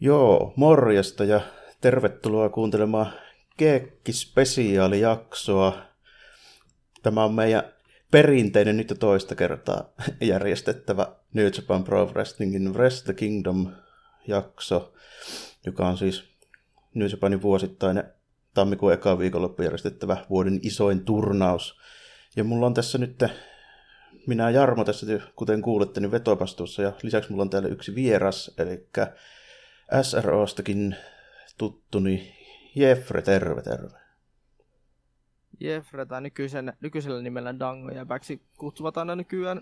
Joo, morjesta ja tervetuloa kuuntelemaan Keekki-spesiaalijaksoa. Tämä on meidän perinteinen nyt jo toista kertaa järjestettävä New Japan Pro Wrestlingin Wrestle the Kingdom-jakso, joka on siis New Japanin vuosittainen tammikuun eka viikonloppu järjestettävä vuoden isoin turnaus. Ja mulla on tässä nyt, minä ja Jarmo tässä, kuten kuulette, niin vetopastuussa, ja lisäksi mulla on täällä yksi vieras, eli SROstakin tuttuni Jeffre, terve, terve. Jeffre tai nykyisen, nykyisellä nimellä Dango ja Bäksi kutsuvat aina nykyään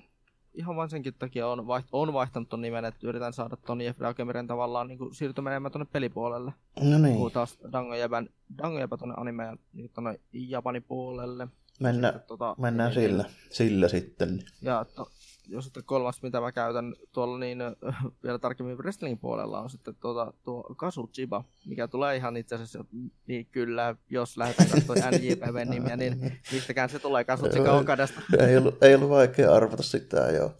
ihan vain senkin takia on, vaiht- on vaihtanut ton nimen, että yritän saada ton Jeffre Akemiren tavallaan niin siirtymään enemmän tuonne pelipuolelle. No niin. Puhuu taas Dango Jäbän, Dango Jäbä tuonne anime ja niin tuonne Japanin puolelle. Mennään, Sitten, tota, mennään niin, sillä, sillä sitten. Ja to, jos sitten kolmas, mitä mä käytän tuolla niin äh, vielä tarkemmin wrestlingin puolella on sitten tuota, tuo Kazuchiba, mikä tulee ihan itse asiassa, niin kyllä, jos lähdetään katsomaan NJPVn nimiä, niin mistäkään se tulee Kazuchika Okadasta. Ei ollut, ei ollut vaikea arvata sitä, joo.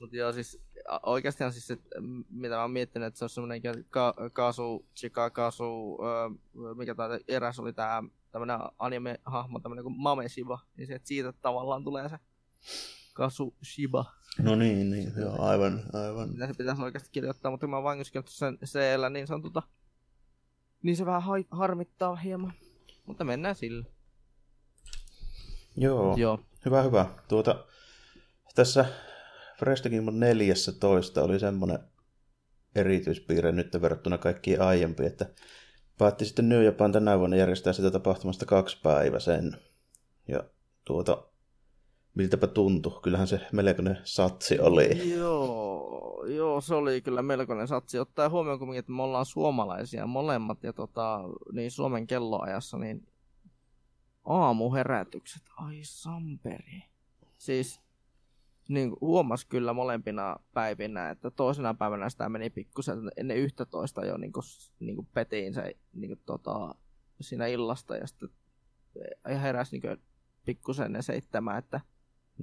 Mutta joo, siis oikeastihan siis, että mitä mä oon miettinyt, että se on semmoinen ka- Kasu, Chika, Kasu, öö, mikä tää eräs oli tää tämmönen anime-hahmo, tämmönen kuin Mame Shiba, niin se, että siitä tavallaan tulee se Kasu Shiba. No niin, niin, joo, aivan, aivan. mitä se pitäisi oikeasti kirjoittaa, mutta mä oon vain sen c niin se on tota, niin se vähän hai- harmittaa hieman. Mutta mennään sillä. Joo, Joo. hyvä, hyvä. Tuota, tässä Wrestle Kingdom 14 oli semmoinen erityispiirre nyt verrattuna kaikkiin aiempiin, että päätti sitten New Japan tänä vuonna järjestää sitä tapahtumasta kaksi päivä sen. Ja tuota, miltäpä tuntui. Kyllähän se melkoinen satsi oli. Joo, joo, se oli kyllä melkoinen satsi. Ottaa huomioon kuitenkin, että me ollaan suomalaisia molemmat ja tota, niin Suomen kelloajassa, niin aamuherätykset, ai samperi. Siis niin huomas kyllä molempina päivinä, että toisena päivänä sitä meni pikkusen ennen 11 jo niin kuin, niin kuin petiin se niin kuin, tota, siinä illasta ja sitten heräsi niin pikkusen ennen seitsemää, että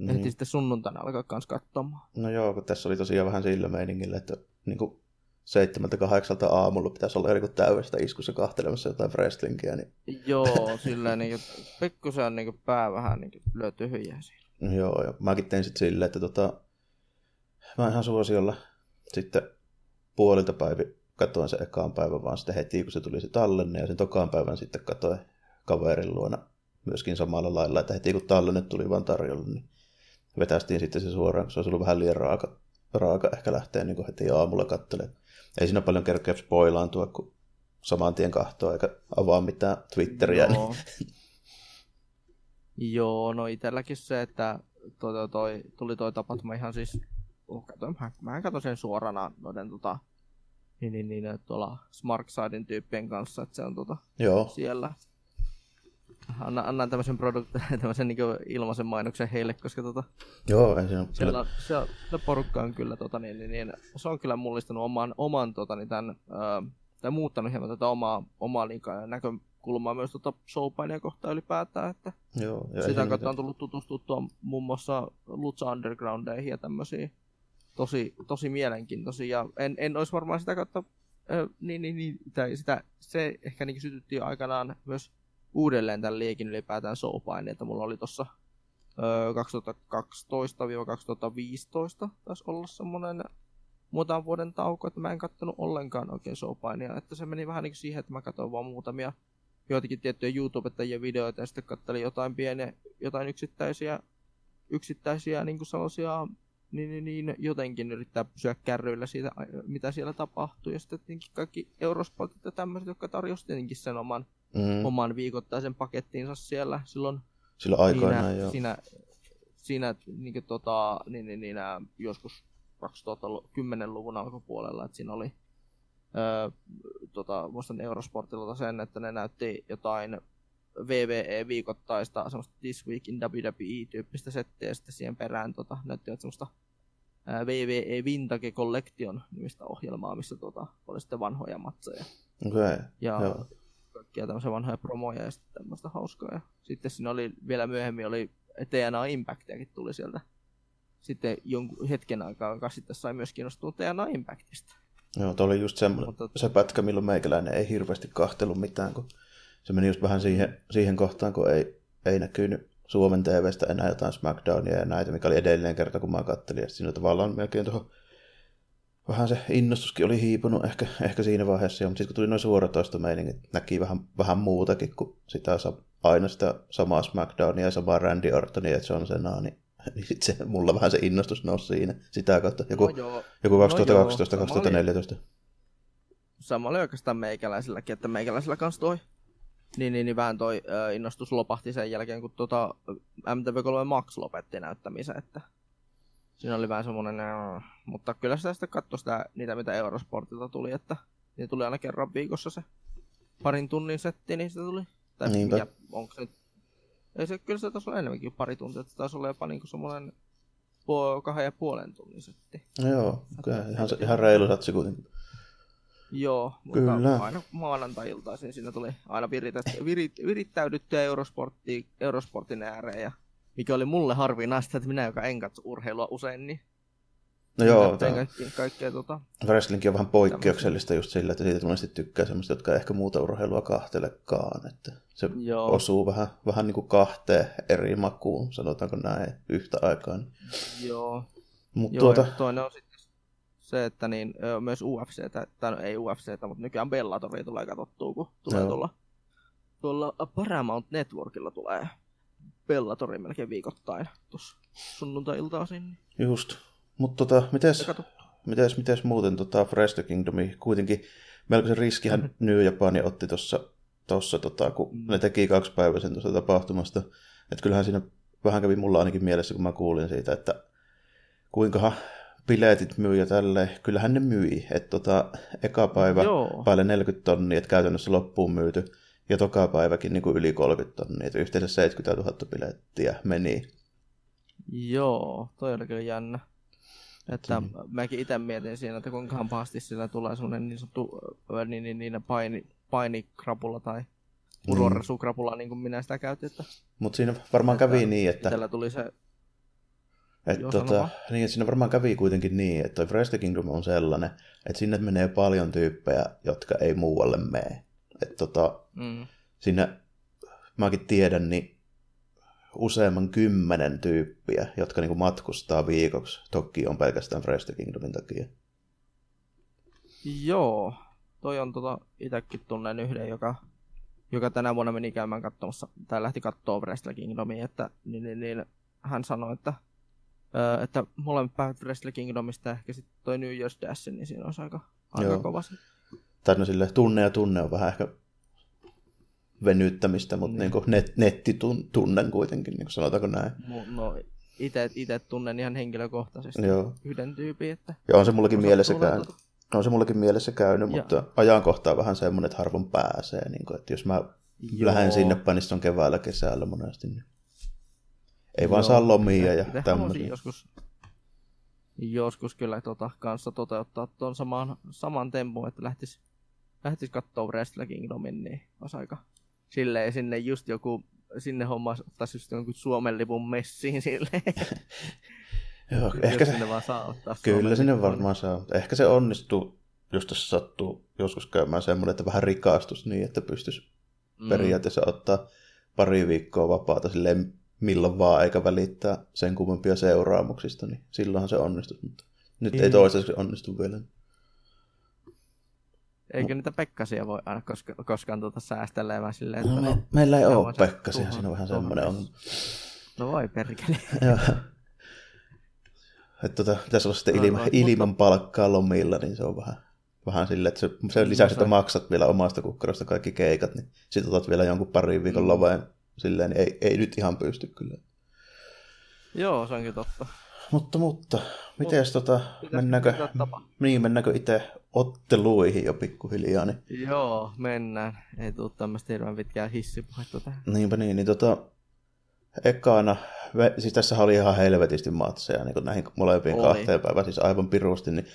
mm. ehti sitten sunnuntaina alkaa kans katsomaan. No joo, kun tässä oli tosiaan vähän sillä meiningillä, että niin kuin seitsemältä kahdeksalta aamulla pitäisi olla niin täydestä iskussa kahtelemassa jotain wrestlingiä. Niin... Joo, silleen niin kuin, pikkusen niin kuin pää vähän niin kuin lyö tyhjää siinä. No joo, ja mäkin tein sitten silleen, että tota, mä ihan suosiolla sitten puolilta päivä katoin sen ekaan päivän vaan sitten heti, kun se tuli se tallenne, ja sen tokaan päivän sitten katoin kaverin luona myöskin samalla lailla, että heti kun tallenne tuli vaan tarjolla, niin vetästiin sitten se suoraan, kun se olisi ollut vähän liian raaka, raaka ehkä lähteä niin heti aamulla katselemaan. Ei siinä paljon kerkeä spoilaantua, kun saman tien kahtoa eikä avaa mitään Twitteriä. Joo. Niin. Joo, no itselläkin se, että toi, toi, toi, tuli toi tapahtuma ihan siis, oh, katsoin, mä, mä katsoin sen suorana noiden tota, niin, niin, niin, tuolla Smarksidein tyyppien kanssa, että se on tota, Joo. siellä. Anna, annan tämmöisen, produkt, tämmöisen niin ilmaisen mainoksen heille, koska tota, Joo, ei siinä siellä, siellä, se porukka on kyllä, tota, niin, niin, niin, se on kyllä mullistanut oman, oman tota, niin tämän, ää, tai muuttanut hieman tätä omaa, omaa liikaa näkökulmaa myös tota showpainia kohtaan ylipäätään, että Joo, ja sitä kautta on tullut tutustuttua muun muassa Lucha Undergroundeihin ja tämmöisiä tosi, tosi mielenkiintoisia, ja en, en olisi varmaan sitä kautta, äh, niin, niin, niin, tai sitä, se ehkä niin sytytti aikanaan myös uudelleen tämän liekin ylipäätään showpaini, että mulla oli tuossa 2012-2015 taisi olla semmoinen muutaman vuoden tauko, että mä en kattonut ollenkaan oikein showpainia, että se meni vähän niin kuin siihen, että mä katsoin vaan muutamia joitakin tiettyjä YouTubettajien videoita ja sitten katselin jotain pieniä, jotain yksittäisiä, yksittäisiä niin kuin sellaisia niin, niin, niin, jotenkin yrittää pysyä kärryillä siitä, mitä siellä tapahtuu. Ja sitten tietenkin kaikki Eurosportit ja tämmöiset, jotka tarjosivat tietenkin sen oman, mm. oman viikoittaisen pakettiinsa siellä silloin Silloin aikoinaan, siinä, joo. siinä, siinä niin kuin, tota, niin, niin, niin, joskus 2010-luvun alkupuolella, että siinä oli öö, tota, muistan Eurosportilta sen, että ne näytti jotain VVE-viikoittaista semmoista This Week in WWE-tyyppistä settiä, ja sitten siihen perään tota, näyttivät semmoista VVE Vintage Collection nimistä ohjelmaa, missä tota, oli sitten vanhoja matseja. Okay. Ja Joo. Kaikkia tämmöisiä vanhoja promoja ja sitten tämmöistä hauskaa. Ja sitten siinä oli vielä myöhemmin oli TNA Impactiakin tuli sieltä. Sitten jonkun hetken aikaa, joka sitten sai myös kiinnostua TNA Impactista. Joo, tuo oli just se, Mutta- se pätkä, milloin meikäläinen ei hirveästi kahtelu mitään, kun se meni just vähän siihen, siihen kohtaan, kun ei, ei näkynyt Suomen TVstä enää jotain SmackDownia ja näitä, mikä oli edellinen kerta, kun mä kattelin. Ja siinä tavallaan melkein tuohon vähän se innostuskin oli hiipunut ehkä, ehkä siinä vaiheessa, mutta sitten kun tuli noin suoratoistomeiningit, näki vähän, vähän muutakin kuin sitä aina sitä samaa SmackDownia ja samaa Randy Ortonia ja John Cenaa, niin, niin sitten se, mulla vähän se innostus nousi siinä sitä kautta. Joku, No joo, joku No 2012 joo, sama 2014 sama oli oikeastaan meikäläisilläkin, että meikäläisillä kanssa toi niin, niin, niin vähän toi ö, innostus lopahti sen jälkeen, kun tota MTV3 Max lopetti näyttämisen, että siinä oli vähän semmonen, ö, mutta kyllä sitä sitten katsoi sitä, niitä, mitä Eurosportilta tuli, että niin tuli aina kerran viikossa se parin tunnin setti, niin sitä tuli. Tai Niinpä. mikä, onko se nyt, ei se, kyllä se taisi olla enemmänkin pari tuntia, että se taisi olla jopa niinku semmoinen puol, kahden ja puolen tunnin setti. No joo, kyllä, ihan, se- ihan reilu satsi kuitenkin. Joo, mutta Kyllä. aina maanantai-iltaisin siinä tuli aina viritet, virit, virittäydyttyä Eurosportin ääreen ja mikä oli mulle harvinaista, että minä, joka en katso urheilua usein, niin No joo, tämä kaikkea, kaikkea tota, wrestling on vähän poikkeuksellista just sillä, että siitä monesti tykkää semmoista, jotka ei ehkä muuta urheilua kahtelekaan. Että se Joo. osuu vähän, vähän niin kuin kahteen eri makuun, sanotaanko näin, yhtä aikaa. joo, Mutta joo tuota, toinen on sitten se, että niin, myös UFC, tai no, ei UFC, mutta nykyään Bellatoria tulee katsottua, kun tulee Joo. tuolla, tuolla Paramount Networkilla tulee Bellatori melkein viikoittain tuossa sunnuntai-iltaisin. just. Mutta tota, mites, mites, mites muuten tota Fresh Kingdomi kuitenkin melkoisen riskihän New Japani otti tuossa, tossa, tota, kun Mm. ne teki kaksipäiväisen tuosta tapahtumasta. Että kyllähän siinä vähän kävi mulla ainakin mielessä, kun mä kuulin siitä, että kuinkahan biletit myy ja tälleen. Kyllähän ne myi. Että tota, eka päivä Joo. päälle 40 tonnia, että käytännössä loppuun myyty. Ja toka päiväkin niin kuin yli 30 tonnia, että yhteensä 70 000 bilettiä meni. Joo, toi oli kyllä jännä. Että Mm. mäkin itse mietin siinä, että kuinkahan pahasti sillä tulee semmonen niin sanottu niin, niin, niin, paini, painikrapula tai uroresukrapula, niin kuin minä sitä käytin. Että Mutta siinä varmaan Että kävi niin, että itsellä tuli se, Et Joo, tota, niin, että siinä varmaan kävi kuitenkin niin, että toi Fresh Kingdom on sellainen, että sinne menee paljon tyyppejä, jotka ei muualle mene. Että tota, mm, sinne, mäkin tiedän, niin useamman kymmenen tyyppiä, jotka niinku matkustaa viikoksi Tokioon pelkästään Fresh Kingdomin takia. joo, toi on tota, itekin tunnen yhden, joka, joka tänä vuonna meni käymään katsomassa, tai lähti katsoa Wrestle Kingdomia, että niin, niin, niin, hän sanoi, että Öö, että molemmat päivät Wrestle Kingdomista ehkä sitten toi New Year's Dash, niin siinä olisi aika, aika kova se. Tai no sille tunne ja tunne on vähän ehkä venyttämistä, mutta Niin. niin. net, nettitunnen kuitenkin, niin sanotaanko näin. No, ite tunnen ihan henkilökohtaisesti Joo. yhden tyypin, että Ja on se mullakin mielessä käynyt. On se mullakin mielessä käynyt, Ja- mutta ajankohta on vähän semmoinen, että harvoin pääsee. Niin kuin, että jos mä Joo. lähden sinne päin, niin se on keväällä, kesällä monesti. Niin ei vaan Joo, saa lomia itse- ja itse tämmöisiä. Joskus, joskus kyllä tota, kanssa toteuttaa tuon saman, saman tempun, että lähtis, lähtis kattoo Wrestle Kingdomin, niin olisi aika silleen sinne just joku, sinne homma ottaisi just jonkun Suomen lipun messiin silleen. Joo, Jos ehkä se, sinne vaan saa ottaa kyllä Suomen sinne lipun, varmaan saa. mutta Ehkä se onnistuu, jos tässä sattuu joskus käymään semmoinen, että vähän rikastus niin, että pystyisi niin- periaatteessa ottaa pari viikkoa vapaata silleen milloin vaan, eikä välittää sen kummempia seuraamuksista, niin silloinhan se onnistuu. Mutta nyt ei Niin. toistaiseksi onnistu vielä. Eikö niitä Pekkasia voi aina koska, koskaan tuota säästelemään silleen, että No, no, me, meillä ei ole se Pekkasia, tuhan- siinä on vähän semmoinen ongelma. no voi perkele. Joo. Että tota, pitäisi olla sitten ilma, no, ilman palkkaa lomilla, niin se on vähän, vähän silleen, että se, sen No lisäksi, se- että maksat vielä omasta kukkarosta kaikki keikat, niin sitten otat vielä jonkun parin viikon Mm. loveen silleen, niin ei, ei nyt ihan pysty kyllä. Joo, se onkin totta. Mutta, mutta, mites tota, mennäänkö, niin, mennäänkö itse otteluihin jo pikkuhiljaa, niin Joo, mennään. Ei tuu tämmöistä hirveän pitkää hissipuhetta tähän. Niinpä niin, niin tota, ekana, siis tässä oli ihan helvetisti matseja niin näihin molempiin Oli. kahteen päivään, siis aivan pirusti, niin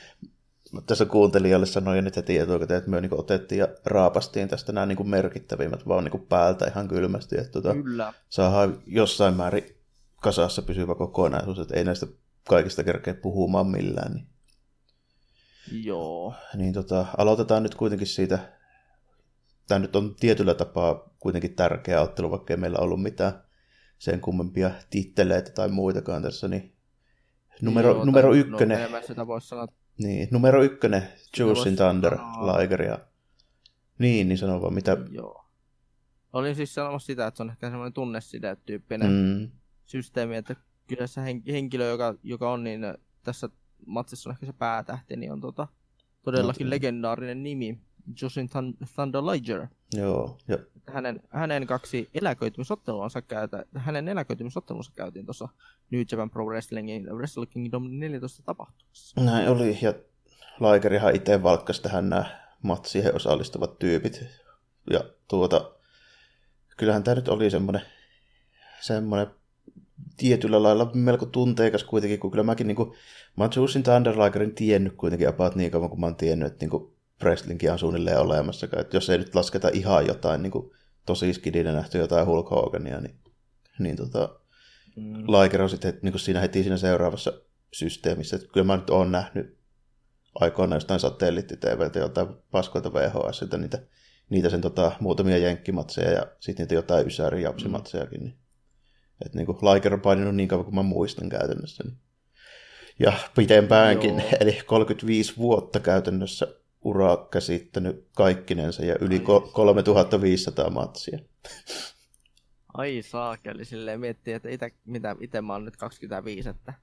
tässä kuuntelijalle sanoin jo nyt heti etukäteen, että me niin otettiin ja raapastiin tästä nämä niin merkittävimmät vaan niin päältä ihan kylmästi, että tota, Kyllä. saadaan jossain määrin kasassa pysyvä kokonaisuus, että ei näistä kaikista kerkeä puhumaan millään. Niin. Joo. Niin tota, aloitetaan nyt kuitenkin siitä, tämä nyt on tietyllä tapaa kuitenkin tärkeä ottelu, vaikka ei meillä ollut mitään sen kummempia titteleitä tai muitakaan tässä, niin numero, Joo, numero tai- ykkönen, No, sitä voisi sanoa, niin, numero ykkönen, Juicin voisi Thunder, Liger ja niin, niin sano vaan, mitä, joo. Olin siis sanomassa sitä, että se on ehkä semmoinen tunneside-tyyppinen mm, systeemi, että kyllä se hen- henkilö, joka, joka on niin tässä matsissa on ehkä se päätähti, niin on tota, todellakin No, legendaarinen nimi, Justin Thun- Thunder Liger. joo, ja Hänen, hänen kaksi eläköitymisotteluansa käytä, hänen eläköitymisottelunsa käytiin tuossa New Japan Pro Wrestlingin Wrestle Kingdom 14 tapahtumassa. näin oli, ja Ligerihan itse valkkasi tähän nämä matsiin osallistuvat tyypit, ja tuota, kyllähän tämä nyt oli semmoinen, semmoinen tietyllä lailla melko tunteikas kuitenkin, kun kyllä mäkin niin kuin, mä oon Juicin Thunderligerin tiennyt kuitenkin about niin kauan, kun mä oon tiennyt, että niin kuin wrestlingkin on suunnilleen olemassa, että jos ei nyt lasketa ihan jotain niin kuin, tosi skidinä nähty jotain Hulk Hogania, niin, niin tota, Mm. Liger on sitten niin kuin siinä heti siinä seuraavassa systeemissä, että kyllä mä nyt oon nähnyt aikoinaan jostain satelliitti-TVltä jotain paskoilta VHS, niitä, niitä sen tota, muutamia jenkkimatseja ja sitten niitä jotain ysäri japsimatsejakin. Niin. Että niin kuin Liger on paininut niin kauan kuin mä muistan käytännössä. Niin. Ja pitempäänkin, Joo. eli 35 vuotta käytännössä uraa käsittänyt kaikkinensa ja yli Ai ko- 3500 matsia. Ai saakeli, silleen miettii, että ite, mitä, ite mä oon nyt 25, että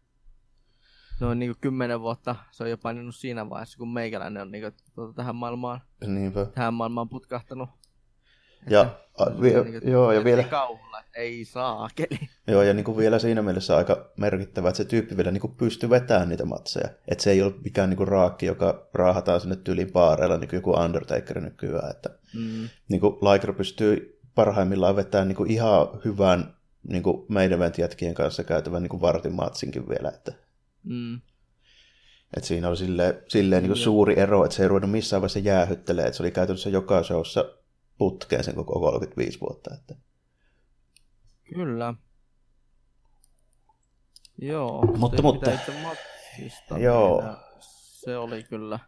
noin niinku 10 vuotta se on jo paininut siinä vaiheessa, kun meikäläinen on niinku tuota, tähän maailmaan, Niinpä. tähän maailmaan putkahtanut. Ja, a, vi, Niinku joo, ja vielä, että ei saakeli. Joo, ja niin kuin vielä siinä mielessä aika merkittävä, että se tyyppi vielä niin kuin pystyy vetämään niitä matseja. Että se ei ole mikään niin kuin raakki, joka raahataan sinne tyyliin baareilla, niin kuin joku Undertaker nykyään. Että Mm. niin kuin Liger pystyy parhaimmillaan vetämään niin kuin ihan hyvän niin kuin event jätkien kanssa käytävän niin kuin vartin matsinkin vielä. Että, Mm. että siinä oli silleen, silleen niin kuin suuri ero, että se ei ruvennut missään vaiheessa jäähyttelemään. Että se oli käytännössä joka showssa putkeen sen koko 35 vuotta. Että. Kyllä. Joo. Mutta- mutta- matsista, Joo. Se oli kyllä.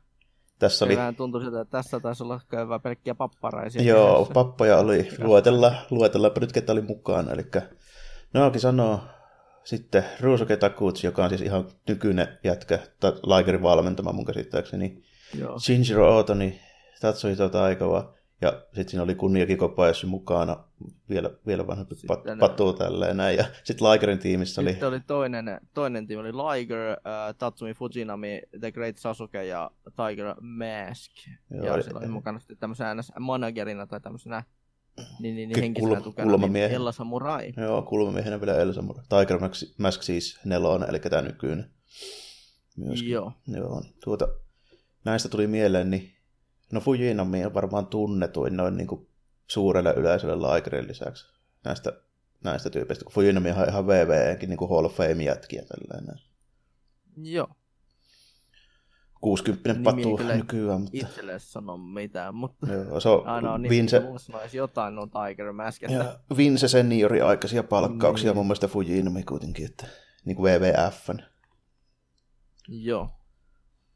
Tässä Oli... Vähän tuntui siltä, että tässä taisi olla käyvää pelkkiä papparaisia. Joo, vieressä. pappoja oli. Luetella, luetellaanpa nyt, ketä oli mukana. Eli Naoki sanoo sitten Ruusuke Takuchi, joka on siis ihan nykyinen jätkä, tai Ligerin valmentama mun käsittääkseni. Joo. Shinjiro Otoni, Tatsuhito Taikawa, ja sitten siinä oli Kunniakin Kobayashi mukana, vielä, vielä vanhempi pat, patu tälleen näin. Ja sitten Ligerin tiimissä oli, Sitten oli toinen, toinen tiimi, oli Liger, äh, Tatsumi Fujinami, The Great Sasuke ja Tiger Mask. Joo, ja siellä oli mukana sitten tämmöisenä NS managerina tai tämmöisenä niin, niin, Kul- niin henkisenä tukena, niin. Ella Samurai. joo, kulmamiehenä vielä Elsa Mura. Tiger Mask, Mask siis nelonen, eli tämä nykyinen. Myöskin. Joo. Joo, tuota, näistä tuli mieleen, niin no Fujinami on varmaan tunnetuin noin niin kuin suurelle yleisölle Ligerin lisäksi näistä, näistä tyypeistä, kun Fujinami on ihan VVNkin niin kuin Hall of Fame-jätkiä tällainen. Joo. 60 Nimi ei patu kyllä nykyään, mutta Itselle sano mitään, mutta joo, se on aina on niin, Vince, sanoisi jotain on Tiger Mask. Että... ja Vince seniori aikaisia palkkauksia Niin. mun mielestä Fujinami kuitenkin, että niin kuin WWFn. Joo.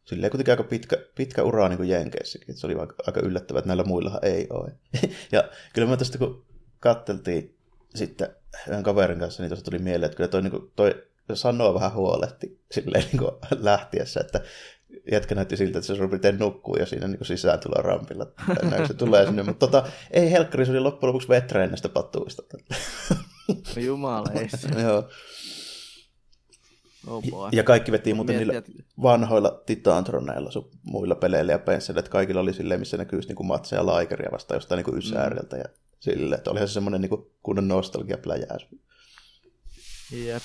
Silleen kuitenkin aika pitkä, pitkä ura niin kuin Jenkeissäkin, se oli aika, yllättävää, että näillä muillahan ei ole. ja kyllä mä tästä kun katteltiin sitten yhden kaverin kanssa, niin tuossa tuli mieleen, että kyllä toi, niin kuin, toi sanoo vähän huolehti silleen niin kuin lähtiessä, että jätkä näytti siltä, että se suurin piirtein nukkuu ja siinä niin sisään tulee rampilla. Näin se tulee sinne, mutta tota, ei helkkari, se oli loppujen lopuksi vetreen näistä patuista. No Jumaleissa. Joo. Oh. Ja kaikki veti muuten Miettii, niillä vanhoilla Titantroneilla sun muilla peleillä ja pensseillä, että kaikilla oli silleen, missä näkyisi niinku matseja laikeria vasta jostain niinku ysääriltä ja silleen, että olihan se semmoinen niinku kunnon nostalgiapläjäys. Jep.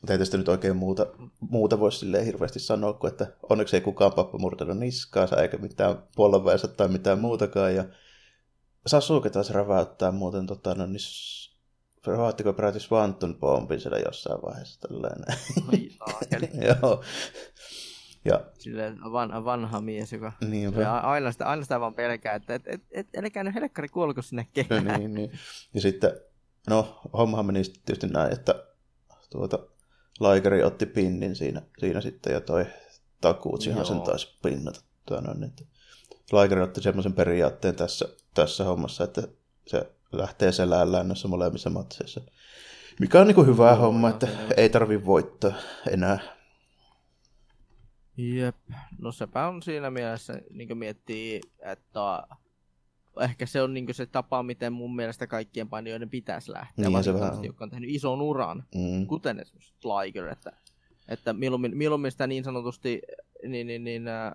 Mutta ei tästä nyt oikein muuta, muuta voisi silleen hirveästi sanoa, kuin että onneksi ei kukaan pappa murtanut niskaansa eikä mitään polveessa tai mitään muutakaan. Ja Sasuke taas räväyttää muuten, tota, no, niin Rohattiko peräti Swanton pompin siellä jossain vaiheessa tällainen. Ai. Joo. Ja Silleen vanha, vanha mies, joka niinpä. aina, sitä, aina sitä vaan pelkää, että et, et, et, älkää nyt helkkari kuolko sinne kehään. niin, niin. Ja sitten, no, hommahan meni sitten tietysti näin, että tuota, Laikeri otti pinnin siinä, siinä sitten ja toi takuutsihan sen taisi pinnata. Tuota, niin, Liger otti semmoisen periaatteen tässä, tässä hommassa, että se lähtee selällään noissa molemmissa matseissa. Mikä on niin hyvä Joo, homma, että ei tarvi voittaa enää. Jep. No sepä on siinä mielessä, niin miettii, että ehkä se on niin se tapa, miten mun mielestä kaikkien painijoiden pitäisi lähteä. Niin, se vähän on. jotka on tehnyt ison uran, Mm. kuten esimerkiksi Liger, että, että mieluummin, mieluummin sitä niin sanotusti niin, niin, niin, äh,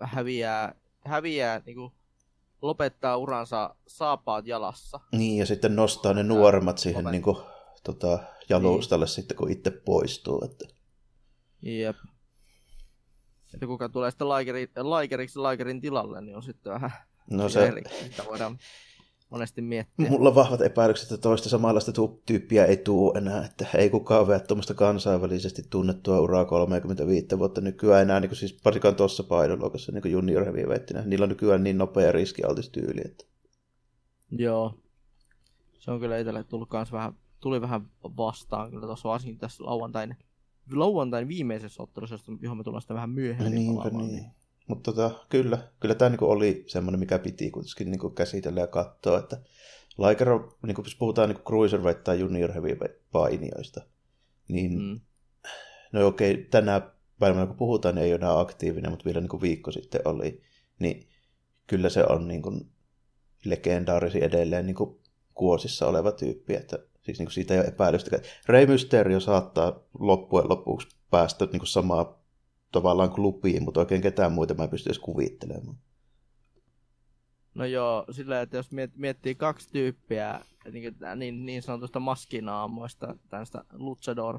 häviää, häviää niin kuin lopettaa uransa saapaat jalassa. Niin, ja sitten nostaa ne nuoremmat siihen niin kuin, tota, jalustalle sitten, kun itse poistuu. Että. Jep. Että kuka tulee sitten Ligerin, Ligeriksi Ligerin tilalle, niin on sitten vähän No se... eri. Voidaan monesti miettiä. mulla on vahvat epäilykset, että toista samanlaista tyyppiä ei tuu enää, että ei kukaan vea tuommoista kansainvälisesti tunnettua uraa 35 vuotta nykyään enää, niin kuin siis varsinkaan tuossa painoluokassa, niin junior heavyweighttinä. Niillä on nykyään niin nopea riskialtis tyyli, että Joo. Se on kyllä itselle tullut kans vähän, tuli vähän vastaan kyllä tuossa varsinkin tässä lauantain, lauantain viimeisessä ottelussa, johon me tullaan sitten vähän myöhemmin Niinpä palaamaan, niin. Mutta tota, kyllä, kyllä tämä niinku oli semmoinen, mikä piti kuitenkin niinku käsitellä ja katsoa, että Liger, on, niinku, jos puhutaan niinku cruiserweight tai junior heavyweight painijoista, niin mm. No okei, tänä päivänä kun puhutaan, niin ei ole enää aktiivinen, mutta vielä niinku viikko sitten oli, niin kyllä se on niinku legendaarisi edelleen niinku kuosissa oleva tyyppi, että siis niinku siitä ei ole epäilystäkään. Rey Mysterio saattaa loppujen lopuksi päästä niinku samaa tavallaan klubiin, mutta oikein ketään muita mä en pysty edes kuvittelemaan. No joo, sillä että jos miet, miettii kaksi tyyppiä niin, niin, niin sanotusta maskinaamoista, tämmöistä luchador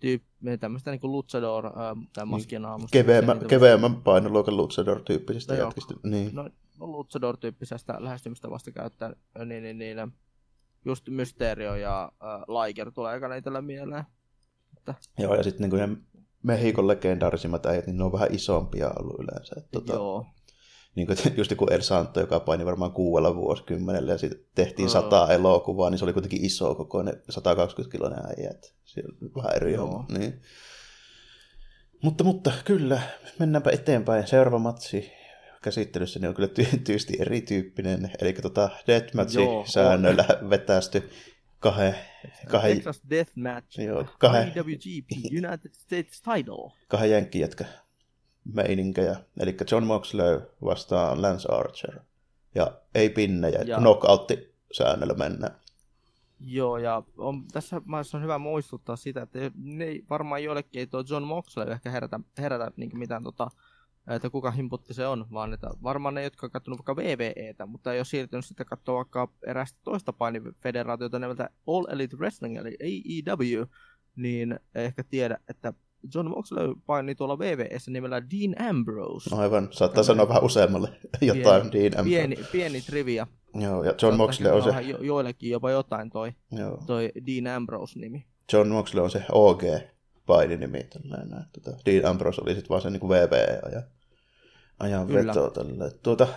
tyyppiä, tämmöistä niin kuin luchador ää, tai maskinaamoista. Keveämmän, niitä- keveämmän painoluokan luchador-tyyppisistä No joo. jätkistä. Niin. no, no luchador-tyyppisestä lähestymistä vasta käyttää, niin, niin, niin, just Mysterio ja äh, Liger tulee aika itsellä mieleen. Joo, ja sitten niin Mehikon legendaarisimmat äijät, niin ne on vähän isompia ollut yleensä. Et, tota, Joo, niin kuin, just joku El Santo, joka paini varmaan kuudella vuosikymmenellä, ja sitten tehtiin Joo. sata elokuvaa, niin se oli kuitenkin iso kokoinen 120 kiloinen äijä. Vähän eri Joo. homma. Niin. Mutta, mutta kyllä, mennäänpä eteenpäin. Seuraava matsi käsittelyssä niin on kyllä ty- tyysti erityyppinen. Eli tota Joo, Deathmatch-säännöillä vetästy kahden, kahden, Texas Deathmatch, joo, kahden, IWGP United States Title. kahden jenkkijätkä meininkejä. Eli John Moxley vastaan Lance Archer. Ja ei pinnejä, Ja- knockoutti säännöllä mennään. Joo, ja on, tässä maassa on hyvä muistuttaa sitä, että ne ei, varmaan joillekin ei tuo John Moxley ehkä herätä, herätä niin mitään tota, että kuka himputti se on, vaan että varmaan ne, jotka on katsonut vaikka VVEtä, mutta ei ole siirtynyt sitten katsoa vaikka erästä toista painifederaatiota nimeltä All Elite Wrestling, eli AEW, niin ei ehkä tiedä, että John Moxley paini tuolla VVEssä nimellä Dean Ambrose. Aivan, saattaa sanoa vähän useammalle jotain Pieni- Dean Ambrose. Pieni, pieni trivia. Joo, ja John Moxley on se, jo, joillekin jopa jotain toi, joo, toi Dean Ambrose-nimi. John Moxley on se OG paininimi. Tällainen, näin. tota, Dean Ambrose oli sitten vaan se niin VVE-ajan ajan Kyllä. veto. Tällä. Tuota,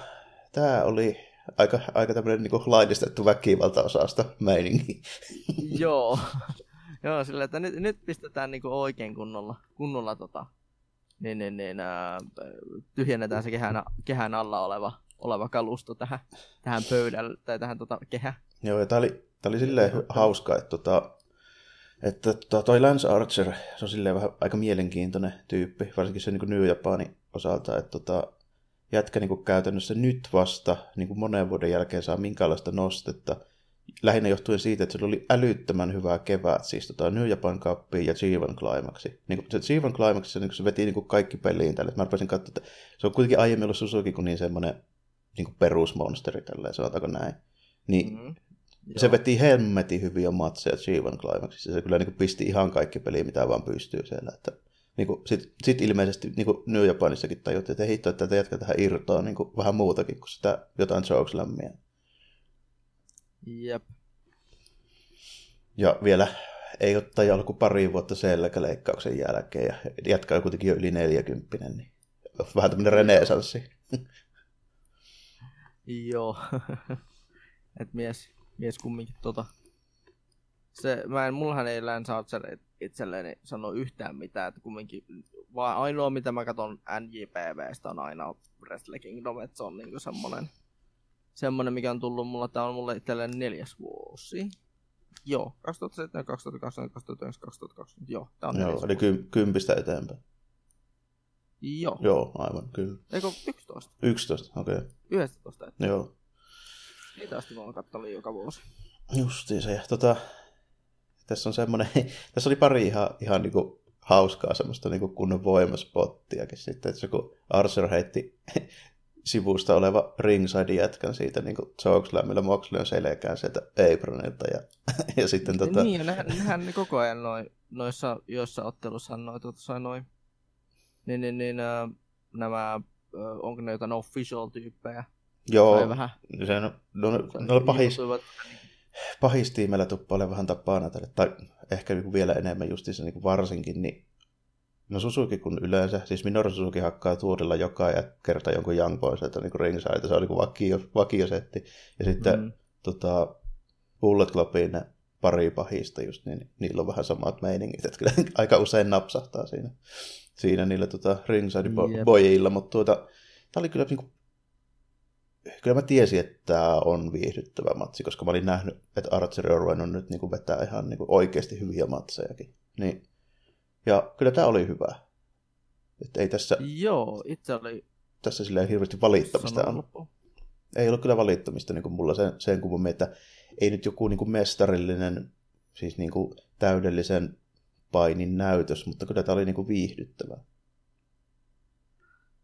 tämä oli aika, aika tämmöinen niin laillistettu väkivaltaosasta meininki. Joo. Joo, sillä että nyt, nyt pistetään niinku oikein kunnolla, kunnolla tota, niin, niin, niin, ää, tyhjennetään se kehän, kehän alla oleva, oleva kalusto tähän, tähän pöydälle, tai tähän tota, kehään. Joo, ja tämä oli, tää oli silleen hauska, että, tota, että tota, toi Lance Archer, se on silleen vähän aika mielenkiintoinen tyyppi, varsinkin se niin New Japanin osalta, että tota, jätkä niin käytännössä nyt vasta niin monen vuoden jälkeen saa minkäänlaista nostetta, lähinnä johtuen siitä, että sillä oli älyttömän hyvää kevät, siis tota New Japan Cupiin ja G1 Climaxi. Niin kuin se G1 Climaxissa niin se veti niin kaikki peliin tälle. Mä rupesin katsoa, että se on kuitenkin aiemmin ollut Suzuki kuin niin semmoinen niin perusmonsteri tälleen, sanotaanko näin. Niin Mm-hmm. Se veti hemmetin hyviä matseja G1 Climaxissa. Se kyllä niin kuin pisti ihan kaikki peliä, mitä vaan pystyy siellä. Että, niin kuin, sit, sit ilmeisesti niin kuin New Japanissakin tajuttiin, että hitto, että tätä jätkä tähän irtoaa niin kuin vähän muutakin kuin sitä jotain chokeslammia. Jep. Ja vielä ei ole tajalla kuin pari vuotta selkäleikkauksen jälkeen ja jatkaa kuitenkin jo yli 40, niin vähän tämmöinen renesanssi. Joo. Et mies, mies kumminkin tota... Se, mä en, mullahan ei Lance Archer itselleen sano yhtään mitään, että kumminkin vaan ainoa mitä mä katson NJPVstä on aina Wrestle Kingdom, että se on niinku semmonen, semmonen mikä on tullut mulla, tää on mulle itselleen neljäs vuosi. Joo, 2007, 2008, 2009, 2020, joo, tää on Joo, eli ky- kympistä eteenpäin. Joo, Joo, aivan, kyllä. eikö 11? 11, okei. Okay. 11, että Joo, niitä asti mä oon kattelin joka vuosi. justiin se. Ja Tota, tässä on semmoinen, tässä oli pari ihan, ihan niinku hauskaa semmoista niinku kunnon voimaspottiakin sitten, että se kun Archer heitti sivusta oleva ringside jätkän siitä niinku chokeslamilla Moxley on selkään sieltä apronilta ja, ja sitten tota, Niin, nehän, nehän koko ajan noi, noissa joissa ottelussa noi, tuota, noi, niin, niin, niin nämä, onko ne jotain official-tyyppejä? Joo, Tai vähän se on, no, no, pahis, pahistiimellä tuppailee vähän tapaa näitä, tai ehkä niinku vielä enemmän justiinsa niinku varsinkin, niin no Suzuki kun yleensä, siis Minoru Suzuki hakkaa tuurilla joka ja kerta jonkun Young Boysilta niinku ringside, se on niinku vakio, vakiosetti, ja sitten mm. Tota, Bullet Clubin ne pari pahista just, niin niillä on vähän samat meiningit, että kyllä aika usein napsahtaa siinä, siinä niillä tota, ringside Jep. boyilla, mutta tuota, tämä oli kyllä niinku kyllä mä tiesin, että tämä on viihdyttävä matsi, koska mä olin nähnyt, että Archer on ruvennut nyt niin vetää ihan niin oikeasti hyviä matsejakin. Niin. Ja kyllä tämä oli hyvä. Että ei tässä, Joo, itse oli tässä silleen hirveästi valittamista on. Ei ollut kyllä valittamista niin kuin mulla sen, sen kummemmin, että ei nyt joku niin kuin mestarillinen, siis niin kuin täydellisen painin näytös, mutta kyllä tämä oli niin kuin viihdyttävä.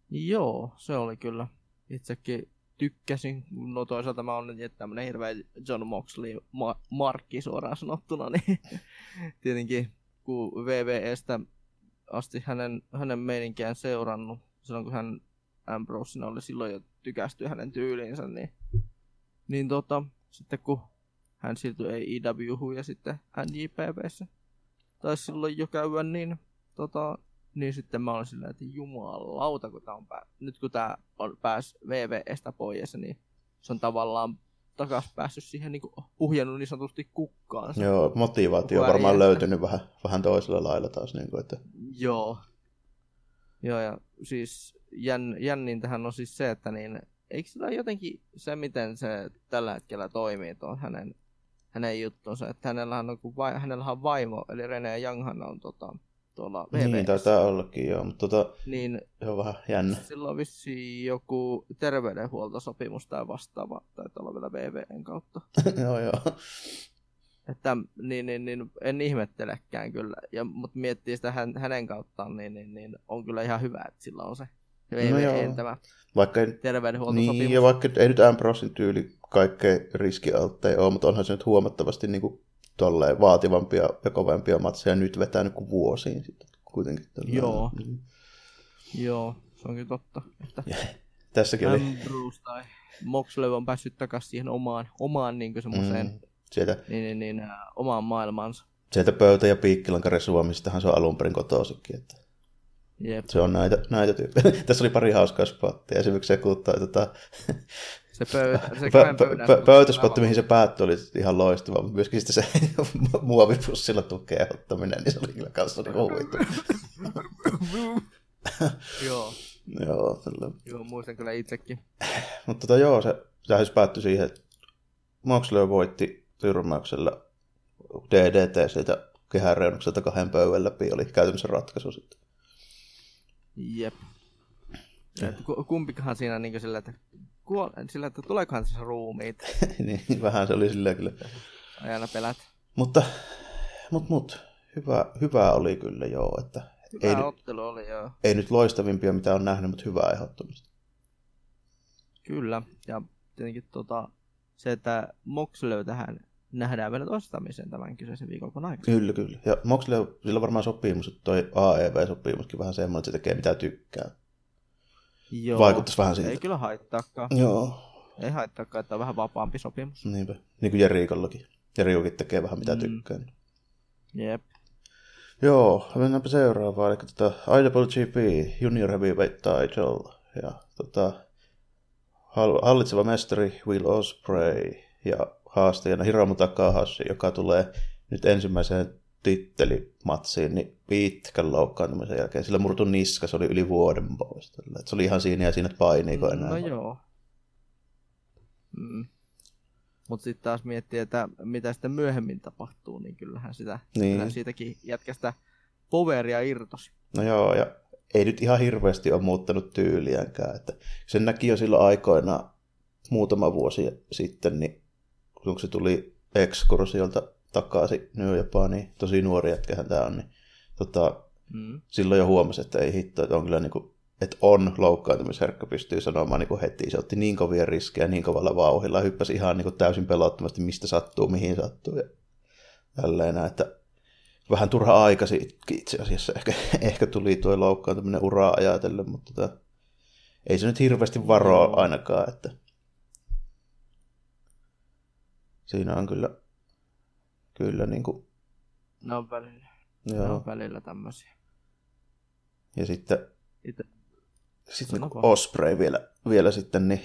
Joo, se oli kyllä. Itsekin tykkäsin. No toisaalta mä nyt tämmönen hirveä John Moxley ma- markki suoraan sanottuna, niin tietenkin kun VVEstä asti hänen, hänen meininkiään seurannut, silloin kun hän Ambrosina oli silloin jo tykästyi hänen tyyliinsä, niin, niin tota, sitten kun hän siirtyi AEWhun ja sitten NJPVssä taisi silloin jo käydä, niin tota, niin sitten mä olin silleen, että jumalauta, kun tää on pää... nyt kun tää on pääs VVEstä pois, niin se on tavallaan takas päässyt siihen niin puhjennut niin sanotusti kukkaansa. Joo, motivaatio on varmaan löytynyt vähän, vähän toisella lailla taas. Niin kuin, että, Joo. Joo, ja siis jän, jännintähän on siis se, että niin, eikö sillä jotenkin se, miten se tällä hetkellä toimii tuon hänen, hänen juttunsa, että hänellähän on, kun vai, hänellä on vaimo, eli Rene Younghan on tota, tuolla niin, VVS, taitaa ollakin, joo, mutta tota, niin se on vähän jännä. sillä on vissiin joku terveydenhuoltosopimus tai vastaava, taitaa olla vielä VVN kautta. joo, joo. Että niin, niin, niin, en ihmettelekään kyllä, ja, mutta miettii sitä hän, hänen kauttaan, niin, niin, niin, on kyllä ihan hyvä, että sillä on se No VVN joo. tämä Vaikka ei, terveydenhuoltosopimus. niin, ja vaikka ei nyt Ambrosin tyyli kaikkein riskialtteja ole, mutta onhan se nyt huomattavasti niin kuin, tolleen vaativampia ja kovempia matseja nyt vetänyt kuin vuosiin sitten kuitenkin. Tolleen. Joo. Mm. Joo, se on kyllä totta. Että Tässäkin oli Ambrose tai Moxley on päässyt takaisin siihen omaan, omaan niin semmoiseen, mm, sieltä, niin, niin, niin, omaan maailmaansa. sieltä pöytä- ja piikkilankari Suomistahan se on alun perin kotoisinkin. Että Jep. se on näitä, näitä tyyppejä. Tässä oli pari hauskaa spottia. Esimerkiksi se, kun toi, tota, Se, pöydä, se Pö- pö- mihin se päättyi, oli ihan loistava, mutta myöskin sitten se muovipussilla tukea ottaminen, niin se oli kyllä kanssa niin huvitu. Joo, joo, tällä. joo, muistan kyllä itsekin. Mutta tota, joo, se lähes päättyi siihen, että Moxley voitti tyrmäyksellä DDT sieltä kehän reunukselta kahden pöydän läpi, oli käytännössä ratkaisu sitten. Jep. Kumpikahan siinä niin sillä, että, kuol... sillä, että tuleekohan tässä ruumiit, niin vähän se oli silleen kyllä. aina pelät. Mutta, mut, mut, hyvä, hyvä oli kyllä joo, että Hyvä ei, nyt- ottelu oli, joo. ei nyt loistavimpia mitä on nähnyt, mutta hyvää ehdottomasti. Kyllä, ja tietenkin tota, se, että Moxley tähän nähdään vielä toistamisen tämän kyseisen viikonlopun aikana. Kyllä, kyllä. Ja Moxley, sillä varmaan sopimus, että toi AEV-sopimuskin vähän semmoinen, että se tekee mitä tykkää. Joo, Vaikuttaisi vähän siltä. ei kyllä haittaakaan. Joo, Ei haittaakaan, että on vähän vapaampi sopimus. niinpä. Niin kuin Jerikollakin. Jerikokin tekee vähän mitä Mm. tykkää. Jep. Joo, mennäänpä seuraavaan. Eli tota, IWGP Junior Heavyweight Title. Ja tota, hall- hallitseva mestari Will Ospreay ja haastajana Hiromu Takahashi, joka tulee nyt ensimmäiseen tittelimatsiin, niin pitkän loukkaantumisen jälkeen sillä murtu niska, se oli yli vuoden pois. Et se oli ihan siinä ja siinä, että painiiko enää. No joo. Mm. Mutta sitten taas miettii, että mitä sitten myöhemmin tapahtuu, niin kyllähän sitä niin. kyllähän siitäkin jätkästä poveria irtosi. No joo, ja ei nyt ihan hirveästi ole muuttanut tyyliänkään. Että sen näki jo silloin aikoina muutama vuosi sitten, niin kun se tuli ekskursiolta takaisin New Japaniin, tosi nuori jätkähän tämä on, niin tota, mm. silloin jo huomasi, että ei hitto, että on kyllä niin kuin, että on loukkaantumisherkkä, pystyy sanomaan niin kuin heti. Se otti niin kovia riskejä niin kovalla vauhilla ja hyppäsi ihan niin kuin täysin pelottomasti, mistä sattuu, mihin sattuu ja tälleen, että vähän turha aika itse asiassa. Ehkä, ehkä tuli tuo loukkaantuminen uraa ajatellen, mutta tota, ei se nyt hirveästi varoa ainakaan, että siinä on kyllä, kyllä niin kuin... Ne on välillä. Joo. Ne on välillä tämmöisiä. Ja sitten, Itse. sitten niin Osprey vielä, vielä sitten, niin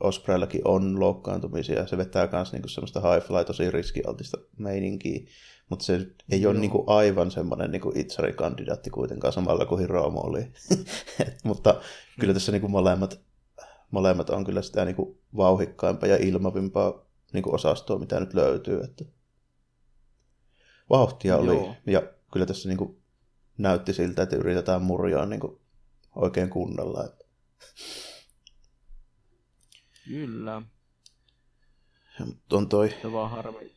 Ospreyillakin on loukkaantumisia. Se vetää myös niin semmoista high fly, tosi riskialtista meininkiä. Mutta se ei Joo. ole niinku aivan semmoinen niinku itsarikandidaatti kuitenkaan samalla kuin Hiromo oli. mutta kyllä tässä niinku molemmat, molemmat on kyllä sitä niinku vauhikkaimpaa ja ilmavimpaa niinku osastoa, mitä nyt löytyy. Että vauhtia oli Joo. ja kyllä tässä niinku näytti siltä, että yritetään murjaa niinku oikein kunnolla. Kyllä. Ja, on toi... Se vaan harmi,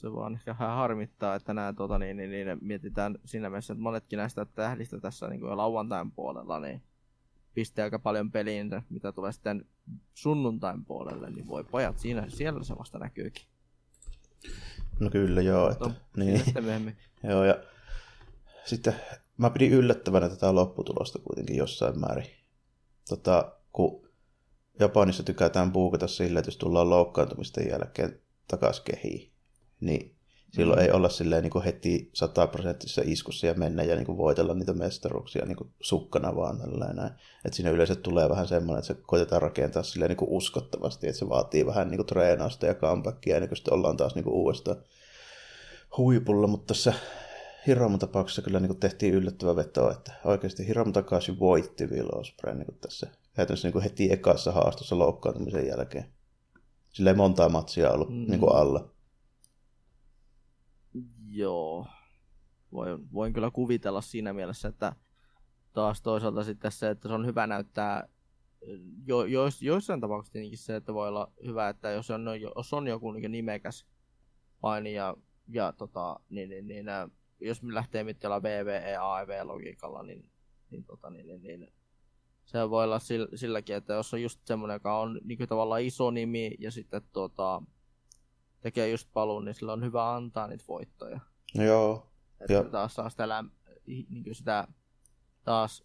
se vaan ehkä vähän harmittaa, että nämä tota, niin, niin, niin, mietitään siinä mielessä, että monetkin näistä tähdistä tässä niin kuin lauantain puolella, niin pistää aika paljon peliin, mitä tulee sitten sunnuntain puolelle, niin voi pojat siinä, siellä se vasta näkyykin. No kyllä joo. Että, no, niin. Sitten myöhemmin. joo, ja sitten mä pidin yllättävänä tätä lopputulosta kuitenkin jossain määrin. Tota, kun Japanissa tykätään puukata sillä, että jos tullaan loukkaantumisten jälkeen takaisin kehiin, niin silloin mm. ei olla silleen niin kuin heti sataprosenttisessa iskussa ja mennä ja niin kuin voitella niitä mestaruuksia niin kuin sukkana vaan tällainen. Että siinä yleensä tulee vähän semmoinen, että se koitetaan rakentaa silleen niin kuin uskottavasti, että se vaatii vähän niin kuin treenausta ja comebackia ennen kuin sitten ollaan taas niin kuin uudestaan huipulla, mutta tässä Hiromun tapauksessa kyllä niin kuin tehtiin yllättävä veto, että oikeasti Hiromu takaisin voitti Will Osprey niin tässä käytännössä niin kuin heti ekassa haastossa loukkaantumisen jälkeen. Sillä ei montaa matsia ollut mm. niin kuin alla. Joo. Voin, voin kyllä kuvitella siinä mielessä, että taas toisaalta sitten se, että se on hyvä näyttää jo, jo, joissain tapauksissa tietenkin se, että voi olla hyvä, että jos on, jos on joku niin nimekäs painija ja tota, niin, niin, niin, jos me lähtee mitään VVE, AEV-logiikalla, niin, niin, tota, niin, niin, niin se voi olla silläkin, että jos on just semmoinen, joka on niin tavallaan iso nimi ja sitten tota, tekee just paluun, niin sillä on hyvä antaa niitä voittoja. Joo. Että ja. taas saa sitä, läm, niin sitä taas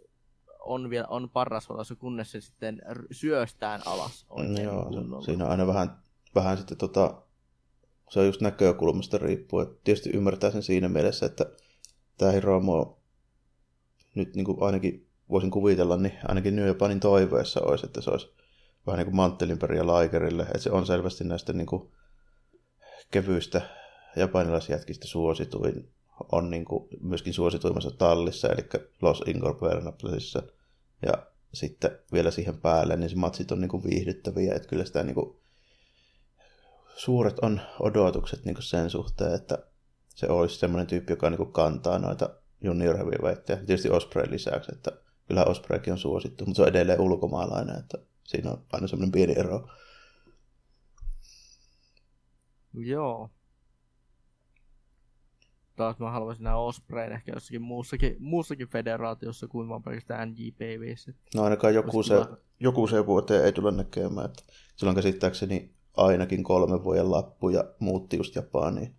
on, vielä, on paras valossa, kunnes se sitten syöstään alas. On Joo, se, siinä on aina vähän, vähän sitten tota, se on just näkökulmasta riippuu. tietysti ymmärtää sen siinä mielessä, että tämä Hiromo nyt niin kuin ainakin voisin kuvitella, niin ainakin New Japanin toiveessa olisi, että se olisi vähän niin kuin manttelinperiä Laikerille, että se on selvästi näistä niin kuin kevyistä japanilaisjätkistä suosituin on niin kuin myöskin suosituimmassa tallissa, eli Los Ingobernablesissa. Ja sitten vielä siihen päälle, niin se matsit on niin kuin viihdyttäviä, että kyllä sitä niin kuin suuret on odotukset niin kuin sen suhteen, että se olisi semmoinen tyyppi, joka niin kuin kantaa noita junior heavyweightia. Tietysti Osprey lisäksi, että kyllä Ospreykin on suosittu, mutta se on edelleen ulkomaalainen, että siinä on aina semmoinen pieni ero. Joo. Taas mä haluaisin nähdä Ospreyn ehkä jossakin muussakin, muussakin federaatiossa kuin vaan pelkästään NJPVissä. No ainakaan joku se, tulla... joku se vuoteen ei tule näkemään. Että silloin käsittääkseni ainakin kolme vuoden lappu ja muutti just Japaniin.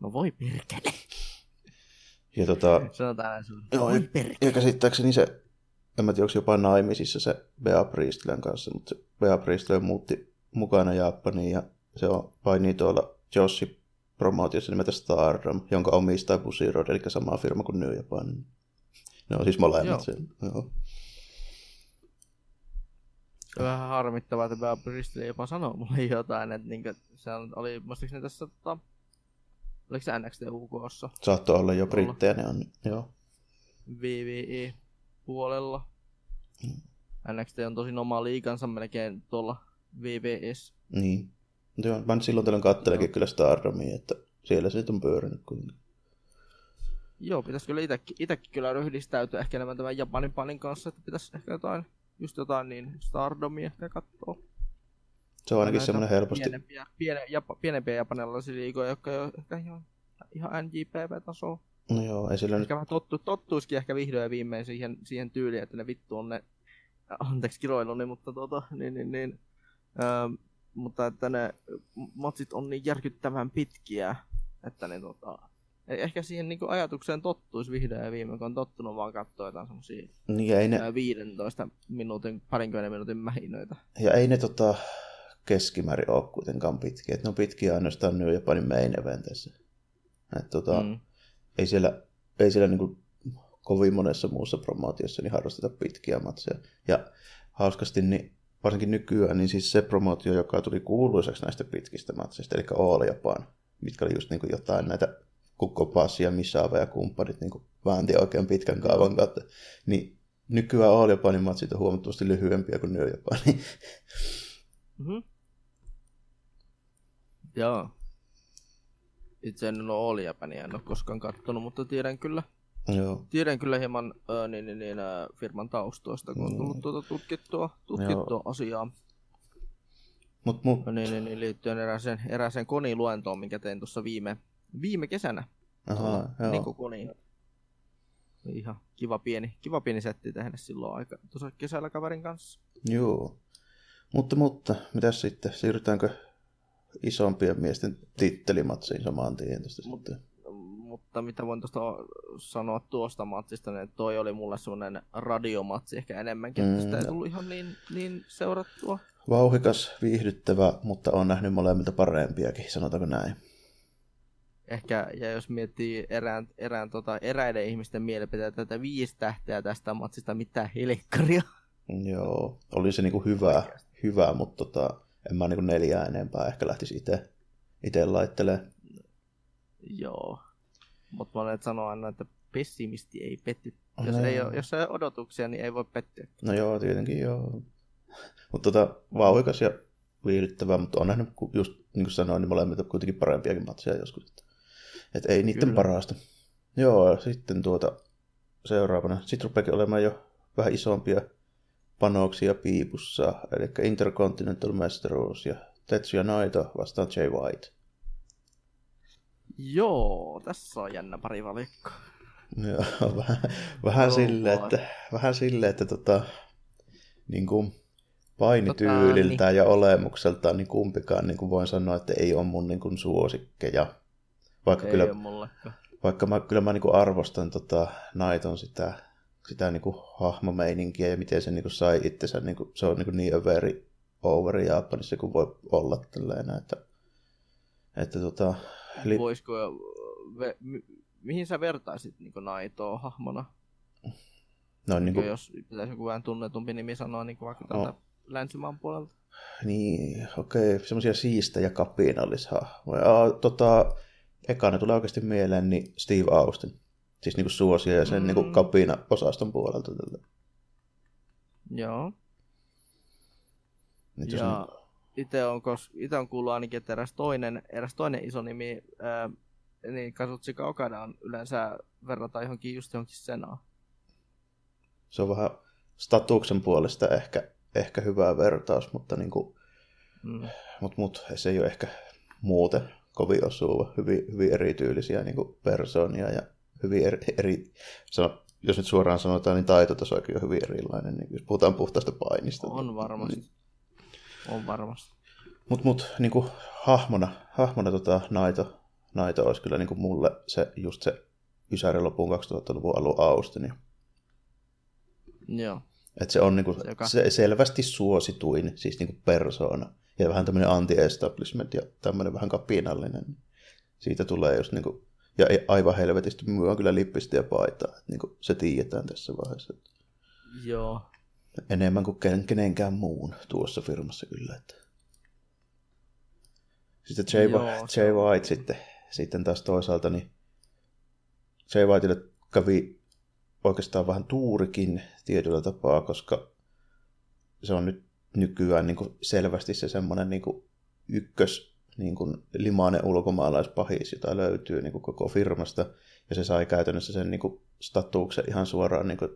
No voi perkele. Ja tota, Sanotaan näin Joo, ja, ja käsittääkseni se, en mä tiedä, onko jopa naimisissa se Bea Priestlän kanssa, mutta Bea Priestlä muutti mukana Japaniin ja se on painii tuolla Joshi promootiossa nimeltä Stardom, jonka omistaa Busy Road, eli sama firma kuin New Japan. Ne on siis molemmat. Joo. Sen, vähän harmittavaa, että Bea Priestley jopa sanoo mulle jotain, että niin se oli muistaakseni tässä tota, Oliko se NXT UKssa? Saattoi olla jo brittejä, ne on, joo. WWE-puolella. Mm. NXT on tosi oma liikansa melkein tuolla VVS. Niin. Joo, mä silloin tällöin kattelekin no. kyllä Stardomia, että siellä se on pyörinyt kuitenkin. Joo, pitäisi kyllä itsekin, itsekin kyllä ryhdistäytyä ehkä enemmän tämän Japanin panin kanssa, että pitäisi ehkä jotain, just jotain niin Stardomia ehkä katsoa. Se on ainakin semmoinen helposti. Pienempiä, piene, japa, pienempiä japanilaisia liikoja, jotka on ehkä ihan, ihan NJPV-tasoa. No joo, ei sillä ehkä nyt... tottu, tottuisikin ehkä vihdoin ja viimein siihen, siihen tyyliin, että ne vittu on ne, anteeksi kiroiluni, mutta tota, niin, niin, niin, ähm, mutta että ne matsit on niin järkyttävän pitkiä, että ne tota, ehkä siihen niin ajatukseen tottuisi vihdoin ja viimein, kun on tottunut vaan katsoa jotain semmosia niin, ei ne... 15 minuutin, parinkymmenen minuutin mähinöitä. Ja ei ne tota, keskimäärin ole kuitenkaan pitkiä. Et ne on pitkiä ainoastaan New Japanin main eventissä. Et, tota, mm. Ei siellä, ei siellä niinku kovin monessa muussa promootiossa niin harrasteta pitkiä matseja. Ja hauskasti, niin varsinkin nykyään, niin siis se promootio, joka tuli kuuluiseksi näistä pitkistä matseista, eli All Japan, mitkä oli just niin kuin jotain näitä kukkopassia, Misava ja kumppanit niin väänti oikein pitkän kaavan kautta, niin nykyään All Japanin matsit on huomattavasti lyhyempiä kuin New Japanin. Mm-hmm. Joo. Itse en ole All Japania, en ole koskaan katsonut, mutta tiedän kyllä, Joo. Tiedän kyllä hieman äh, niin, niin, niin, äh, firman taustoista, kun on tullut mm. tuota tutkittua, tutkittua asiaa. Mut, mut. Niin, niin, niin, liittyen erääseen, erääseen koniluentoon, minkä tein tuossa viime, viime kesänä. Aha, joo. Niin koni. Ihan kiva pieni, kiva pieni setti tehdä silloin aika tuossa kesällä kaverin kanssa. Joo. Mutta, mutta, mitäs sitten? Siirrytäänkö isompien miesten tittelimatsiin samaan tien tästä Mut, sitten? Mutta mitä voin tuosta sanoa tuosta matsista, niin toi oli mulle semmoinen radiomatsi ehkä enemmänkin, mm, että sitä ei tullut ihan niin, niin seurattua. Vauhikas, viihdyttävä, mutta on nähnyt molemmilta parempiakin, sanotaanko näin. Ehkä, ja jos miettii erään, erään tota, eräiden ihmisten mielipiteitä, että viisi tähteä tästä matsista, mitä helekkaria. Joo, oli se niinku hyvä, hyvä mutta tota, en mä niinku neljää enempää ehkä lähtisi itse itse laittelemaan. Joo, mutta monet sanoo aina, että pessimisti ei petty. Jos, no. ei ole, jos ei ole odotuksia, niin ei voi pettyä. No joo, tietenkin joo. Mutta tota, vauhikas ja viihdyttävää, mutta on nähnyt, just niin kuin sanoin, niin molemmilta kuitenkin parempiakin matseja joskus. Että, et ei niiden Kyllä. parasta. Joo, sitten tuota seuraavana. Sitten rupeakin olemaan jo vähän isompia panoksia piipussa, eli Intercontinental Mestaruus ja Tetsuya Naito vastaan Jay White. Joo, tässä on jännä pari valikko. Joo, vähän, vähän sille, että, vähän sille, että tota, niin kuin painityyliltään tota, niin. ja olemukseltaan niin kumpikaan niin kuin voin sanoa, että ei ole mun niin kuin suosikkeja. Vaikka ei kyllä, vaikka mä, kyllä mä niin kuin arvostan tota, Naiton sitä, sitä niin kuin hahmomeininkiä ja miten se niin kuin sai itsensä, niin kuin, se on niin, kuin niin överi over Japanissa kuin voi olla tällainen, että, että tota, Eli... Voisiko, ve, mi, mihin sä vertaisit niin Naitoa hahmona? No, niin kuin... Jos pitäisi joku vähän tunnetumpi nimi sanoa niin vaikka no. tältä länsimaan puolelta. Niin, okei, okay. semmoisia siistejä kapinallishahmoja. Tota, ekana tulee oikeasti mieleen niin Steve Austin. Siis niin kuin suosia ja sen mm. niin kapina-osaston puolelta. Tällä. Joo. Niin, ja itse on, ite on kuullut ainakin, että eräs toinen, eräs toinen iso nimi, ää, niin Kazuchika Okada on yleensä verrata johonkin just johonkin Senaan. Se on vähän statuksen puolesta ehkä, ehkä hyvä vertaus, mutta, niin kuin, mm. mut, mut, se ei ole ehkä muuten kovin osuva. Hyvin, hyvin erityylisiä niin kuin persoonia ja hyvin eri, eri sano, jos nyt suoraan sanotaan, niin taitotasoakin on hyvin erilainen, niin jos puhutaan puhtaasta painista. On varmasti. Niin, on varmasti. Mutta mut, niinku, hahmona, hahmona tota, Naito, Naito olisi kyllä niinku, mulle se, just se Ysäri lopun 2000-luvun alun Austin. Joo. Et se on niinku, Joka... se, selvästi suosituin siis niinku persoona. Ja vähän tämmöinen anti-establishment ja tämmöinen vähän kapinallinen. Siitä tulee just niinku, ja aivan helvetisti myy on kyllä lippistä ja paitaa. Et niinku, se tiedetään tässä vaiheessa. Joo. Enemmän kuin kenenkään muun tuossa firmassa kyllä. Että. Sitten Jay, Joo, Jay White sitten, sitten taas toisaalta niin Jay Whiteille kävi oikeastaan vähän tuurikin tietyllä tapaa, koska se on nyt nykyään niin kuin selvästi se semmoinen niin kuin ykkös niin kuin limainen ulkomaalaispahis, jota löytyy niin kuin koko firmasta, ja se sai käytännössä sen niin kuin statuksen ihan suoraan, niin kuin,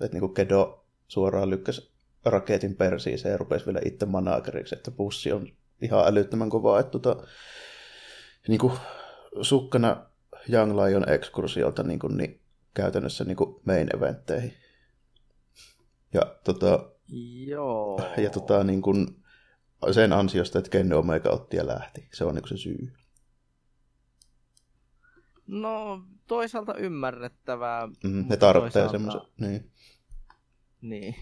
että niin kuin Kedo suoraan lykkäsi raketin persiin ja rupesi vielä itse manageriksi, että bussi on ihan älyttömän kova, että tota, niin kuin sukkana Young Lion ekskursiolta niin, kuin, niin käytännössä niin kuin main eventteihin. Ja, tota, Joo. ja tota, niin kuin, sen ansiosta, että Kenny Omega otti ja lähti. Se on niin kuin se syy. No, toisaalta ymmärrettävää. Mm, ne tarvitsee semmoisen. Niin. Niin.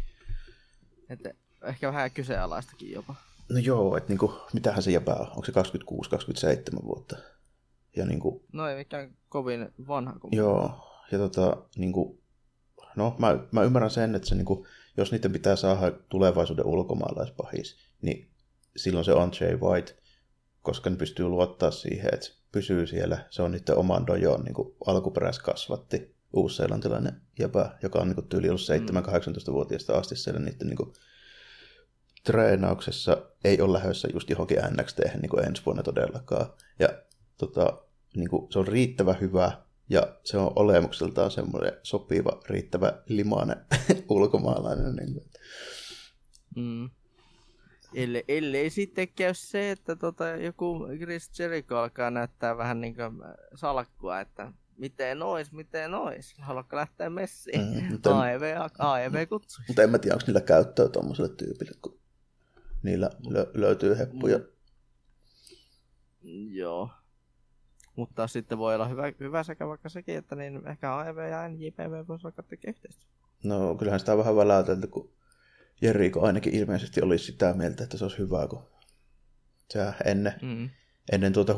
Että ehkä vähän kyseenalaistakin jopa. No joo, että niinku, mitähän se jäpää on? Onko se 26-27 vuotta? Ja niinku, No ei mikään kovin vanha. Kun... joo, ja tota, niinku, no mä, mä ymmärrän sen, että se niinku, jos niiden pitää saada tulevaisuuden ulkomaalaispahis, niin silloin se on Jay White, koska ne pystyy luottaa siihen, että pysyy siellä. Se on niiden oman dojon niin alkuperäiskasvatti, uusseelantilainen jäpä, joka on niin tyyli ollut 7-18-vuotiaasta asti siellä niiden niin treenauksessa. Ei ole lähdössä just johonkin NXT niin ensi vuonna todellakaan. Ja tota, niin kuin, se on riittävä hyvä ja se on olemukseltaan semmoinen sopiva, riittävä limainen ulkomaalainen. Niin kuin. Mm. Ellei, ellei sitten käy se, että tota, joku Chris Jericho alkaa näyttää vähän niin kuin salkkua, että miten ois, miten ois, haluatko lähteä messiin? Mm, mutta AEV, AEV kutsui. Mutta en mä tiedä, onko niillä käyttöä tuommoiselle tyypille, kun niillä lö- löytyy heppuja. Mm. Joo. Mutta sitten voi olla hyvä, hyvä sekä vaikka sekin, että niin ehkä AEV ja NJPV voisi alkaa tekemään yhteistyötä. No kyllähän sitä on vähän väläytelty, kun Jeriko ainakin ilmeisesti olisi sitä mieltä, että se olisi hyvä, kun se ennen, mm. ennen tuota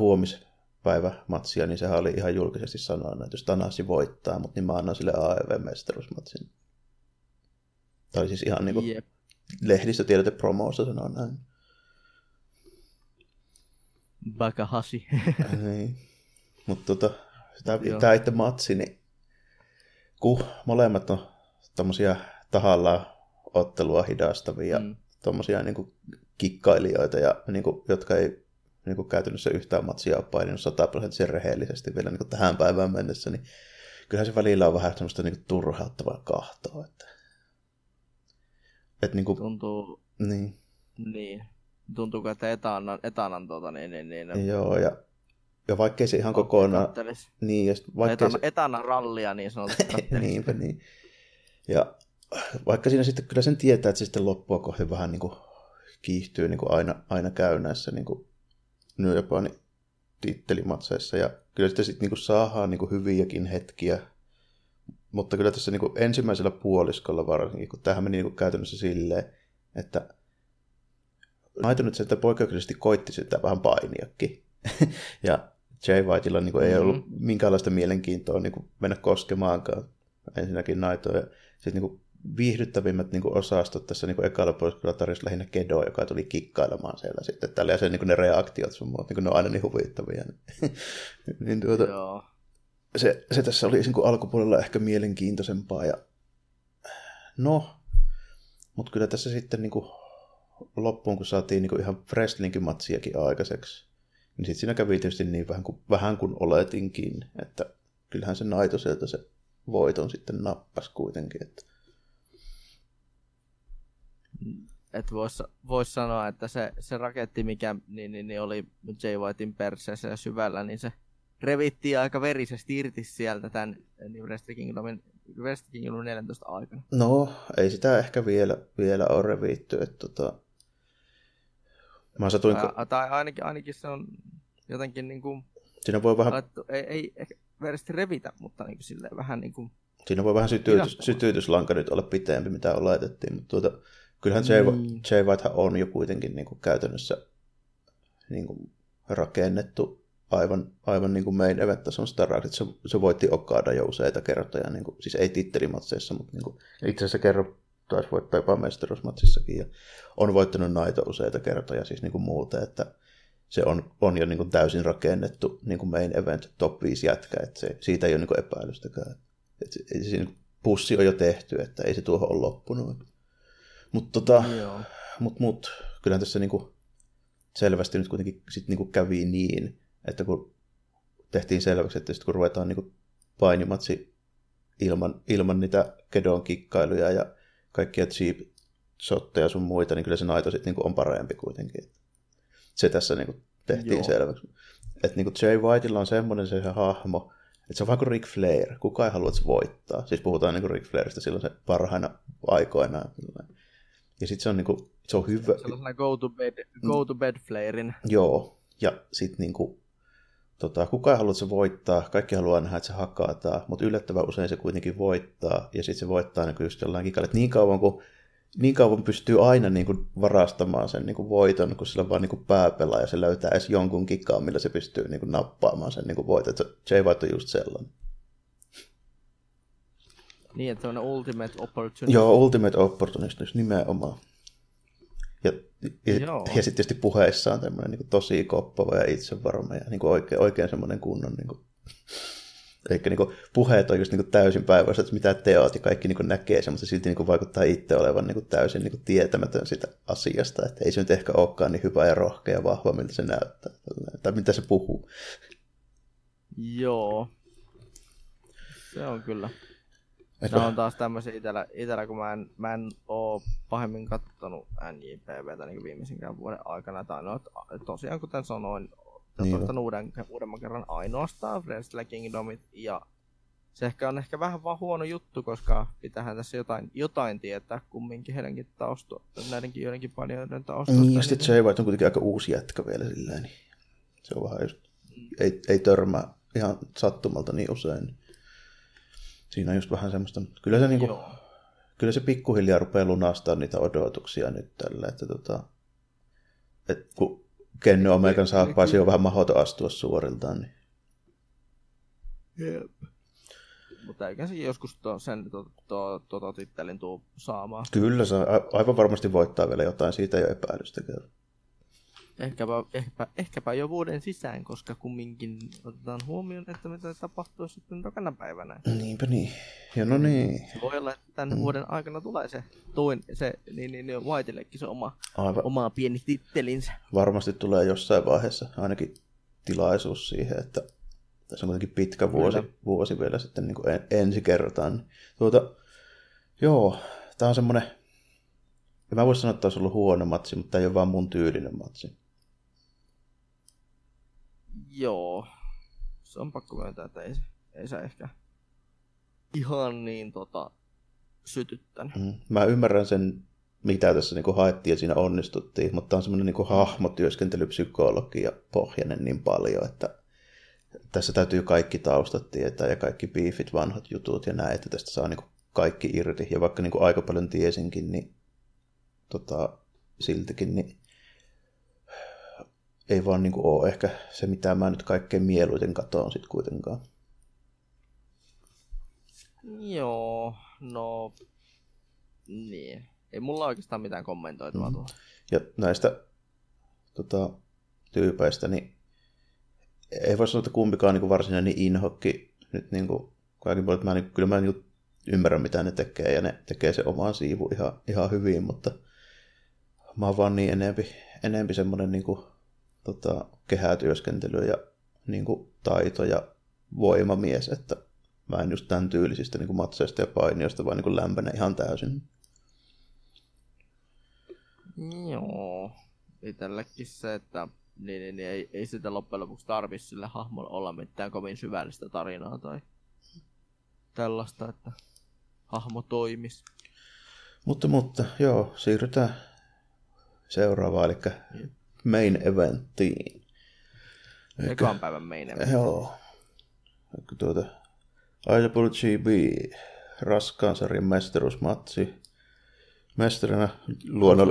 huomispäivämatsia, niin sehän oli ihan julkisesti sanonut, että jos Tanasi voittaa, mutta niin mä annan sille AEV-mestaruusmatsin. Tai siis ihan niin kuin yep. lehdistötiedote promoossa sanoo näin. Bakahashi. niin. Mutta tota, tämä itse matsi, niin kun molemmat on tommosia tahallaan ottelua hidastavia mm. tuommoisia niin kikkailijoita, ja, niin kuin, jotka ei niin kuin käytännössä yhtään matsia ole paininut sataprosenttisen rehellisesti vielä niin kuin tähän päivään mennessä, niin kyllähän se välillä on vähän semmoista niin kuin turhauttavaa kahtoa. Että, että niin kuin, Tuntuu... Niin. Niin. Tuntuuko, että etanan, etanan tuota, niin, niin, niin, Joo, ja, ja vaikkei se ihan kokonaan... Niin, ja vaikkei etana, se... etana rallia niin sanotusti Niinpä niin. Ja vaikka siinä sitten kyllä sen tietää, että se sitten loppua kohti vähän niin kuin kiihtyy niin kuin aina, aina käy näissä niin kuin New Japanin tittelimatseissa. Ja kyllä sitten sitten niin kuin saadaan niin kuin hyviäkin hetkiä. Mutta kyllä tässä niin kuin ensimmäisellä puoliskolla varsinkin, kun tähän meni niin kuin käytännössä silleen, että Naito nyt että poikkeuksellisesti koitti sitä vähän painiakin. ja Jay Whiteilla niin kuin ei ollut mm-hmm. minkäänlaista mielenkiintoa niin kuin mennä koskemaankaan ensinnäkin Naitoa. Ja sitten niin kuin viihdyttävimmät niin kuin osastot tässä niin kuin ekalla puoliskolla tarjosi lähinnä Kedo, joka tuli kikkailemaan siellä sitten. Tällä ja niin kuin ne reaktiot sun muut, niin kuin ne on aina niin huvittavia. niin tuota, Joo. Se, se, tässä oli niin kuin alkupuolella ehkä mielenkiintoisempaa. Ja... No, mutta kyllä tässä sitten niin kuin loppuun, kun saatiin niin kuin ihan wrestling-matsiakin aikaiseksi, niin sitten siinä kävi tietysti niin vähän kuin, vähän kuin oletinkin, että kyllähän se Naito sieltä se voiton sitten nappas kuitenkin. Että että voisi vois sanoa, että se, se raketti, mikä niin, niin, niin oli Jay Whitein perseessä ja syvällä, niin se revittiin aika verisesti irti sieltä tämän niin Wrestle Kingdomin, Wrestle Kingdomin 14 aikana. No, ei sitä ehkä vielä, vielä ole revitty. Että tota... Mä satuin... Ää, tai ainakin, ainakin se on jotenkin niin kuin... Siinä voi vähän... Alettu, ei, ei ehkä verisesti revitä, mutta niin kuin silleen vähän niin kuin... Siinä voi vähän sytytys, sytytyslanka nyt olla pitempi, mitä oletettiin, mutta tuota, Kyllähän Jay, mm. Jay White on jo kuitenkin niin kuin käytännössä niin kuin rakennettu aivan, aivan niin kuin main event tason star, se, se voitti Okada jo useita kertoja, niin kuin, siis ei tittelimatseissa, mutta niin kuin, itse asiassa kerro taisi voittaa jopa mestaruusmatsissakin ja on voittanut naito useita kertoja siis niin kuin muuten, että se on, on jo niin kuin täysin rakennettu niin kuin main event top 5 jätkä, että se, siitä ei ole niin kuin epäilystäkään. Että se, siinä pussi on jo tehty, että ei se tuohon ole loppunut. Mutta tota, mut, mut, kyllähän tässä niin kuin selvästi nyt kuitenkin sit niin kuin kävi niin, että kun tehtiin selväksi, että sitten kun ruvetaan niin kuin painimatsi ilman, ilman niitä kedon kikkailuja ja kaikkia cheap shotteja sun muita, niin kyllä se naito sitten niin on parempi kuitenkin. Se tässä niin kuin tehtiin Joo. selväksi. Että niin kuin Jay Whiteilla on semmoinen se hahmo, että se on vähän kuin Ric Flair. Kuka ei halua, että se voittaa. Siis puhutaan niin kuin Ric Flairista silloin se parhaina aikoina. Ja sitten se on, niin kuin, se on hyvä. Sellaisena go to bed, go to bed Flairin. Joo. Ja sitten niin kuin, tota, kuka ei halua, että se voittaa. Kaikki haluaa nähdä, että se hakataan. Mutta yllättävän usein se kuitenkin voittaa. Ja sitten se voittaa niin just jollain kikalle. Niin kauan kuin niin kauan pystyy aina niin kuin varastamaan sen niin kuin voiton, kun sillä on vaan niin kuin pääpelaaja, se löytää edes jonkun kikaan, millä se pystyy niin kuin nappaamaan sen niin kuin voiton. Jay White on just sellainen. Niin, että on ultimate opportunity. Joo, ultimate opportunity, nimenomaan. Ja, ja, ja sitten tietysti puheissa on tämmöinen niin tosi koppava ja itsevarma ja niin kuin oikein, oikein semmoinen kunnon niin kuin Eli niin kuin, puheet on just niin kuin täysin päivässä, että mitä teot ja kaikki niin kuin näkee mutta silti niin kuin vaikuttaa itse olevan niin kuin täysin niin kuin tietämätön sitä asiasta. Että ei se nyt ehkä olekaan niin hyvä ja rohkea ja vahva, miltä se näyttää. Tai mitä se puhuu. Joo. Se on kyllä. Se on taas tämmöisiä itellä, itellä kun mä en, mä en oo pahemmin kattonut NJPVtä niin viimeisinkään vuoden aikana. Tai no, tosiaan kuten sanoin, niin toistan uuden, uudemman kerran ainoastaan Friends Kingdomit ja se ehkä on ehkä vähän vaan huono juttu, koska pitähän tässä jotain, jotain tietää kumminkin heidänkin tausto, näidenkin joidenkin painijoiden taustoista. Niin, ja sitten niin... J. White on kuitenkin aika uusi jätkä vielä sillä niin se on vähän just, mm. ei, ei törmää ihan sattumalta niin usein. Siinä on just vähän semmoista, kyllä se, niinku, kyllä se pikkuhiljaa rupeaa lunastaa niitä odotuksia nyt tällä, että tota, et kun Kenny Omegan saappaisi jo vähän mahdoton astua suoriltaan. Niin. Jep. Mutta eikä se joskus to, sen to, to, to, to, tittelin tuu saamaan. Kyllä, se aivan varmasti voittaa vielä jotain, siitä ei ole epäilystäkään. Ehkäpä, ehkäpä, ehkäpä jo vuoden sisään, koska kumminkin otetaan huomioon, että mitä tapahtuu sitten tokana päivänä. Niinpä niin. Ja no niin. Se voi olla, että tämän mm. vuoden aikana tulee se, toin, se niin, niin, niin Whiteillekin se oma, Aivan. oma pieni tittelinsä. Varmasti tulee jossain vaiheessa ainakin tilaisuus siihen, että tässä on kuitenkin pitkä vuosi, vuosi vielä sitten niin kuin en, ensi kertaan. Tuota, joo, tämä on semmoinen, ja mä voisin sanoa, että olisi ollut huono matsi, mutta tämä ei ole vaan mun tyylinen matsi. Joo, se on pakko myöntää, että ei, ei se ehkä ihan niin tota, sytyttänyt. Mm. Mä ymmärrän sen, mitä tässä niin haettiin ja siinä onnistuttiin, mutta on semmoinen niin hahmotyöskentelypsykologia pohjainen niin paljon, että tässä täytyy kaikki taustat tietää ja kaikki beefit, vanhat jutut ja näin, että tästä saa niin kaikki irti. Ja vaikka niin aika paljon tiesinkin, niin tota, siltikin niin ei vaan niin kuin ole ehkä se, mitä mä nyt kaikkein mieluiten katoon sitten kuitenkaan. Joo, no niin. Ei mulla oikeastaan mitään kommentoitavaa mm. tuohon. Ja näistä tota, tyypeistä, niin ei voi sanoa, että kumpikaan niin varsinainen inhokki nyt niin kuin kaikin puolin, mä, niin, kyllä mä niin ymmärrän, mitä ne tekee, ja ne tekee se omaan siivu ihan, ihan hyvin, mutta mä oon vaan niin enempi, enempi semmoinen niin kuin, tota, kehätyöskentely ja niin kuin, taito ja voimamies, että mä en just tämän tyylisistä niin kuin matseista ja painioista vaan niin kuin lämpene ihan täysin. Joo, itsellekin se, että niin, niin, niin ei, ei sitä loppujen lopuksi tarvitse sille hahmolle olla mitään kovin syvällistä tarinaa tai tällaista, että hahmo toimisi. Mutta, mutta, joo, siirrytään seuraavaan, eli main eventtiin. Ekan päivän main event. Joo. Tuota, IWGB, raskaan sarjan mestaruusmatsi. Mestarina luonno,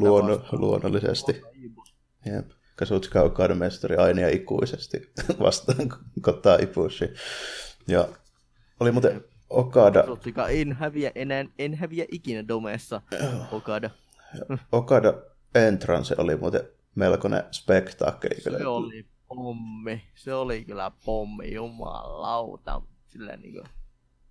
luonno, luonnollisesti. Jep. Kasutsuka Okada mestari aina ja ikuisesti vastaan Kota Ibushi. Ja oli muuten Okada... Kasutsuka en häviä enää, en häviä ikinä Domessa, Okada. Okada entrance oli muuten melkoinen spektaakkeli. kyllä. Se oli pommi. Se oli kyllä pommi, jumalauta. Silleen niinku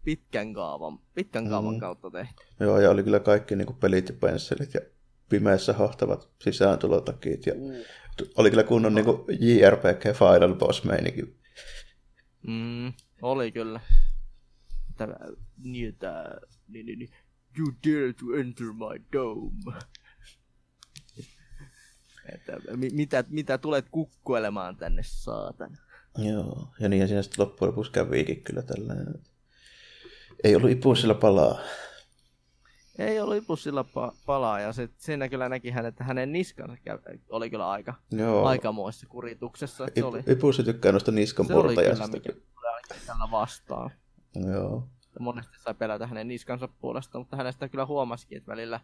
pitkän kaavan, pitkän kaavan Mm. kautta tehty. Joo, ja oli kyllä kaikki niin kuin pelit ja pensselit ja pimeässä hahtavat sisääntulotakit. Ja Uh. oli kyllä kunnon niin kuin JRPG Final Boss meininki. Mm, oli kyllä. Tämä, niin, tää, niin, niin, niin. You dare to enter my dome. Että, mi, mitä, mitä tulet kukkuelemaan tänne, saatana. Joo, ja niin siinä sitten loppujen lopuksi käviikin kyllä tällainen. Ei ollut ipuisilla palaa. Ei ollut ipussilla pa- palaa, ja sit, siinä kyllä näki hän, että hänen niskansa käy- oli kyllä aika, Joo. aikamoissa kurituksessa. Että se oli, Ipu, Ipusi tykkää noista niskan se oli kyllä, mikä tällä vastaan. Joo. monesti sai pelätä hänen niskansa puolesta, mutta hänestä kyllä huomasikin, että välillä,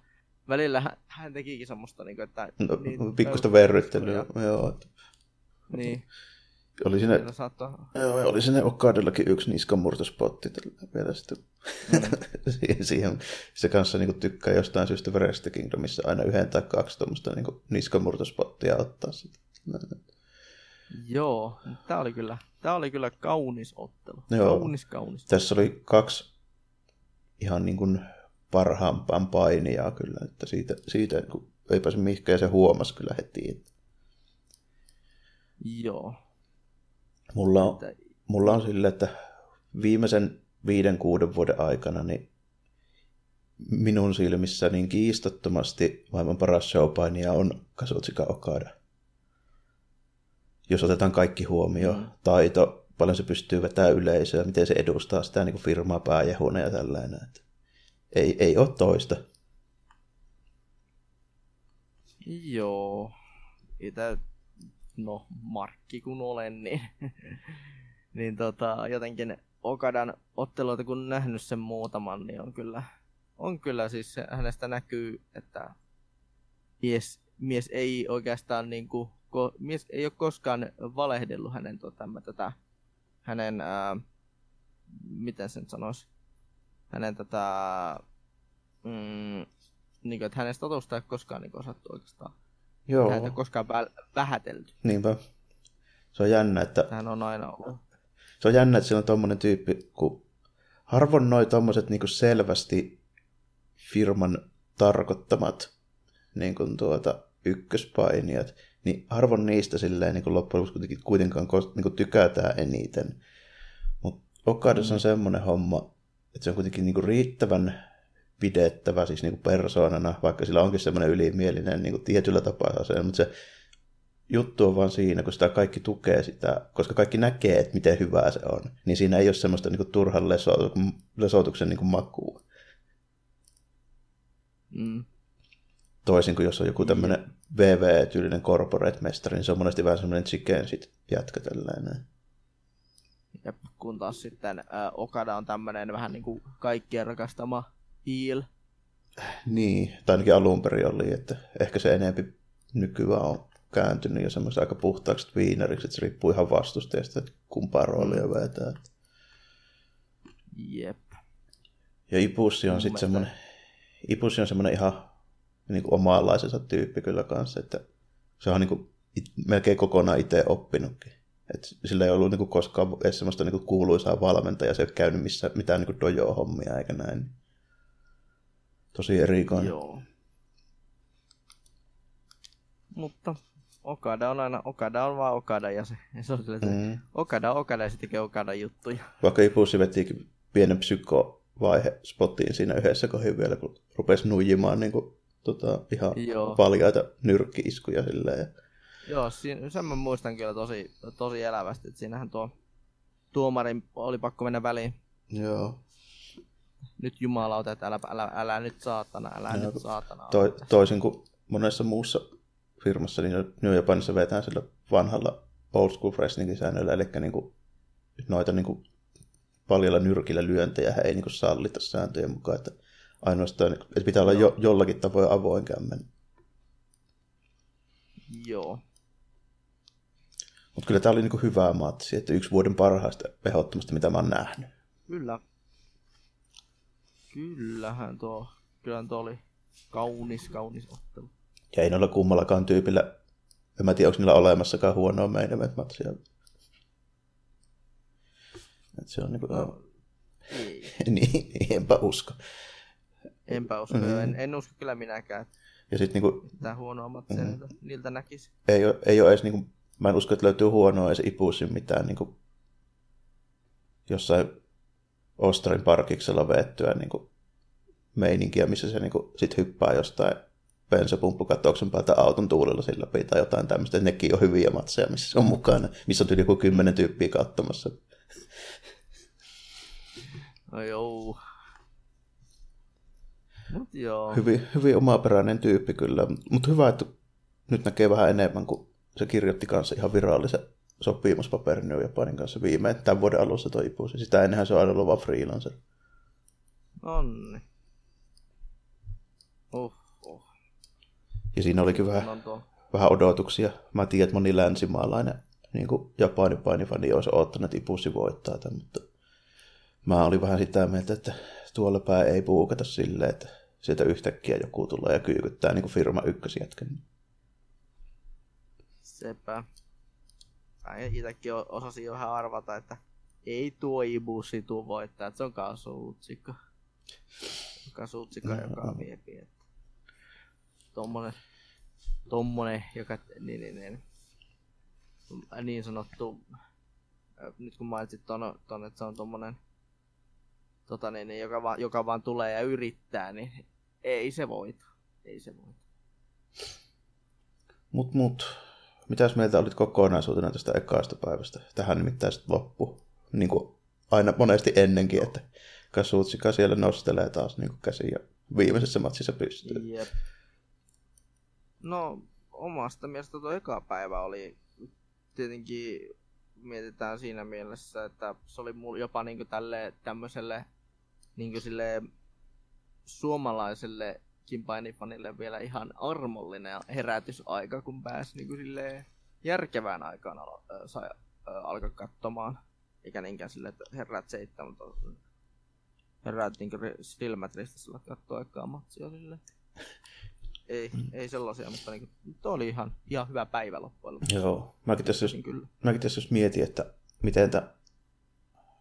välillä hän, hän tekikin semmoista, niin kuin, että... No, niin, pikkusta verryttelyä. Joo. että Niin, Oli siinä, saattaa... joo, oli siinä Okadellakin yksi niskanmurtospotti tällä vielä sitten. Mm. siihen, siihen, se kanssa niin tykkää jostain syystä Verestä Kingdomissa aina yhden tai kaksi tuommoista niin niskanmurtospottia ottaa sitten. Joo, tää oli kyllä, tää oli kyllä kaunis ottelu. Joo. Kaunis, kaunis. Tässä oli kaksi ihan niin kuin parhaampaan painijaa kyllä, että siitä, siitä kuin, ei pääse mihinkään ja se huomasi kyllä heti. Että Joo. mulla, on, mulla on sille, että viimeisen viiden, kuuden vuoden aikana niin minun silmissä niin kiistattomasti maailman paras showpainija on Kazuchika Okada. Jos otetaan kaikki huomioon, Mm. mm. taito, paljon se pystyy vetämään yleisöä, miten se edustaa sitä niin kuin firmaa pääjehuna ja tällainen. Että ei, ei ole toista. joo. Itä, no, Markki kun olen, niin, niin tota, jotenkin Okadan otteluita kun nähnyt sen muutaman, niin on kyllä, on kyllä siis hänestä näkyy, että mies, mies ei oikeastaan niinku, ko, mies ei ole koskaan valehdellut hänen tota, tätä, hänen, ää, miten sen sanoisi, hänen tätä, mm, niin kuin, että hänen statusta ei koskaan niin osattu oikeastaan. Joo, Häntä ei ole koskaan vä- vähätelty. niinpä. Se on jännä, että Hän on aina ollut. se on jännä, että siellä on tommonen tyyppi, kun harvoin noi tommoset niinku selvästi firman tarkoittamat niin kuin tuota, ykköspainijat, niin harvoin niistä silleen niin kuin loppujen lopuksi kuitenkaan niin kuin tykätään eniten. Mutta Okadassa on semmoinen homma, että se on kuitenkin niin kuin riittävän pidettävä siis niin kuin persoonana, vaikka sillä onkin semmoinen ylimielinen niin kuin tietyllä tapaa se, mutta se juttu on vaan siinä, kun sitä kaikki tukee sitä, koska kaikki näkee, että miten hyvää se on, niin siinä ei ole semmoista niin kuin turhan leso- lesotuksen niin kuin makua. Mm. Toisin kuin jos on joku tämmöinen VV-tyylinen corporate-mestari, niin se on monesti vähän semmoinen chicken sit jätkä tällainen. Ja kun taas sitten ää, Okada on tämmönen vähän niinku kaikkien rakastama heel. Niin, tai ainakin alun perin oli, että ehkä se enempi nykyään on kääntynyt jo semmoista aika puhtaaksi viineriksi, että se riippuu ihan vastustajasta, että kumpaa roolia vetää. Jep. Ja Ipussi on sitten semmoinen, Ipussi on semmoinen ihan niin kuin omanlaisensa tyyppi kyllä kanssa, että se on niin kuin it, melkein kokonaan itse oppinutkin. Et sillä ei ollut niin kuin koskaan edes semmoista niin kuin kuuluisaa valmentajaa, se ei ole käynyt missään, mitään niin kuin dojo-hommia eikä näin. Tosi erikoinen. Joo. Mutta Okada on aina, Okada on vaan Okada ja se, ja se on sille, että Mm. Okada on Okada ja se tekee Okada juttuja. Vaikka Ipussi vetikin pienen psykovaihe spottiin siinä yhdessä kohin vielä, kun rupesi nuijimaan niin kuin, tota, ihan Joo. paljaita nyrkki-iskuja silleen. Ja, Joo, siinä, sen mä muistan kyllä tosi, tosi elävästi, että siinähän tuo tuomarin oli pakko mennä väliin. joo. Nyt jumalauta, että älä, älä, älä nyt saatana, älä Joo, nyt saatana. To, toisin kuin monessa muussa firmassa, niin New Japanissa vetään sillä vanhalla old school wrestlingin säännöllä, eli niin kuin, noita niin kuin, paljalla nyrkillä lyöntejä ei niin kuin, sallita sääntöjen mukaan, että ainoastaan, että pitää olla jo, jollakin tavoin avoin kämmen. Joo. Mutta kyllä tämä oli niin kuin, hyvä matsi, että yksi vuoden parhaista ehdottomasti, mitä mä oon nähnyt. Kyllä. Kyllähän tuo, kyllähän tuo oli kaunis, kaunis ottelu. Ja ei noilla kummallakaan tyypillä en mä tiedä, onko niillä olemassakaan huonoa main event matchia. Et se on niinku, No, ei. niin, enpä usko. Enpä usko. Mm. En, en usko kyllä minäkään, Ja sitten niinku, mitään huonoa matsia mm. niiltä, niiltä näkisi. ei, ole, ei ole edes, niinku, mä en usko, että löytyy huonoa edes ipuusin mitään niinku, jossain Ostarin parkiksella veettyä niinku, meininkiä, missä se niinku, sit hyppää jostain bensapumppukatoksen päältä auton tuulella sillä läpi tai jotain tämmöistä. Nekin on hyviä matseja, missä se on mukana, missä on yli joku kymmenen tyyppiä katsomassa. No joo. Mut joo. Hyvin, hyvin omaperäinen tyyppi kyllä, mutta hyvä, että nyt näkee vähän enemmän, kun se kirjoitti kanssa ihan virallisen sopimuspaperin New Japanin kanssa viimein tämän vuoden alussa toi ipusi. Sitä ennenhän se on aina ollut vaan freelancer. Onni. Uh, uh. Ja siinä olikin vähän, tuo. vähän odotuksia. Mä tiedän, että moni länsimaalainen niin kuin Japanin painifani olisi odottanut, että Ipusi voittaa tämän, mutta mä olin vähän sitä mieltä, että tuolla päin ei puukata silleen, että sieltä yhtäkkiä joku tulee ja kyykyttää niin kuin firma ykkösjätkän. Sepä. O- osasin jo vähän arvata, että ei tuo Ibushi tuu voittaa, että se on Kazuutsikko. Kazuutsikko, Mm, joka viepi. Että tommonen, tommonen, joka niin, niin, niin, niin sanottu, äh, nyt kun mainitsit ton, ton että se on tommonen, tota niin, niin, joka, vaan, joka vaan tulee ja yrittää, niin ei se voita. Ei se voita. Mut, mut, mitäs mieltä olit kokonaisuutena tästä ekaasta päivästä? Tähän nimittäin sitten loppu. Niin kuin aina monesti ennenkin, että Kasutsika siellä nostelee taas niin kuin käsiä ja viimeisessä matsissa pystyy. Jep. No, omasta mielestä tuo eka päivä oli tietenkin mietitään siinä mielessä, että se oli jopa niinku tälle tämmöiselle niinku sille suomalaiselle kimpainifanille vielä ihan armollinen herätysaika, kun pääsi niinku sille järkevään aikaan alo- sai, alkaa katsomaan. Eikä niinkään silleen, että herät seitsemän, mutta herät ri- silmät ristissä katsoa ekaa matsia silleen. Ei, ei sellaisia, mutta niinku, tuo oli ihan, ihan hyvä päivä loppujen lopuksi. Joo, mäkin tässä Niin kyllä. mäkin tässä just mietin, että miten tä,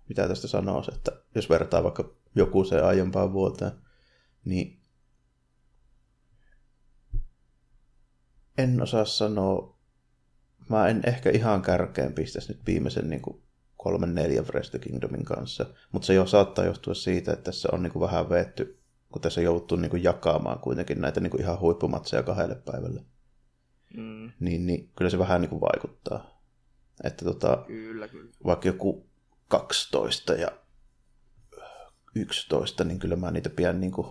mitä tästä sanoisi, että jos vertaa vaikka joku se aiempaan vuoteen, niin en osaa sanoa, mä en ehkä ihan kärkeen pistäisi nyt viimeisen niin kuin kolmen neljän Wrestle Kingdomin kanssa, mutta se jo saattaa johtua siitä, että tässä on niin kuin vähän veetty, kun tässä on jouduttu niin kuin jakamaan kuitenkin näitä niin kuin ihan huippumatseja kahdelle päivälle, Mm, niin, niin kyllä se vähän niin kuin vaikuttaa. Että tota, kyllä, kyllä. vaikka joku 12 ja 11, niin kyllä mä niitä pidän niin kuin,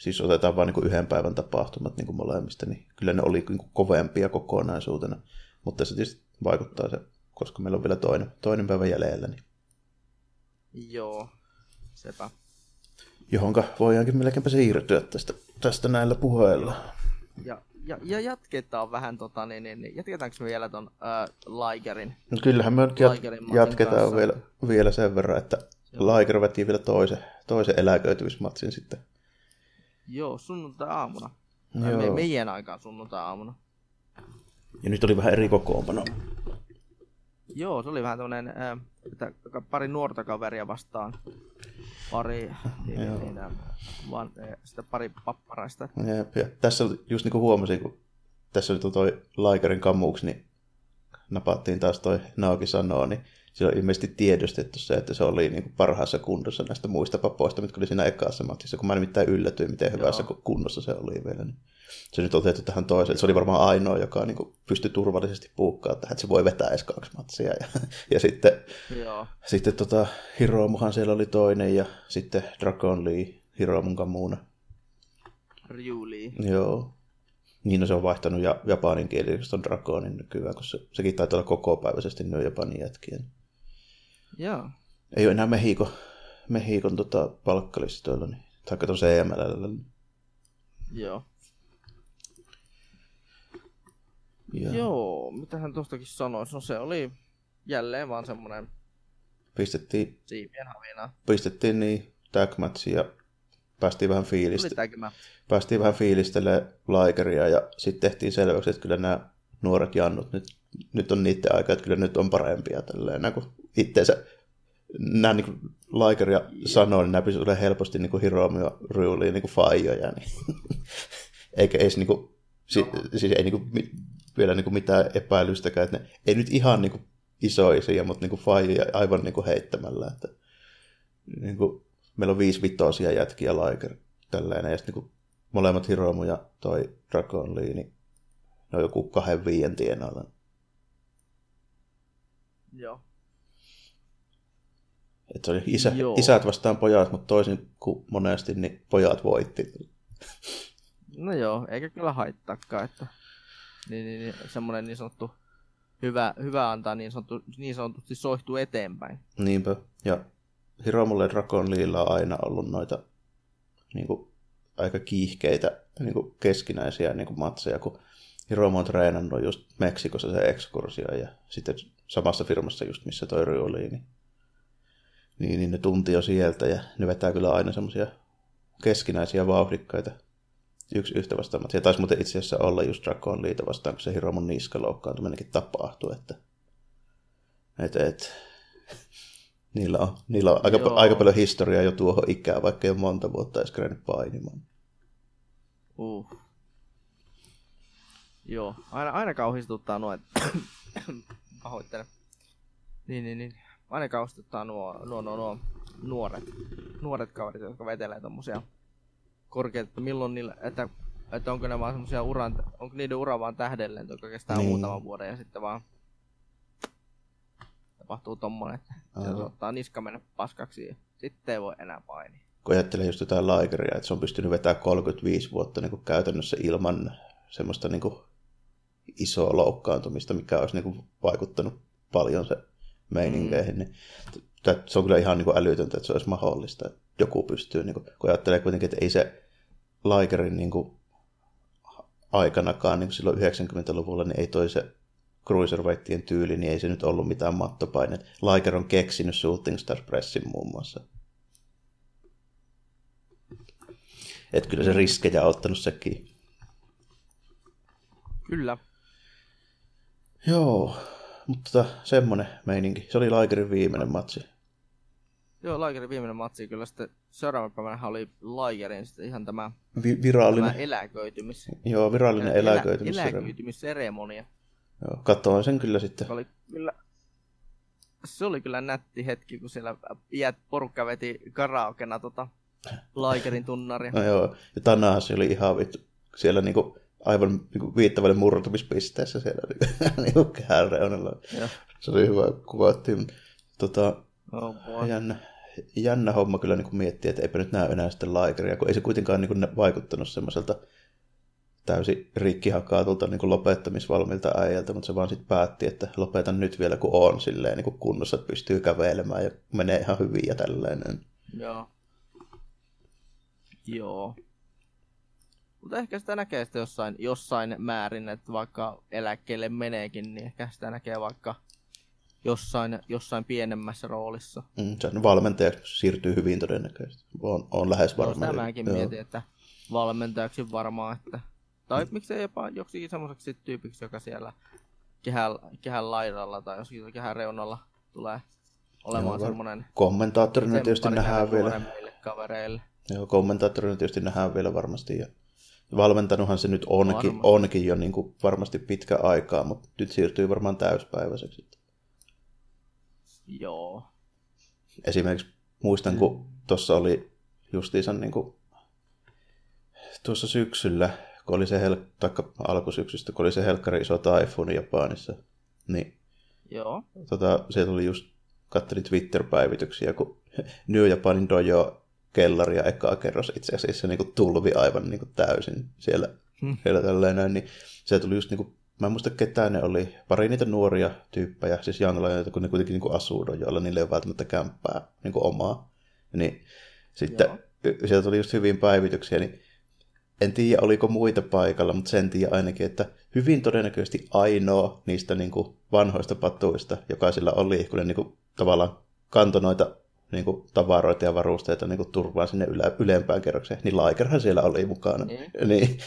siis otetaan vain niin yhden päivän tapahtumat niin kuin molemmista, niin kyllä ne oli niin kuin kovempia kokonaisuutena. Mutta se tietysti vaikuttaa se, koska meillä on vielä toinen, toinen päivä jäljellä, niin Joo, sepä. johonka voidaankin melkeinpä siirtyä tästä, tästä näillä puheilla. Ja, ja, ja jatketaan vähän tota, niin, niin, niin jatketaanko me vielä ton äh, Ligerin? No kyllähän me jat- jatketaan kanssa. vielä, vielä sen verran, että Liger veti vielä toisen, toisen eläköitymismatsin sitten. Joo, sunnuntai-aamuna. Tai Joo. Me, meidän aikaan sunnuntai-aamuna. Ja nyt oli vähän eri kokoonpano. Joo, se oli vähän tämmönen, että pari nuorta kaveria vastaan. Pari, niin, niin, vaan, sitä pari papparaista. Jep, ja tässä just niin kuin huomasin, kun tässä on toi Ligerin kammuksi, niin napattiin taas toi Naoki sanoo, niin sillä on ilmeisesti tiedostettu se, että se oli niin kuin parhaassa kunnossa näistä muista papoista, mitkä oli siinä ekassa matsissa, kun mä nimittäin yllätyin, miten hyvässä Joo. kunnossa se oli vielä. Niin se nyt on otettu tähän toiseen. Se oli varmaan ainoa, joka niin kuin pystyi turvallisesti puukkaa tähän, että se voi vetää edes kaksi matsia. Ja, ja sitten, Joo, sitten tota, Hiromuhan siellä oli toinen ja sitten Dragon Lee Hiromun kamuuna. Ryuli. Joo. Niin no se on vaihtanut ja, japanin kieliksi ton Dragonin nykyään, se, sekin taitaa olla kokopäiväisesti nyt japanin jätkiä. Joo. Ei ole enää Mehiko, Mehikon tota, palkkalistoilla, niin, tai tuon CML. Joo. Ja Joo, mitähän tuostakin sanoisi? No se oli jälleen vaan semmonen pistettiin, siipien havina. pistettiin niin tag matchi ja päästiin vähän, mä. päästiin vähän fiilistelemään Ligeria ja sitten tehtiin selväksi, että kyllä nämä nuoret jannut, nyt, nyt on niiden aika, että kyllä nyt on parempia tälleen, kun itteensä nämä niin Laikeria sanoo, niin nämä pystyy helposti niin kuin Hiromio Ryuliin niin kuin faijoja, niin eikä edes niin kuin, si, siis ei niin kuin, vielä niin kuin mitään epäilystäkään, että ne ei nyt ihan niin kuin isoisia, mutta niin kuin faijoja aivan niin kuin heittämällä, että niin kuin, meillä on viisi vitosia jätkiä Laiker tällainen, ja sitten niin kuin, molemmat Hiromu ja toi Dragon Lee, niin ne on joku kahden viien tienalla. Joo. Että se oli isä, isät vastaan pojat, mutta toisin kuin monesti, niin pojat voitti. No joo, eikä kyllä haittaakaan, että niin, niin, niin, semmoinen niin sanottu hyvä, hyvä antaa niin, sanottu, niin sanotusti soihtuu eteenpäin. Niinpä, ja Hiromulle Dragon Leella on aina ollut noita niin kuin, aika kiihkeitä niin kuin keskinäisiä niin kuin matseja, kun Hiromu on treenannut just Meksikossa se ekskursio ja sitten samassa firmassa just missä toi oli, niin niin, niin ne tunti jo sieltä ja ne vetää kyllä aina semmoisia keskinäisiä vauhdikkaita yksi yhtä vastaan. Ja taisi muuten itse asiassa olla just Dragon Liita vastaan, kun se Hiromon niska loukkaantuminenkin tapahtui, että et, et, niillä on, niillä on aika, aika paljon historiaa jo tuohon ikään, vaikka ole monta vuotta edes kerennyt painimaan. Uh. Joo, aina, aina kauhistuttaa että pahoittelen. Niin, niin, niin aina kaustuttaa nuo, nuo, nuo, nuo nuoret, nuoret kaverit, jotka vetelee tommosia korkeita, että milloin niillä, että, että onko ne vaan semmosia uran, onko niiden ura vaan tähdellen, joka kestää niin. muutaman vuoden ja sitten vaan tapahtuu tommonen, että se ottaa niska mennä paskaksi ja sitten ei voi enää painia. Kun ajattelee just jotain laikeria, että se on pystynyt vetämään 35 vuotta niin kuin käytännössä ilman semmoista niin kuin isoa loukkaantumista, mikä olisi niin kuin vaikuttanut paljon se meininkeihin, mm. niin se on kyllä ihan niin kuin älytöntä, että se olisi mahdollista, että joku pystyy, niin kuin, kun ajattelee kuitenkin, että ei se Laikerin niin kuin, aikanakaan, niin kuin silloin 90-luvulla, niin ei toi se cruiserweighttien tyyli, niin ei se nyt ollut mitään mattopaineet. Laiker on keksinyt Shooting Star Pressin muun muassa. Että kyllä se riskejä on ottanut sekin. Kyllä. Joo. Mutta tota, semmonen meininki. Se oli Laikerin viimeinen matsi. Joo, Laikerin viimeinen matsi. Kyllä sitten seuraavana päivänä oli Laikerin sitten ihan tämä, Vi- virallinen. tämä eläköitymis. Joo, virallinen elä, eläköitymis. Eläköitymisseremonia. Joo, katsoin sen kyllä sitten. Se oli kyllä, se oli kyllä nätti hetki, kun siellä iät porukka veti karaokena tota Laikerin tunnaria. No joo, ja tänään se oli ihan vittu. Siellä niinku aivan niin viittävälle murtumispisteessä siellä niin kehän reunalla. Se oli hyvä kuvattiin. Tota, oh jännä, jännä homma kyllä niin miettiä, että eipä nyt näy enää sitten laikeria, kun ei se kuitenkaan niin vaikuttanut semmoiselta täysin rikkihakaatulta niin lopettamisvalmiilta äijältä, mutta se vaan sitten päätti, että lopetan nyt vielä, kun on silleen niin kunnossa, että pystyy kävelemään ja menee ihan hyvin ja tällainen. Joo. Joo. Mutta ehkä sitä näkee sitä jossain, jossain määrin, että vaikka eläkkeelle meneekin, niin ehkä sitä näkee vaikka jossain, jossain pienemmässä roolissa. Mm, sen valmentajaksi siirtyy hyvin todennäköisesti. On, on lähes varma. No, mäkin Joo. mietin, että valmentajaksi varmaan, että... Tai mm. miksei jopa joksikin semmoiseksi tyypiksi, joka siellä kehän, kehän laidalla tai joskin kehän reunalla tulee olemaan semmoinen... Kommentaattorina tietysti nähdään vielä. Kavereille. Joo, kommentaattorina tietysti nähdään vielä varmasti. Ja valmentanuthan se nyt onkin, onkin jo niin kuin varmasti pitkä aikaa, mutta nyt siirtyy varmaan täyspäiväiseksi. Joo. Esimerkiksi muistan, kun tuossa oli justiinsa niin kuin, tuossa syksyllä, kun oli se hel- taikka alkusyksystä, kun oli se helkkari iso taifuni Japanissa, niin Joo. Tota, se tuli just, katselin Twitter-päivityksiä, kun New Japanin dojo kellari ja ekaa kerros itse asiassa niin kuin tulvi aivan niin kuin täysin siellä, hmm. siellä tälleen näin, niin se tuli just niin kuin, mä en muista ketään ne oli, pari niitä nuoria tyyppejä, siis young kun ne kuitenkin niin kuin asuu joilla niille ei ole välttämättä kämppää niin kuin omaa, niin sitten Joo. sieltä tuli just hyvin päivityksiä, niin en tiedä oliko muita paikalla, mutta sen tiedä ainakin, että hyvin todennäköisesti ainoa niistä niin kuin vanhoista patuista, joka sillä oli, kun ne niin kuin, tavallaan kantoi noita niin kuin, tavaroita ja varusteita niin kuin, turvaan sinne ylä, ylempään kerrokseen, niin Laikerhan siellä oli mukana. Niin. niin.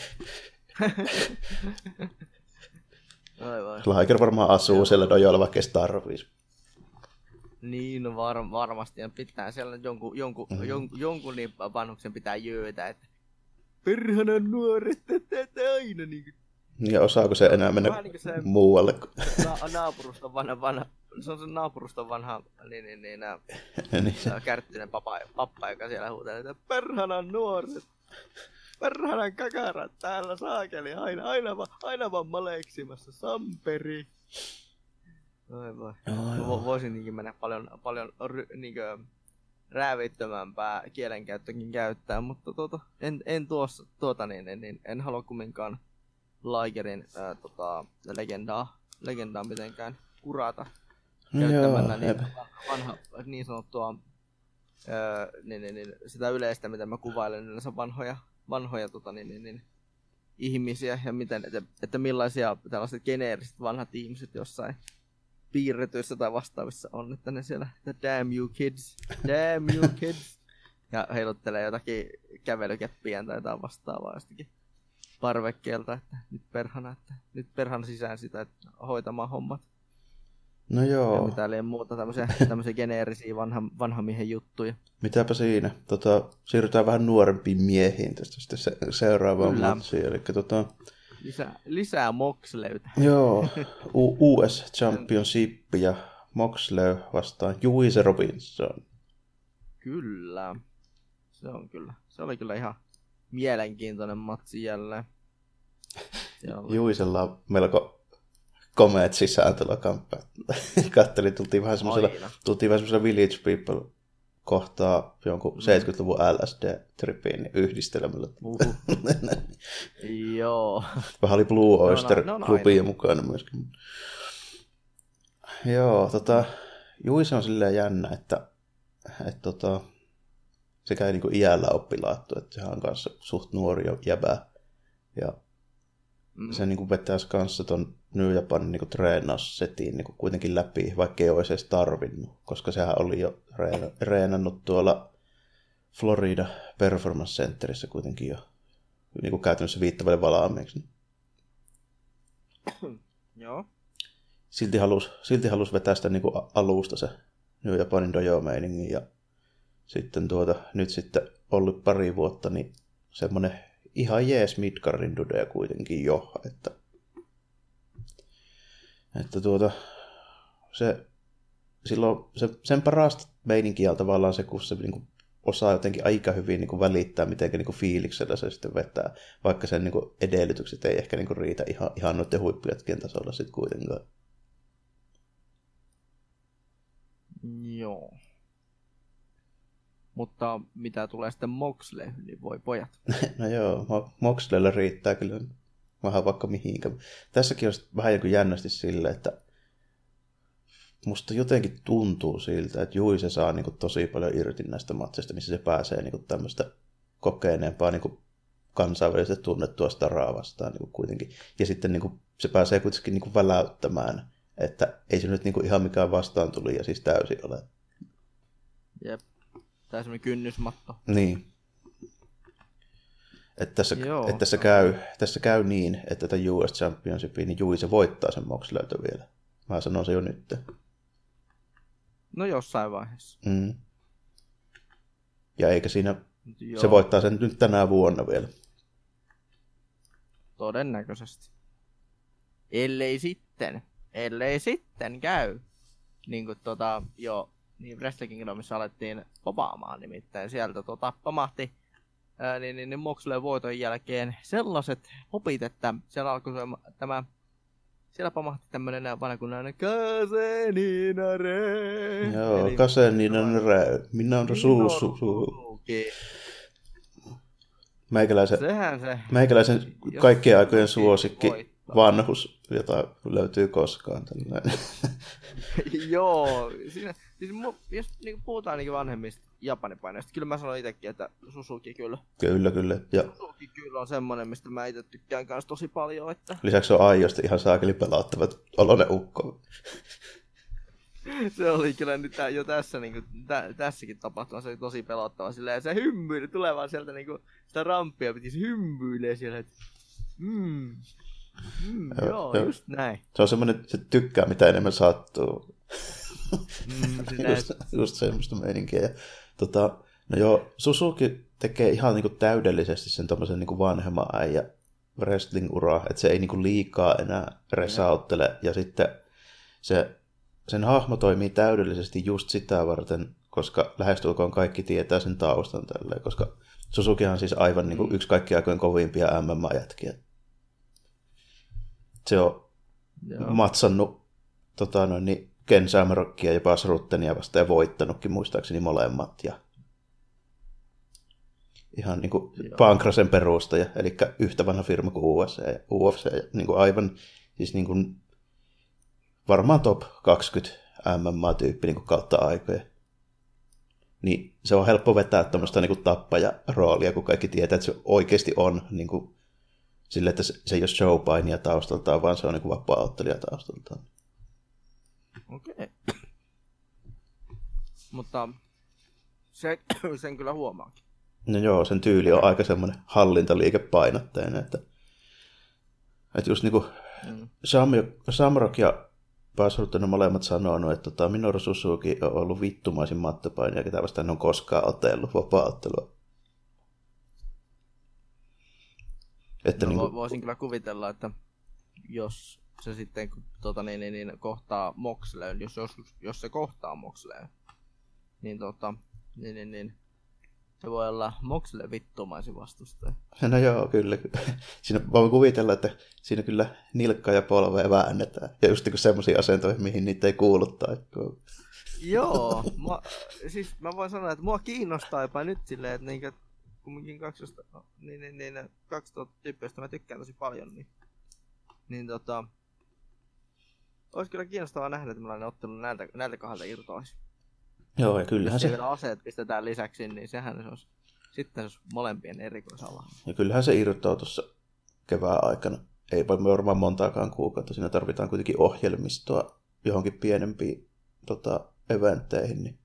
Aivan. Liger varmaan asuu siellä dojoilla, vaikka ei tarvitsisi. Niin, no var, varmasti. Ja pitää siellä jonkun, jonkun, Mhm. mm-hmm. jonkun, jonkun niin vanhuksen pitää jöötä, että perhana nuoret, että aina niin kuin, Ja osaako se enää mennä niin se- muualle? kuin- na, naapuruston vanha, vanha, se on se naapuruston vanha, niin, niin, niin, nää, niin, kärttinen papa, pappa, joka siellä huutelee, että perhana nuoret, perhana kakarat täällä saakeli, aina, aina, va- aina vaan maleksimassa, Samperi. Ai voi. Mä vo- voisin niinkin mennä paljon, paljon ry, niinkö, räävittömämpää kielenkäyttökin käyttää, mutta tuota, en, en tuossa, tuota niin, niin, niin, en halua kumminkaan Ligerin ää, tota, legendaa, legendaa mitenkään kurata käyttämällä niin, jep. vanha, niin sanottua ää, niin, niin, niin, sitä yleistä, mitä mä kuvailen yleensä vanhoja, vanhoja tota, niin, niin, niin, ihmisiä ja miten, että, että millaisia tällaiset geneeriset vanhat ihmiset jossain piirretyissä tai vastaavissa on, että ne siellä, että damn you kids, damn you kids, ja heiluttelee jotakin kävelykeppiä tai jotain vastaavaa jostakin parvekkeelta, että nyt perhana, että nyt perhana sisään sitä, että hoitamaan hommat. No Ja joo, mitä liian muuta tämmöisiä, tämmöisiä geneerisiä vanhan, vanhan miehen juttuja. mitäpä siinä. Tota, siirrytään vähän nuorempiin miehiin tästä sitten se, seuraavaan Kyllä. matsiin. Eli tota, Lisää, lisää moksleytä. joo, U- US Championship ja Moxley vastaan Juice Robinson. Kyllä. Se on kyllä. Se oli kyllä ihan mielenkiintoinen matsi jälleen. Juisella on melko komeet sisääntulokamppeet. Kattelin, tultiin vähän semmoisella, tultiin vähän semmoisella Village People kohtaa jonkun 70-luvun LSD-tripiin niin yhdistelemällä. Uhu. Joo. Vähän oli Blue Oyster ne on klubia aina. mukana myöskin. Joo, tota, Juise on silleen jännä, että, että tota, sekä ei niinku iällä oppilaattu, että sehän on kanssa suht nuori jo jäbä. Ja Mm. se niinku vetäisi kanssa ton New Japanin niinku treenaussetin niinku kuitenkin läpi, vaikka ei olisi edes tarvinnut, koska sehän oli jo reena- reenannut tuolla Florida Performance Centerissä kuitenkin jo niinku käytännössä viittävälle valmiiksi. Joo. Silti halusi silti halus vetää sitä niinku a- alusta se New Japanin dojo ja sitten tuota, nyt sitten ollut pari vuotta, niin semmoinen ihan jees midcardin dudeja kuitenkin jo, että, että tuota, se, silloin se, sen parasta meininkiä on tavallaan se, kun se niinku osaa jotenkin aika hyvin niinku välittää, miten niinku fiiliksellä se sitten vetää, vaikka sen niinku edellytykset ei ehkä niinku riitä ihan, ihan noiden huippujätkien tasolla sitten kuitenkaan. Joo. Mutta mitä tulee sitten Moxleyhyn, niin voi pojat. No joo, Mo- Moxleylla riittää kyllä vähän vaikka mihinkä. Tässäkin on vähän joku jännästi sille, että musta jotenkin tuntuu siltä, että Juise saa niinku tosi paljon irti näistä matseista, missä se pääsee niinku tämmöistä kokeneempaa niinku kansainvälisesti tunnettua staraa vastaan niinku kuitenkin. Ja sitten niinku, se pääsee kuitenkin niinku väläyttämään, että ei se nyt niinku ihan mikään vastaan tuli ja siis täysin ole. Jep. Tää semmonen kynnysmatto. Niin. Että tässä, Joo. että tässä, käy, tässä käy niin, että tätä US Championshipia, niin Juise voittaa sen Moxleytä vielä. Mä sanon se jo nyt. No jossain vaiheessa. Mm. Ja eikä siinä, Joo, se voittaa sen nyt tänä vuonna vielä. Todennäköisesti. Ellei sitten, ellei sitten käy. Niin kuin tota, jo, niin Wrestle Kingdomissa alettiin popaamaan nimittäin. Sieltä tota, pamahti ää, niin, niin, niin Moxley voiton jälkeen sellaiset popit, että siellä alkoi se- tämä siellä pamahti tämmönen vanhakunnainen Kaseninare. Joo, Eli rä, minä on suu, Minoru suu, suu. Suzuki. Meikäläisen, Sehän se. meikäläisen kaikkien aikojen suosikki voittaa. vanhus, jota löytyy koskaan. Tällainen. Joo, siinä, siis mu, jos niinku puhutaan niinku vanhemmista Japanipainoista, kyllä mä sanon itekin, että Suzuki kyllä. kyllä, kyllä. Ja Suzuki kyllä on semmonen, mistä mä itse tykkään kanssa tosi paljon, että lisäksi on aidosti ihan saakeli pelauttavat olonen ukko. se oli kyllä nyt jo tässä niinku, tä, tässäkin tapahtumassa oli tosi pelottava silleen, se hymyili tulee vaan sieltä niinku sitä ramppia piti se hymyilee siellä, että mm, Mm, joo, joo, just näin. Se on semmoinen, se tykkää mitä enemmän sattuu. Mm, just, just semmoista meininkiä. Ja, tota, no joo, Suzuki tekee ihan niinku täydellisesti sen tommosen niinku vanhemman äijä wrestling-uraa, että se ei niinku liikaa enää resauttele. Ja sitten se, sen hahmo toimii täydellisesti just sitä varten, koska lähestulkoon kaikki tietää sen taustan tälleen, koska Suzuki on siis aivan niin kuin yksi kaikki aikojen kovimpia MMA-jätkiä. Se on Joo. matsannut tota, noin, niin Ken Shamrockia ja Bas Ruttenia vasta ja voittanutkin muistaakseni molemmat. Ja ihan niin kuin Pankrasen perustaja, eli yhtä vanha firma kuin UFC. Ja UFC ja niin kuin aivan siis niin kuin, varmaan top 20 MMA-tyyppi niin kuin kautta aikoja niin se on helppo vetää tämmöistä niin tappaja-roolia, kun kaikki tietää, että se oikeasti on niin kuin, sille, että se, se ei ole showpainia taustaltaan, vaan se on niin vapaa-ottelija taustaltaan. Okei. Okay. Mutta se, sen kyllä huomaakin. No joo, sen tyyli on aika semmoinen hallintaliikepainotteinen, että, että just niin kuin mm. Sam, Samrock ja Basrut on molemmat sanonut, että tota, Minoru Suzuki on ollut vittumaisin mattopainija, ketä vastaan on koskaan otellut vapaa-ottelua. Että no, niin kuin... Voisin kyllä kuvitella, että jos se sitten tota, niin, niin, niin, kohtaa Moxleen, jos, jos, jos se kohtaa Moxleen, niin, tota, niin, niin, niin se voi olla Moxille vittumaisin vastustaja. No joo, kyllä. Siinä voin kuvitella, että siinä kyllä nilkka ja polvea väännetään. Ja just niin semmoisia asentoja, mihin niitä ei kuulu taipua. Joo, mä, siis mä voin sanoa, että mua kiinnostaa jopa nyt silleen, että niinkö, kumminkin 12, no, niin, niin, niin, 2000 tyyppiä, mä tykkään tosi paljon, niin, niin tota, olisi kyllä kiinnostavaa nähdä, että millainen ottelu näiltä, näiltä kahdelta irtoisi. Joo, ja kyllähän se... Jos aseet pistetään lisäksi, niin sehän se olisi sitten se olisi molempien erikoisala. Ja kyllähän se irtoaa tuossa kevään aikana. Ei voi varmaan montaakaan kuukautta. Siinä tarvitaan kuitenkin ohjelmistoa johonkin pienempiin tota, eventteihin. Niin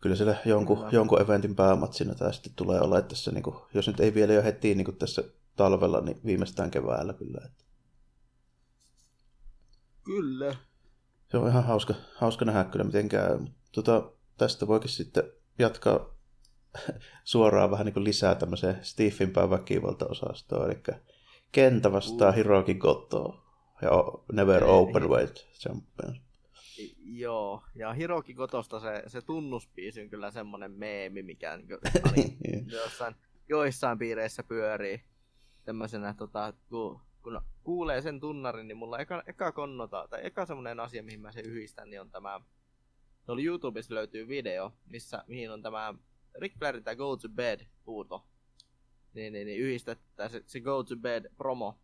kyllä siellä jonkun, kyllä. jonkun eventin päämatsina tämä sitten tulee olla, että tässä, niin kuin, jos nyt ei vielä jo heti niin kuin tässä talvella, niin viimeistään keväällä kyllä. Että... Kyllä. Se on ihan hauska, hauska nähdä kyllä, miten käy. Tota, tästä voikin sitten jatkaa suoraan vähän niin kuin lisää tämmöiseen stiffimpään väkivaltaosastoon, eli Kenta vastaa uh. Hiroki Goto ja Never Open Weight Champions. Joo, ja Hiroki Gotosta se, se tunnuspiisi on kyllä semmoinen meemi, mikä niin kuin, jossain, joissain piireissä pyörii tämmöisenä, tota, kun, kun kuulee sen tunnarin, niin mulla eka, eka konnota, tai eka semmoinen asia, mihin mä sen yhdistän, niin on tämä Tuolla YouTubessa löytyy video, missä, mihin on tämä Rick Flairin tämä Go to Bed huuto. Niin, niin, niin yhdistetään se, se Go to Bed promo.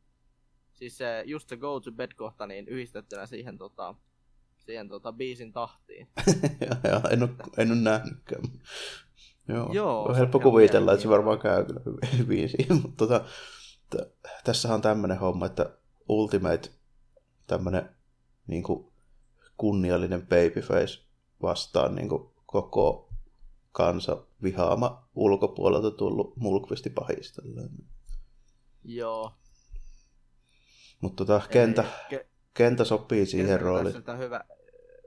Siis se, just se Go to Bed kohta, niin yhdistettynä siihen tota, siihen tota biisin tahtiin. joo, en ole, en ole nähnytkään. Joo, Joo on helppo kuvitella, että se varmaan käy kyllä hyvin siinä, mutta tota, tässä on tämmöinen homma, että Ultimate tämmöinen niin kuin kunniallinen babyface vastaan niin kuin koko kansa vihaama ulkopuolelta tullut mulkvisti pahistella. Joo. Mutta tota, kentä, ke, kentä sopii siihen rooliin. Sitä hyvä,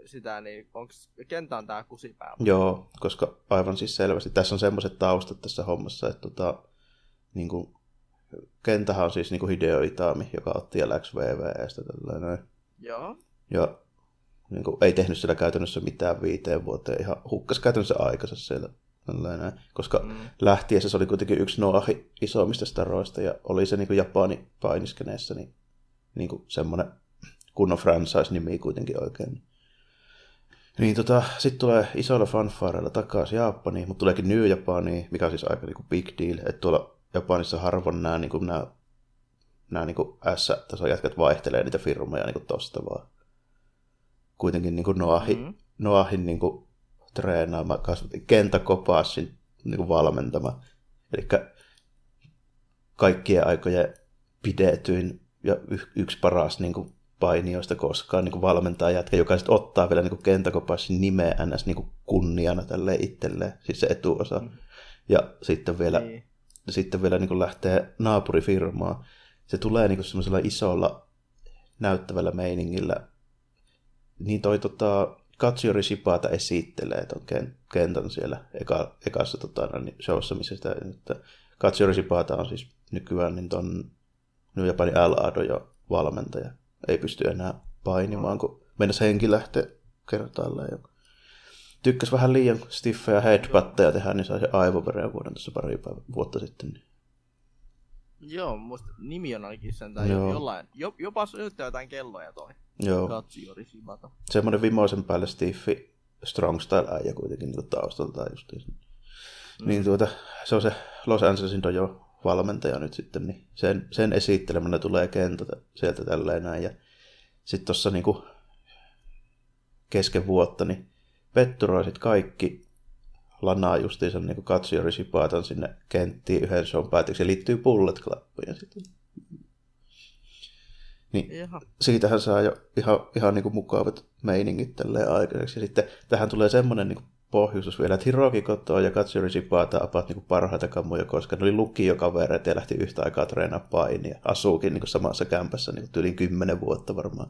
sitä, niin onko kentä on tää kusipää? Joo, koska aivan siis selvästi. Tässä on semmoiset taustat tässä hommassa, että tota, niin kuin, kentähän on siis niin kuin Hideo Itami, joka otti ja läks VVEstä. Tällainen. Joo. Ja niin kuin, ei tehnyt siellä käytännössä mitään viiteen vuoteen, ihan hukkas käytännössä aikansa siellä. Tällainen, koska mm. lähtiessä se oli kuitenkin yksi Noahi isommista staroista ja oli se niin kuin Japani painiskeneessä niin, niin kuin semmoinen kunnon franchise-nimi kuitenkin oikein. Niin tota, sitten tulee isoilla fanfaareilla takaisin Japaniin, mutta tuleekin New Japaniin, mikä on siis aika niin kuin big deal, että tuolla Japanissa harvoin nämä, niin kuin nämä, nämä niin S-tason jätkät vaihtelee niitä firmoja niin kuin tosta vaan kuitenkin niin kuin Noahin, mm-hmm. Noahin niin kuin treenaama, Kenta Kopassin niin kuin valmentama. Eli kaikkien aikojen pidetyin ja yksi paras niin kuin painijoista koskaan niin kuin valmentaa jätkä, joka sitten ottaa vielä niin Kenta Kopassin nimeä ns. Niin kuin kunniana tälle itselleen, siis se etuosa. Mm. Ja sitten vielä, niin. Sitten vielä niin kuin lähtee naapurifirmaa se tulee niinku semmoisella isolla näyttävällä meiningillä. Niin toi tota, Katsuri Shibata esittelee ton kentän siellä eka, ekassa tota, no niin showssa, missä sitä, että Katsuri Shibata on siis nykyään niin ton New Japanin L jo valmentaja. Ei pysty enää painimaan, kun mennessä henki lähtee kertaalleen. Tykkäs vähän liian stiffejä headbutteja tehdä, niin sai se aivoveren vuoden tuossa pari vuotta sitten. Niin. Joo, muista nimi on ainakin sen tai Joo. jollain, jopa syöttää jotain kelloja toi. Joo. Katsujori Shibata. Semmoinen vimoisen päälle stiffi strong style äijä kuitenkin niin taustalta justiin. Mm. Niin tuota, se on se Los Angelesin dojo valmentaja nyt sitten, niin sen, sen esittelemänä tulee kentältä sieltä tälleen näin. Ja sitten tuossa niinku kesken vuotta, niin petturoisit kaikki lanaa justiinsa niin Shibatan sinne kenttiin yhden shown päätöksi ja liittyy Bullet Clubiin sitten. Niin Jaha. siitähän saa jo ihan, ihan niin kuin mukavat meiningit tälleen aikaiseksi. Ja sitten tähän tulee semmoinen niin pohjustus vielä, että Hiroki Koto ja Katsuri Shibata ovat niin parhaita kammoja, koska ne oli lukiokavereita ja lähti yhtä aikaa treenaa painia. Asuukin niin samassa kämpässä niin yli kymmenen vuotta varmaan.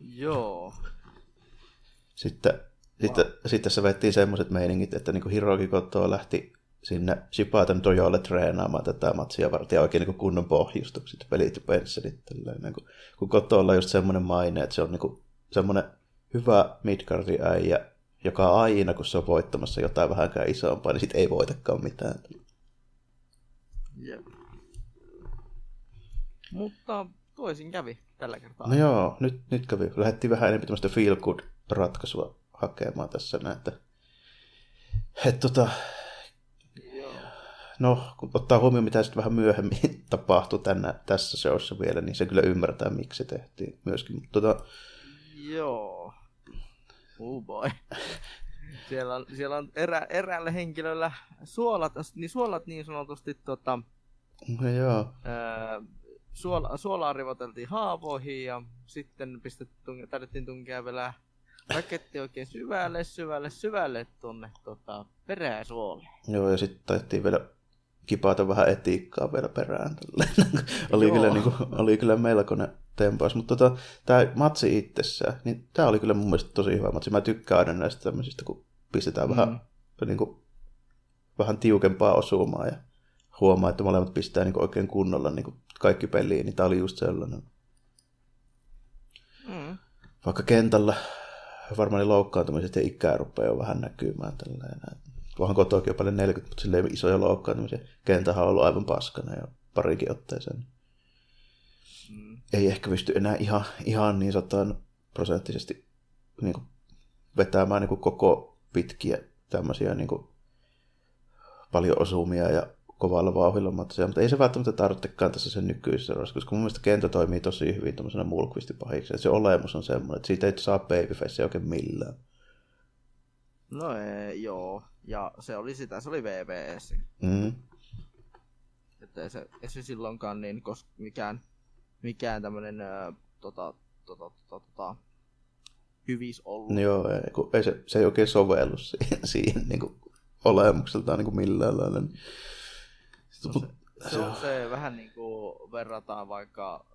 Joo. Sitten, wow. sitten, sitten se vettiin semmoiset meiningit, että niin Hiroki Koto lähti sinne Shibatan dojolle treenaamaan tätä matsia varten ja oikein niin kunnon pohjustukset, pelit ja pensselit. Niin kuin, kun Kotolla on just semmoinen maine, että se on niin kuin, semmoinen hyvä midgardi äijä, joka aina, kun se on voittamassa jotain vähänkään isompaa, niin sitten ei voitakaan mitään. Jep. Mutta toisin kävi tällä kertaa. No joo, nyt, nyt kävi. Lähdettiin vähän enemmän tämmöistä feel good ratkaisua hakemaan tässä näin, että, että tota, no, kun ottaa huomioon, mitä sitten vähän myöhemmin tapahtui tänä, tässä showssa vielä, niin se kyllä ymmärtää, miksi se tehtiin myöskin. Mutta tota... Joo. Oh boy. siellä on, siellä on erä, eräällä henkilöllä suolat, niin suolat niin sanotusti tota, no joo. Ää, suola, suolaa rivoteltiin haavoihin ja sitten pistettiin, tarvittiin tunkea vielä raketti oikein syvälle, syvälle, syvälle tuonne tota, peräsuolle. Joo, ja sitten taittiin vielä kipata vähän etiikkaa vielä perään. oli, kyllä, niin kuin, oli kyllä melkoinen tempaus. Mutta tota, tämä matsi itsessään, niin tämä oli kyllä mun mielestä tosi hyvä matsi. Mä tykkään aina näistä tämmöisistä, kun pistetään mm. vähän, niin kuin, vähän tiukempaa osumaa ja huomaa, että molemmat pistää niin kuin oikein kunnolla niin kuin kaikki peliin, niin tämä oli just sellainen. Mm. Vaikka kentällä varmaan ne loukkaantumiset ja ikää rupeaa jo vähän näkymään. Tällainen. Voihan kotoakin jo paljon 40, mutta silleen isoja loukkaantumisia. Kentähän on ollut aivan paskana ja parikin otteeseen. Mm. Ei ehkä pysty enää ihan, ihan niin sataan prosenttisesti niin kuin vetämään niin kuin koko pitkiä tämmöisiä niin kuin paljon osumia ja kovalla vauhdilla matseja, mutta ei se välttämättä tarvitsekaan tässä sen nykyisessä roolissa, koska mun mielestä kenttä toimii tosi hyvin tuommoisena mulkvistipahiksi. Se olemus on semmoinen, että siitä ei saa babyface oikein millään. No ei, joo. Ja se oli sitä, se oli VVS. Mm. Että ei se, ei se silloinkaan niin, koska mikään, mikään tämmöinen tota, tota, tota, tota, hyvis ollut. Joo, ei, kun ei se, se ei oikein sovellu siihen, siihen niin kuin olemukseltaan niin kuin millään lailla. No se, se, on se vähän niin kuin verrataan vaikka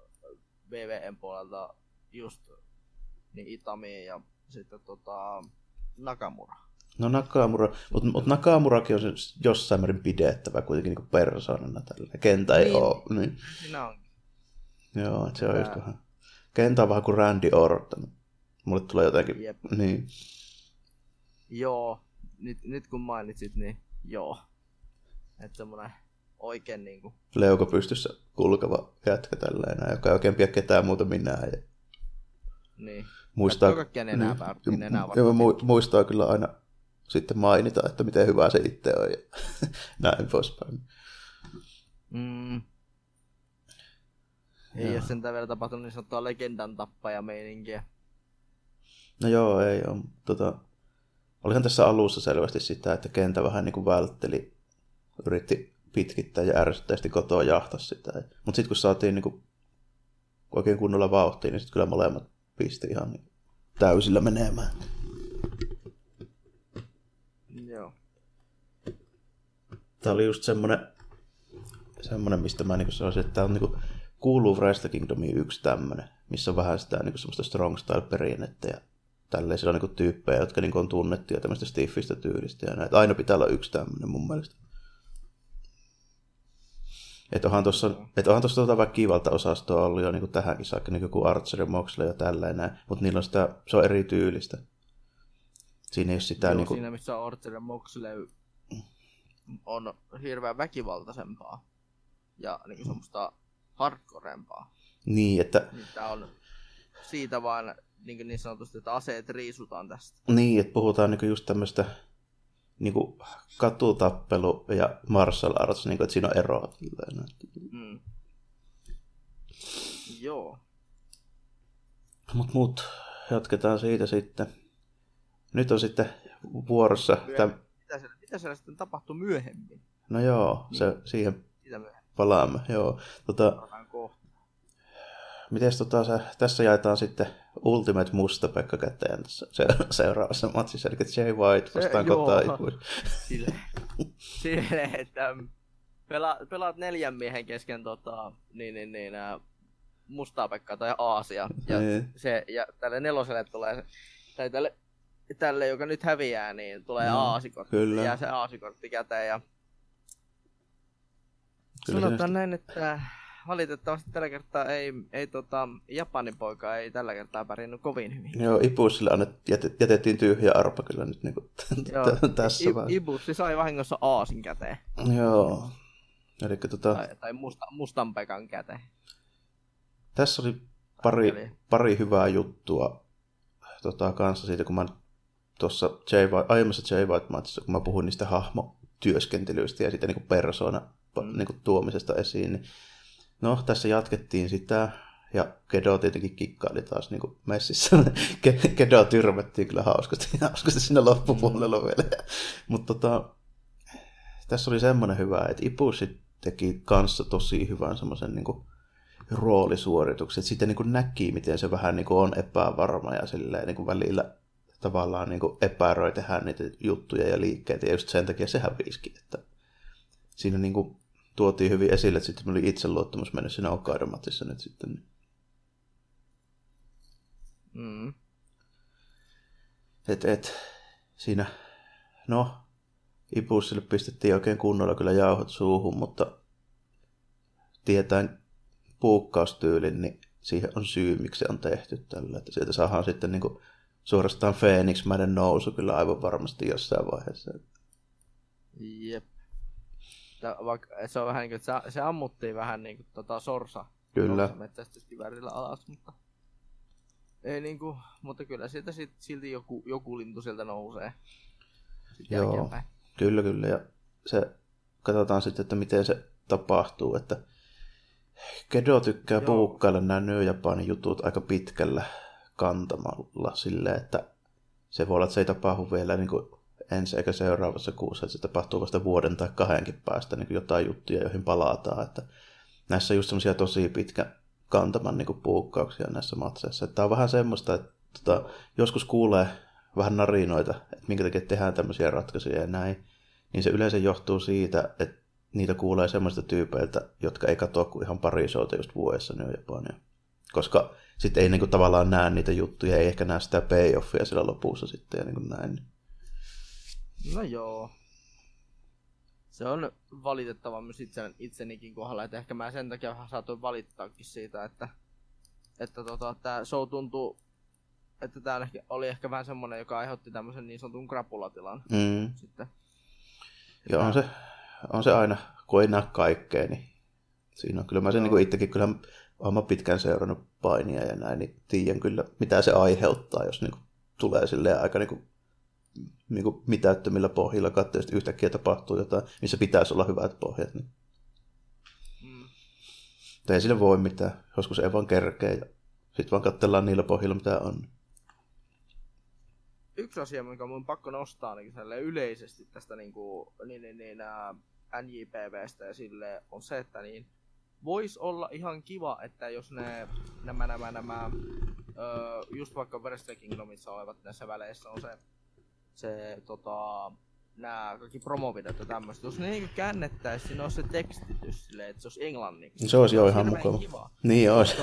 VVN puolelta just niin Itamiin ja sitten tota Nakamura. No Nakamura, mutta mut Nakamurakin on jossain määrin pidettävä kuitenkin niin persoonana tällä. Kentä ei niin, ole. Niin. Siinä on. Joo, se on just vähän. Kentä on vähän kuin Randy Orton. Mulle tulee jotenkin, Jep. niin. Joo, nyt, nyt kun mainitsit, niin joo. Että semmoinen oikein niin kuin... Leuko pystyssä kulkeva jätkä tällainen, joka ei oikein pidä ketään muuta minään. Ja... Niin. Muistaa, enää, niin, enää ja muistaa kyllä aina sitten mainita, että miten hyvä se itse on ja näin poispäin. Mm. Ei joo. ole sentään vielä tapahtunut niin sanottua legendan tappaja meininkiä. No joo, ei ole. Tota, olihan tässä alussa selvästi sitä, että kentä vähän niin kuin vältteli, yritti pitkittää ja ärsyttävästi kotoa jahtaa sitä. Mutta sitten kun saatiin niin kuin oikein kunnolla vauhtia, niin sitten kyllä molemmat pisti ihan niin täysillä menemään. Joo. Tämä oli just semmoinen semmoinen, mistä mä niin sanoisin, että tämä on niin kuin, kuuluu Wrestle Kingdomiin yksi tämmöinen, missä on vähän sitä niin kuin, semmoista strong style perinnettä ja tälleen. Siellä on niin tyyppejä, jotka niin kuin, on tunnettuja tämmöistä stiffistä tyylistä ja näin. Aina pitää olla yksi tämmöinen mun mielestä. Että onhan tuossa, et tuota vaikka kivalta osastoa ollut jo niin kuin tähänkin saakka, niin kuin Archer ja Moxley ja tällainen, mutta niillä on sitä, se on eri tyylistä. Siinä ei ole sitä... Joo, niin kuin... siinä missä Archer ja Moxley on hirveän väkivaltaisempaa ja niin semmoista hardcorempaa. Niin, että... Niin tää on siitä vaan niin, niin sanotusti, että aseet riisutaan tästä. Niin, että puhutaan niin just tämmöistä niin kuin katutappelu ja martial arts, niin kuin, että siinä on eroa. Mm. Joo. Mutta mut, jatketaan siitä sitten. Nyt on sitten vuorossa... Täm... Mitä, siellä, mitä siellä sitten tapahtuu myöhemmin? No joo, niin. se, siihen Sitä myöhemmin. palaamme. Joo. Tota, Miten tota, se, tässä jaetaan sitten Ultimate Musta Pekka käteen tässä se, seuraavassa matsissa, eli Jay White vastaan kotaa Sille, sille, että pela, pelaat neljän miehen kesken tota, niin, niin, niin, ää, mustaa Pekkaa tai Aasia. Ja, niin. se, ja tälle neloselle tulee, tai tälle, tälle, joka nyt häviää, niin tulee no, aasikortti. Kyllä. Ja se aasikortti käteen. Ja... Kyllä Sanotaan näin, että valitettavasti tällä kertaa ei, ei tota, Japanin poika ei tällä kertaa pärjännyt kovin hyvin. Joo, Ibussille annet, jätet, jätettiin tyhjä arpa kyllä nyt niin kuin, Joo, tässä I, vaiheessa. Ibussi sai vahingossa Aasin käteen. Joo. Eli, tota... Tai, tai musta, mustan pekan käteen. Tässä oli pari, pari hyvää juttua tota, kanssa siitä, kun mä tuossa aiemmassa J. White-matsissa, kun mä puhuin niistä hahmotyöskentelyistä ja sitten niin persona mm. niin kuin tuomisesta esiin, niin No, tässä jatkettiin sitä, ja Kedo tietenkin kikkaili taas niin kuin messissä. Kedo tyrmättiin kyllä hauskasti, hauskasti sinne loppupuolella mm. vielä. Mutta tota, tässä oli semmoinen hyvä, että Ipusi teki kanssa tosi hyvän semmoisen niin roolisuorituksen. Sitten niin kuin näki, miten se vähän niin kuin on epävarma ja silleen, niin kuin välillä tavallaan niin kuin epäröi tehdä niitä juttuja ja liikkeitä. Ja just sen takia se hävisikin. Että siinä niin kuin tuotiin hyvin esille, että sitten oli itseluottamus mennyt siinä Okaidomatissa nyt sitten. Mm. Et, et, siinä, no, Ipussille pistettiin oikein kunnolla kyllä jauhot suuhun, mutta tietäen puukkaustyylin, niin siihen on syy, miksi se on tehty tällä. Että sieltä saadaan sitten niin kuin, suorastaan Phoenix-mäinen nousu kyllä aivan varmasti jossain vaiheessa. Jep vaikka se on vähän niin kuin, että se, se ammuttiin vähän niin kuin tota sorsa. Kyllä. Metsästyskiväärillä alas, mutta ei niin kuin, mutta kyllä sieltä sit, silti joku, joku lintu sieltä nousee. Joo, jälkeenpäin. kyllä kyllä. Ja se, katsotaan sitten, että miten se tapahtuu. Että Kedo tykkää Joo. puukkailla nämä New Japanin jutut aika pitkällä kantamalla silleen, että se voi olla, että se ei tapahdu vielä niin kuin ensi eikä seuraavassa kuussa, että se tapahtuu vasta vuoden tai kahdenkin päästä niin jotain juttuja, joihin palataan. Että näissä on just semmoisia tosi pitkä kantaman niin puukkauksia näissä matseissa. Tämä on vähän semmoista, että tota, joskus kuulee vähän narinoita, että minkä takia tehdään tämmöisiä ratkaisuja ja näin, niin se yleensä johtuu siitä, että niitä kuulee semmoista tyypeiltä, jotka ei katso kuin ihan pari showta just vuodessa New Japania. Koska sitten ei niin kuin, tavallaan näe niitä juttuja, ei ehkä näe sitä payoffia sillä lopussa sitten ja niin kuin näin. No joo. Se on valitettava myös itse, itsenikin kohdalla, että ehkä mä sen takia vähän saatoin valittaakin siitä, että, että tota, tämä show tuntuu, että tämä oli ehkä vähän semmoinen, joka aiheutti tämmöisen niin sanotun krapulatilan mm. sitten. Joo, on se, on se aina, kun ei näe kaikkea, niin siinä on kyllä mä sen niin itsekin kyllä olen pitkään seurannut painia ja näin, niin tiedän kyllä, mitä se aiheuttaa, jos niin kuin, tulee silleen aika niin kuin, niin kuin mitättömillä pohjilla katsoa, että yhtäkkiä tapahtuu jotain, missä pitäisi olla hyvät pohjat. Niin. Mm. ei sille voi mitään. Joskus ei vaan kerkeä ja sitten vaan katsellaan niillä pohjilla, mitä on. Yksi asia, mikä mun pakko nostaa niin yleisesti tästä niin kuin, niin, niin, niin, NJPVstä ja sille on se, että niin, voisi olla ihan kiva, että jos ne, nämä, nämä, nämä, öö, just vaikka Wrestle Kingdomissa olevat näissä väleissä on se se tota, nämä kaikki promovideot ja tämmöistä, jos ne niinku käännettäisiin, siinä olisi se tekstitys silleen, että se olisi englanniksi. Se olisi jo ihan mukava. Kiva. Niin olisi.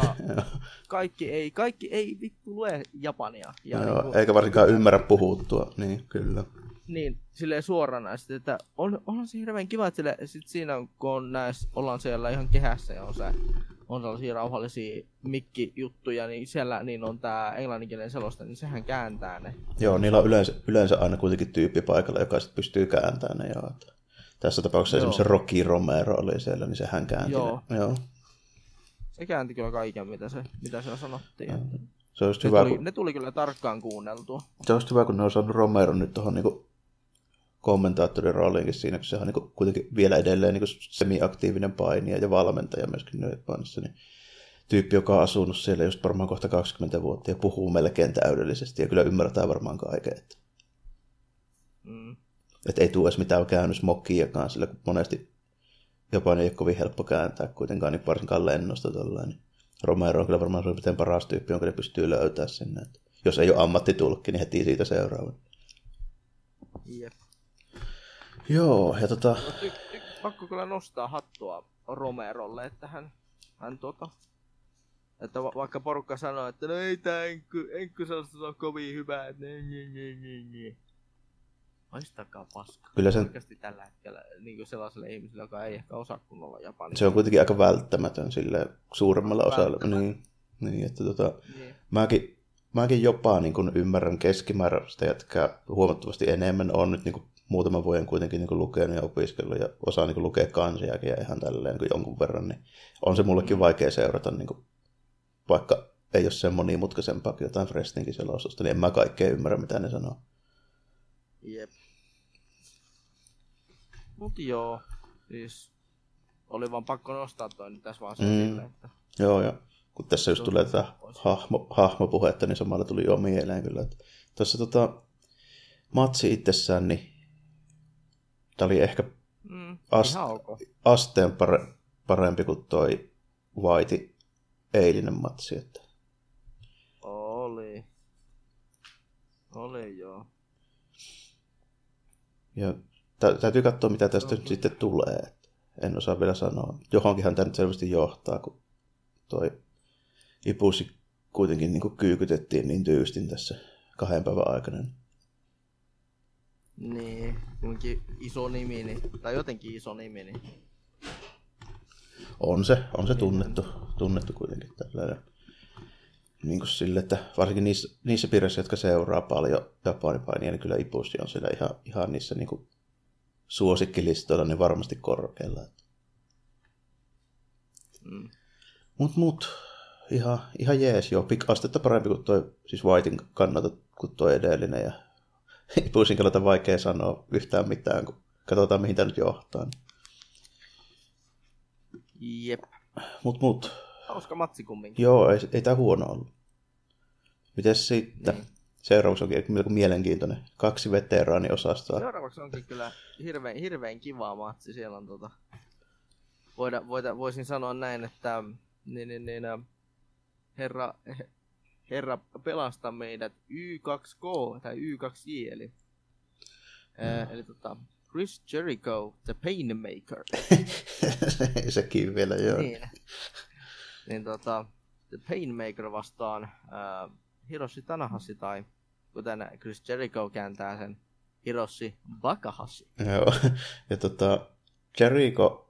Kaikki ei, kaikki ei vittu lue japania. Ja Joo, niinku- eikä varsinkaan ymmärrä puhuttua. Niin, kyllä. Niin, silleen suoranaisesti, että on, onhan se hirveän kiva, että sille, sit siinä kun on näissä, ollaan siellä ihan kehässä ja on se on sellaisia rauhallisia mikkijuttuja, niin siellä niin on tää englanninkielinen selosta, niin sehän kääntää ne. Joo, niillä on yleensä, yleensä aina kuitenkin tyyppi paikalla, joka sitten pystyy kääntämään ne. Joo. Tässä tapauksessa Joo. esimerkiksi se Rocky Romero oli siellä, niin sehän käänti Joo. ne. Joo. Se käänti kyllä kaiken, mitä, se, mitä siellä sanottiin. Että Se olisi Ne, hyvä, tuli, kun, ne tuli kyllä tarkkaan kuunneltua. se olisi hyvä, kun ne on saanut Romero nyt tuohon niinku kommentaattorin rooliinkin siinä, kun se on niinku kuitenkin vielä edelleen niinku semi-aktiivinen painija ja valmentaja myöskin New Japanissa, niin tyyppi, joka on asunut siellä just varmaan kohta 20 vuotta ja puhuu melkein täydellisesti ja kyllä ymmärtää varmaan kaiken. Että, Mm. että ei tule edes mitään käännösmokkiakaan sillä, kun monesti Japani ei ole kovin helppo kääntää kuitenkaan, niin varsinkaan lennosta tuollainen. Niin Romero on kyllä varmaan suurin paras tyyppi, jonka ne pystyy löytämään sinne. Että jos ei ole ammattitulkki, niin heti siitä seuraava. Jep. Joo, ja tota, ty, ty, pakko kyllä nostaa hattua Romerolle, että hän, hän tota, että va, vaikka porukka sanoo, että no ei tää enkky, enkky on kovin hyvä, että ne, ne, ne, ne, ne. Maistakaa paska. Kyllä sen- Oikeasti tällä hetkellä niin kuin sellaiselle ihmiselle, joka ei ehkä osaa kunnolla japania. se on kuitenkin aika välttämätön sille suuremmalla osalla. Välttämätön. Niin, niin, että tota, Niin. mäkin, mäkin jopa niin kuin ymmärrän keskimääräistä jätkää huomattavasti enemmän. on nyt niin kuin muutaman vuoden kuitenkin niin kuin lukenut ja opiskellut ja osaa niin kuin lukea kansiakin ja ihan tälleen niin jonkun verran. Niin on se mullekin vaikea seurata, niin kuin, vaikka ei ole sen monimutkaisempaa kuin jotain Frestinkin selostusta, niin en mä kaikkea ymmärrä, mitä ne sanoo. Jep. Mut joo, siis oli vaan pakko nostaa toi nyt tässä vaan se Mm. että Joo, ja kun tässä just tulee tätä hahmo, hahmopuhetta, niin samalla tuli jo mieleen kyllä. Että tuossa tota, matsi itsessään, niin tämä oli ehkä mm, Ast- ihan ok. asteen pare, parempi kuin toi White eilinen matsi. Että Oli. Oli joo. ja tä, täytyy katsoa, mitä tästä Joo. nyt sitten tulee. En osaa vielä sanoa. Johonkinhan tämä nyt selvästi johtaa, kun toi Ipusi kuitenkin niin kuin kyykytettiin niin tyystin tässä kahden päivän aikana. Niin, kuitenkin iso nimi, niin, tai jotenkin iso nimi, niin On se, on se tunnettu, tunnettu kuitenkin tällainen. Niin kuin sille, että varsinkin niissä, niissä piirissä, jotka seuraa paljon japanipainia, niin kyllä Ipusi on siellä ihan, ihan niissä niin kuin suosikkilistoilla niin varmasti korkealla. mm, Mut, mut, ihan, ihan jees, joo, pik astetta parempi kuin toi, siis Whitein kannalta kuin toi edellinen, ja Ipusin kannalta vaikea sanoa yhtään mitään, kun katsotaan mihin tämä nyt johtaa. jep. Mut, mut, Hauska matsi kumminkin. joo, ei, ei tää huono ollut. Mites sitten? Niin. Seuraavaksi onkin melko mielenkiintoinen. Kaksi veteraaniosastoa. Seuraavaksi onkin kyllä hirveän, hirveän kiva matsi. Siellä on tota... Voida, voida, voisin sanoa näin, että niin, niin, niin, ä, herra, he- herra pelasta meidät Y2K tai Y2J, eli, ää, eli tota, Chris Jericho, The Painmaker. Sekin vielä, joo. niin, niin tota, The Painmaker vastaan ää, Hiroshi Tanahashi tai kuten Chris Jericho kääntää sen Hiroshi Bakahashi. Joo. Ja tota, Jericho,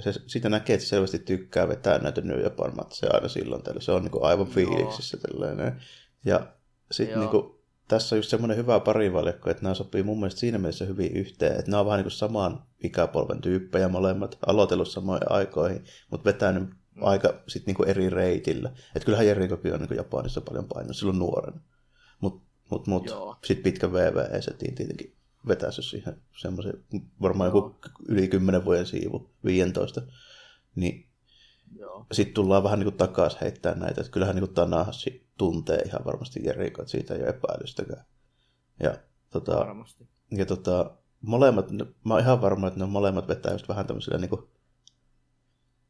se, siitä näkee, että se selvästi tykkää vetää näitä New Japan matseja aina silloin tällä. Se on niin kuin aivan fiiliksissä tällainen. Ja sitten niin kuin, tässä on just semmoinen hyvä parivaljakko, että nämä sopii mun mielestä siinä mielessä hyvin yhteen, että nämä on vähän niin kuin saman ikäpolven tyyppejä molemmat, aloitellut samoihin aikoihin, mutta vetänyt aika sit niin kuin eri reitillä. Että kyllähän Jerichokin on niin kuin Japanissa paljon painanut silloin nuorena. Mutta mut, mut, Joo. sitten pitkä VVE setiin tietenkin vetäissyt siihen semmoisen, varmaan Joo. joku yli 10 vuoden siivu, 15. Niin sitten tullaan vähän niin kuin takaisin heittää näitä, että kyllähän niin kuin Tanahashi tuntee ihan varmasti Jericho, että siitä ei ole epäilystäkään. Ja, tota, Varmasti. ja tota, molemmat, ne- mä oon ihan varma, että ne molemmat vetää just vähän tämmöisellä niin kuin,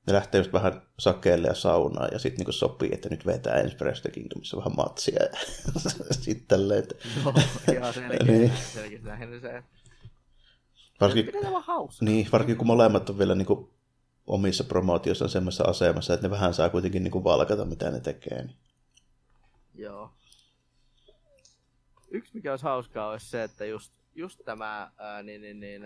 ne lähtee just vähän sakeelle ja saunaan ja sitten niin sopii, että nyt vetää ensi Wrestle Kingdomissa vähän matsia ja sitten tälleen, että Joo, ihan. Niin. Lähinnä se, Varsinkin, niin, varsinkin kun molemmat on vielä niin kuin, omissa promootioissa semmoisessa asemassa, että ne vähän saa kuitenkin niin kuin, valkata, mitä ne tekee. Niin. Joo. Yksi mikä olisi hauskaa olisi se, että just, just tämä, ää, niin, niin, niin,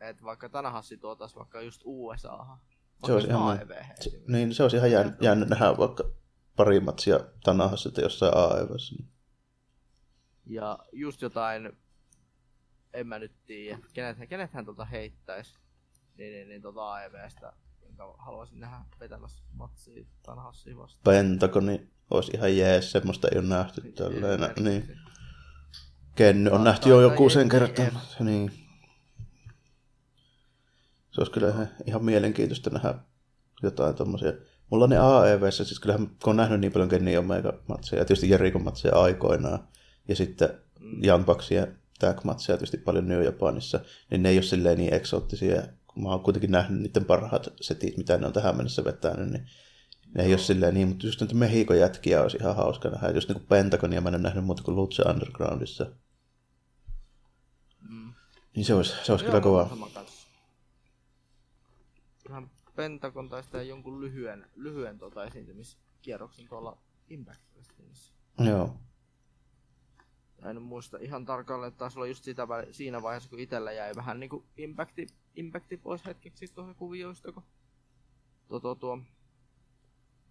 että vaikka Tanahassi tuotaisiin vaikka just USAhan. Se olisi ihan, se, niin, se olisi ihan jään, jäänyt nähdä vaikka pari matsia Tanahassa sitten jossain AEVssä. Niin. Ja just jotain, en mä nyt tiedä, kenet, kenet hän tuota heittäisi, niin, niin, niin tuota AEVstä, jonka haluaisin nähdä vetämässä matsia Tanahassia vastaan. Pentagoni olisi ihan jees, semmoista ei ole nähty tälleen. Niin. Kenny on nähty jo joku sen kerran. Niin. Se olisi kyllä ihan, ihan mielenkiintoista nähdä jotain tommosia. Mulla on ne AEVssä, siis kyllähän kun on nähnyt niin paljon Kenny Omega matseja, ja tietysti Jerikon matseja aikoinaan, ja sitten mm. Young Bucksia tag matseja tietysti paljon New Japanissa, niin ne ei ole silleen niin eksoottisia. Kun mä oon kuitenkin nähnyt niiden parhaat setit, mitä ne on tähän mennessä vetänyt, niin ne ei ole silleen niin, mutta just näitä Mehikon jätkiä olisi ihan hauska nähdä. Just niin kuin Pentagonia mä en ole nähnyt muuta kuin Lucha Undergroundissa. Mm. Niin se olisi, se olisi kyllä kova. Pentagon tai sitä jonkun lyhyen, lyhyen tota esiintymiskierroksen tuolla Impact Wrestlingissa. Joo. En muista ihan tarkalleen, että taisi olla just sitä, siinä vaiheessa, kun itsellä jäi vähän niinku impacti, impacti pois hetkeksi tuohon kuvioista, kun tuo, tuo, tuo,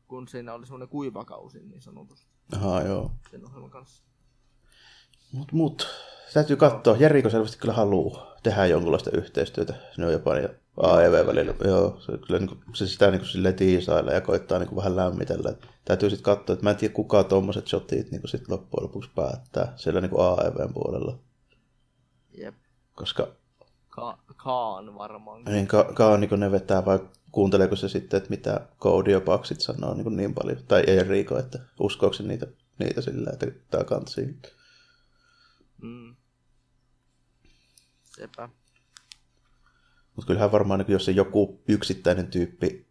kun siinä oli semmoinen kuivakausi niin sanotusti. Aha, joo. Sen ohjelman kanssa. Mut, mut, täytyy katsoa. Jeriko selvästi kyllä haluaa tehdä jonkunlaista yhteistyötä. Ne on jopa ja AEV välillä. Joo, se, kyllä, niin kuin, se sitä niin kuin, tiisailla ja koittaa niin kuin, vähän lämmitellä. Et täytyy sitten katsoa, että mä en tiedä kuka tuommoiset shotit niin kuin, sit loppujen lopuksi päättää siellä niin kuin AEVn puolella. Jep. Koska... Ka- Kaan varmaan. Niin, ka- Kaan niin ne vetää vai kuunteleeko se sitten, että mitä Koodiopaksit sanoo niin, niin paljon. Tai ei Riiko, että uskoako se niitä, niitä sillä, että tämä kantsii. Mm. Sepä. Mutta kyllähän varmaan, niin jos se joku yksittäinen tyyppi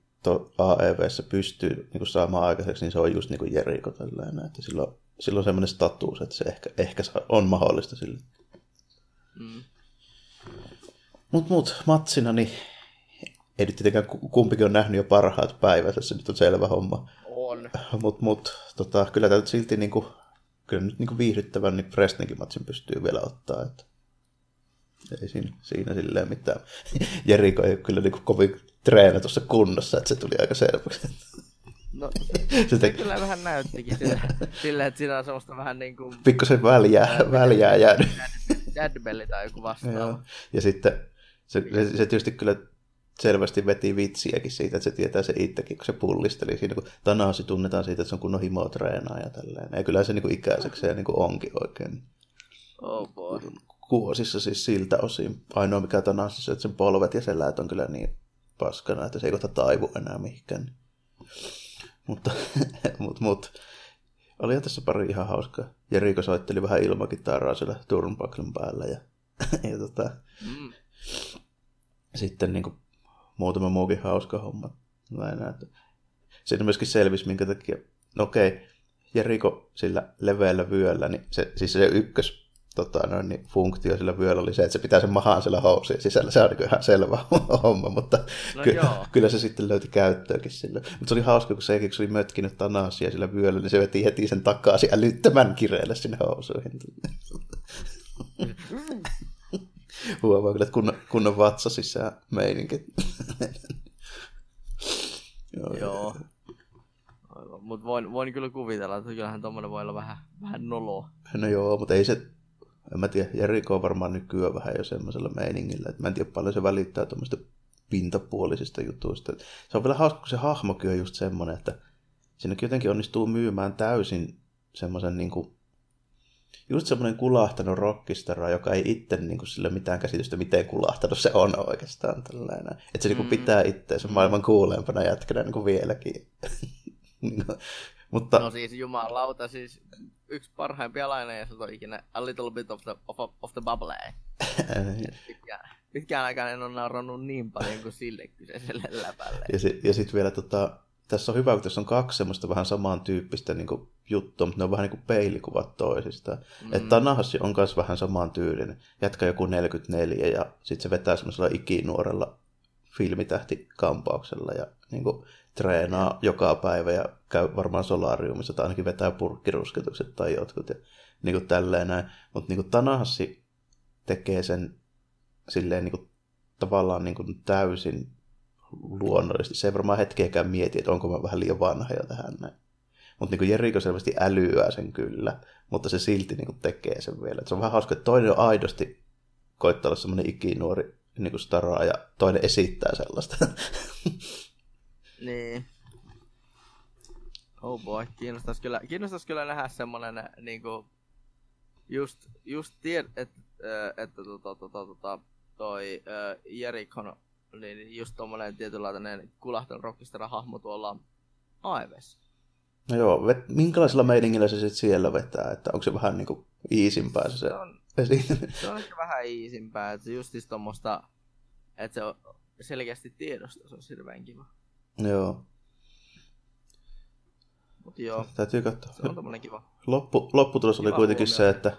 AEVssä pystyy niin saamaan aikaiseksi, niin se on just niin kuin Jeriko tällainen, että silloin, silloin semmoinen status, että se ehkä, ehkä on mahdollista sille. Mm. Mut, mut, matsina, niin ei nyt tietenkään kumpikin on nähnyt jo parhaat päivät, se nyt on selvä homma. On. Mut, mut tota, kyllä täytyy silti niin kuin, kyllä nyt niin kuin viihdyttävän niin Prestonkin matsin pystyy vielä ottaa. Että ei siinä, siinä silleen mitään. Jeriko ei ole kyllä niin kovin treena tuossa kunnossa, että se tuli aika selväksi. No, se, se te... kyllä vähän näyttikin sille, sille, että siinä on semmoista vähän niin kuin... Pikkusen väljää, väljää jäänyt. Dadbelli tai joku vastaava. Ja sitten se, se, se tietysti kyllä selvästi veti vitsiäkin siitä, että se tietää se itsekin, kun se pullisteli siinä, kun Tanasi tunnetaan siitä, että se on kunnon himotreenaa ja tälleen. Ja kyllä se niin kuin ikäiseksi ja niin kuin onkin oikein. Oh boy. Kuosissa siis siltä osin. Ainoa mikä Tanasi, että sen polvet ja selät on kyllä niin paskana, että se ei kohta taivu enää mihinkään. Mutta, mut, mut. Oli tässä pari ihan hauskaa. Jeriko soitteli vähän ilmakitaraa siellä turnbucklen päällä ja, ja tota, mm. sitten niin kuin, muutama muukin hauska homma. Näin, että siinä myöskin selvisi, minkä takia, no okei, Jeriko sillä leveällä vyöllä, niin se, siis se ykkös tota, noin, niin funktio sillä vyöllä oli se, että se pitää sen mahaan siellä housujen sisällä. Se on niin ihan selvä homma, mutta no ky- kyllä se sitten löyti käyttöäkin sillä. Mutta se oli hauska, kun se, se oli mötkinyt tanasia sillä vyöllä, niin se veti heti sen takaisin älyttömän kireelle sinne housuihin. Huomaa kyllä, että kunnon, kunnon vatsa sisään meininki. Joo. Joo. Mutta voin, voin kyllä kuvitella, että kyllähän tuommoinen voi olla vähän, vähän noloa. No joo, mutta ei se, en mä tiedä, Jeriko on varmaan nykyään vähän jo semmoisella meiningillä, että mä en tiedä paljon se välittää tuommoista pintapuolisista jutuista. Se on vielä hauska, kun se hahmokin on just semmoinen, että siinäkin jotenkin onnistuu myymään täysin semmoisen niin kuin just semmoinen kulahtanut rockistara, joka ei itse niin kuin, sille mitään käsitystä, miten kulahtanut se on oikeastaan tällainen. Että se niin kuin, mm. pitää itseensä maailman kuuleempana jätkänä niin kuin vieläkin. no, mutta... No siis jumalauta, siis yksi parhaimpia laineja on ikinä A Little Bit of the, of, of the Bubble. pitkään, pitkään aikaan en ole naurannut niin paljon kuin sille kyseiselle läpälle. Ja, si- ja sitten vielä tota, tässä on hyvä, kun tässä on kaksi semmoista vähän samantyyppistä niin kuin, juttua, mutta ne on vähän niin kuin peilikuvat toisistaan. Mm. Että Tanahashi on myös vähän samantyylinen. Jätkä joku 44 ja sitten se vetää semmoisella ikinuorella filmitähtikampauksella ja niin kuin, treenaa joka päivä ja käy varmaan solariumissa tai ainakin vetää purkkirusketukset tai jotkut ja niin kuin tälleen näin. Mutta niin Tanahashi tekee sen silleen niin kuin, tavallaan niin kuin täysin luonnollisesti. Se ei varmaan hetkeäkään mieti, että onko mä vähän liian vanha jo tähän näin. Mutta niin Jeriko selvästi älyää sen kyllä, mutta se silti niin kuin tekee sen vielä. Et se on vähän hauska, että toinen on aidosti koittaa olla semmoinen ikinuori niin kuin staraa ja toinen esittää sellaista. Niin. Oh boy, kiinnostaisi kyllä, kiinnostaisi kyllä nähdä semmonen niinku, just, just tied, että et, tota, tota, tota, toi äh, Jerikon, niin just tommonen tietynlainen kulahtelun rockistera hahmo tuolla AEVssä. No joo, vet, minkälaisella meiningillä se sitten siellä vetää, että onko se vähän niinku iisimpää se, se on, se on ehkä vähän iisimpää, että just tommoista, että se on selkeästi tiedosta, se on hirveän kiva. Joo. Mut joo. Täytyy katsoa. Se on tommonen kiva. Loppu, lopputulos kiva oli kuitenkin huomio. se, että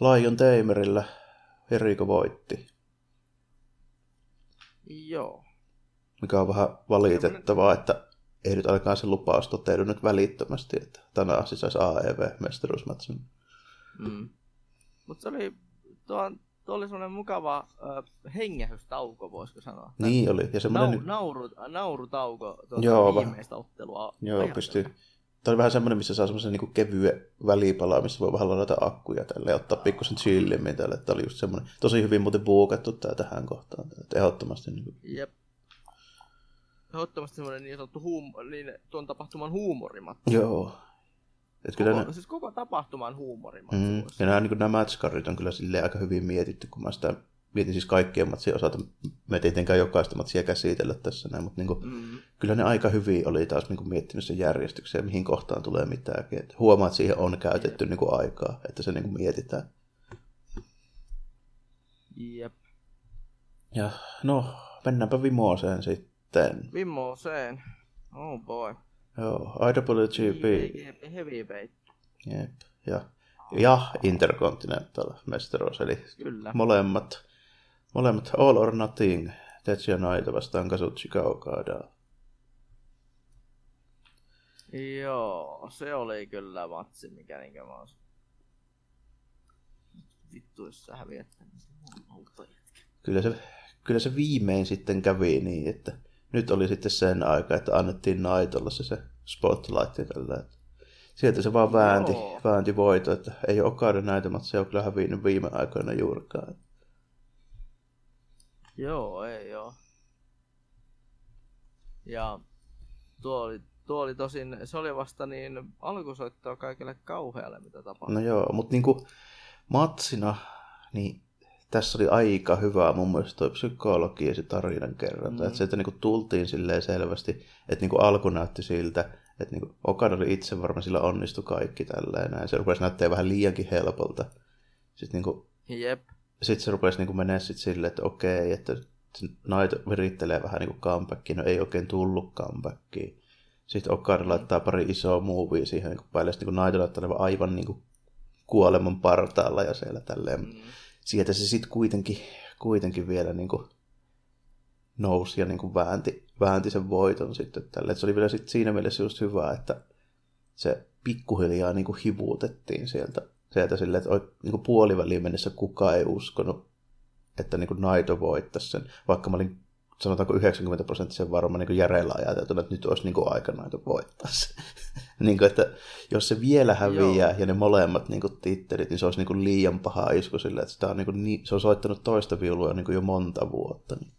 Lion Tamerillä Eriko voitti. Joo. Mikä on vähän valitettavaa, että ei nyt alkaa se lupaus toteudu nyt välittömästi, että tänään siis saisi AEV-mestaruusmatsin. Mm. Mutta se oli, tuon, tuo oli semmoinen mukava äh, hengähystauko, voisiko sanoa. Niin oli. Ja semmoinen... Nau, nauru, naurutauko tuota Joo, viimeistä ottelua. Joo, pystyy. Tämä oli vähän semmoinen, missä saa semmoisen niin kevyen välipalaa, missä voi vähän ladata akkuja tälle ja ottaa pikkusen chillimmin tälle. Tämä oli just semmoinen, tosi hyvin muuten buukattu tämä tähän kohtaan. Että ehdottomasti. Niin kuin... Jep. Ehdottomasti semmoinen niin sanottu huum- niin, tuon tapahtuman huumorimat. Joo. Et kyllä koko, ne... Siis koko tapahtuman huumorimat. Mm. Ja nämä, niin nämä matchkarit on kyllä silleen aika hyvin mietitty, kun mä sitä mietin siis kaikkien matsien osalta. Me tietenkään jokaista matsia käsitellä tässä näin, mutta niin kuin, mm. kyllä ne aika hyvin oli taas niin kuin miettinyt sen järjestyksen mihin kohtaan tulee mitäänkin. Et huomaa, että siihen on käytetty niin kuin aikaa, että se niin kuin mietitään. Jep. Ja no, mennäänpä Vimooseen sitten. Vimooseen. Oh boy. Joo, IWGP. Heavyweight. Jep. Ja, ja Intercontinental mestaruus, eli Kyllä. molemmat Molemmat All or Nothing, Tetsuya Naito vastaan Kazuchika Okada. Joo, se oli kyllä matsi, mikä niinkö mä oon... Vittu, jos sä häviät Kyllä se, kyllä se viimein sitten kävi niin, että nyt oli sitten sen aika, että annettiin Naitolla se, se spotlight tällä, sieltä se vaan väänti, väänti voito, että ei ole Okada näitä matseja kyllä hävinnyt viime aikoina juurikaan. Joo, ei joo. Ja tuo oli, tuo oli tosin, se oli vasta niin alkusoittoa kaikille kauhealle, mitä tapahtui. No joo, mutta niinku matsina, niin tässä oli aika hyvää mun mielestä toi psykologi ja se tarinan kerranta. Mm. Että sieltä niinku tultiin silleen selvästi, että niinku alku näytti siltä, että niinku Okada oli itse varma, sillä onnistui kaikki tälleen näin. Se rupesi näyttää vähän liiankin helpolta. Sitten niinku, Jep sitten se rupesi niin menemään sitten silleen, että okei, että Naito virittelee vähän niin kuin comebackia, no ei oikein tullut comebackia. Sitten Okada mm. laittaa pari isoa movia siihen niin päälle, sitten niin Naito laittaa aivan niin kuin kuoleman partaalla ja siellä tälleen. Mm. Sieltä se sitten kuitenkin, kuitenkin vielä niin kuin nousi ja niin kuin väänti, väänti sen voiton sitten tälle. se oli vielä sitten siinä mielessä just hyvä, että se pikkuhiljaa niin kuin hivuutettiin sieltä sieltä silleen, että niin kuin puoliväliin mennessä kukaan ei uskonut, että niin kuin Naito voittaisi sen, vaikka mä olin sanotaanko 90 prosenttisen varma niin järeillä ajateltuna, että nyt olisi niin kuin aika Naito voittaa se. niin kuin, että jos se vielä häviää Joo. ja ne molemmat niin kuin tittelit, niin se olisi niin kuin liian paha isku sille, että sitä on niin kuin, niin, se on soittanut toista viulua niin kuin jo monta vuotta. Niin.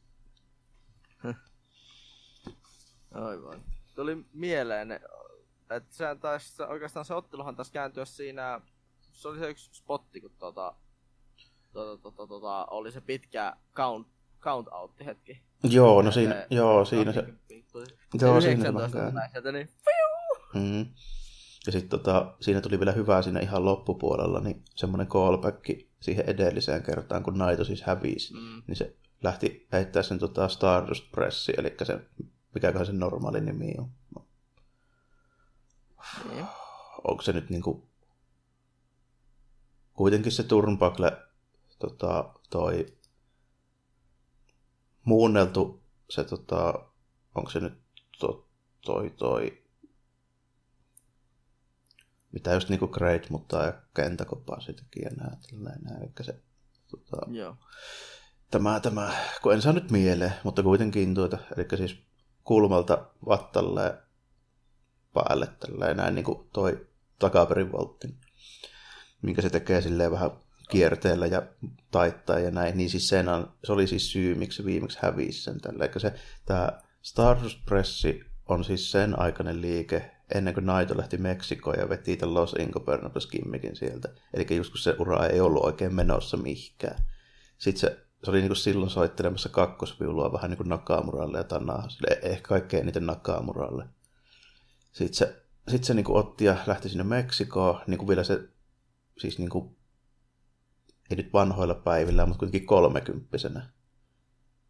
Aivan. Tuli mieleen, että sehän taisi, oikeastaan se otteluhan taisi kääntyä siinä se oli se yksi spotti, kun tota, tota, tota, tota, oli se pitkä count, count out hetki. Joo, no siinä, se, joo, siinä se, joo, siinä se sieltä niin, mm. Ja sitten tota, siinä tuli vielä hyvää siinä ihan loppupuolella, niin semmoinen callback siihen edelliseen kertaan, kun Naito siis hävisi, mm. niin se lähti heittää sen tota Stardust Pressi, eli se mikäköhän se normaali nimi on. Niin. Onko se nyt niinku... Kuitenkin se Turnbuckle tota, toi muunneltu se tota, onko se nyt to, toi toi mitä just niinku Great, mutta kentäkopaa siitäkin ja nää, tällainen, nää, eli se tota, Joo. tämä, tämä, kun en saa nyt mieleen, mutta kuitenkin tuota, eli siis kulmalta vattalle päälle tällä näin niin kuin toi takaperin voltti, minkä se tekee silleen vähän kierteellä ja taittaa ja näin, niin siis sen on, se oli siis syy, miksi se viimeksi hävisi sen tällä. Eli se, tämä Stardust Pressi on siis sen aikainen liike, ennen kuin Naito lähti Meksikoon ja veti tämän Los Ingobernables gimmikin sieltä. Eli just kun se ura ei ollut oikein menossa mihinkään. Sitten se, se oli niin kuin silloin soittelemassa kakkosviulua vähän niin kuin Nakamuralle ja Tanahasille, ehkä kaikkein eniten Nakamuralle. Sitten se, sit se niin kuin otti ja lähti sinne Meksikoon, niin kuin vielä se, siis niin kuin, ei nyt vanhoilla päivillä, mutta kuitenkin kolmekymppisenä.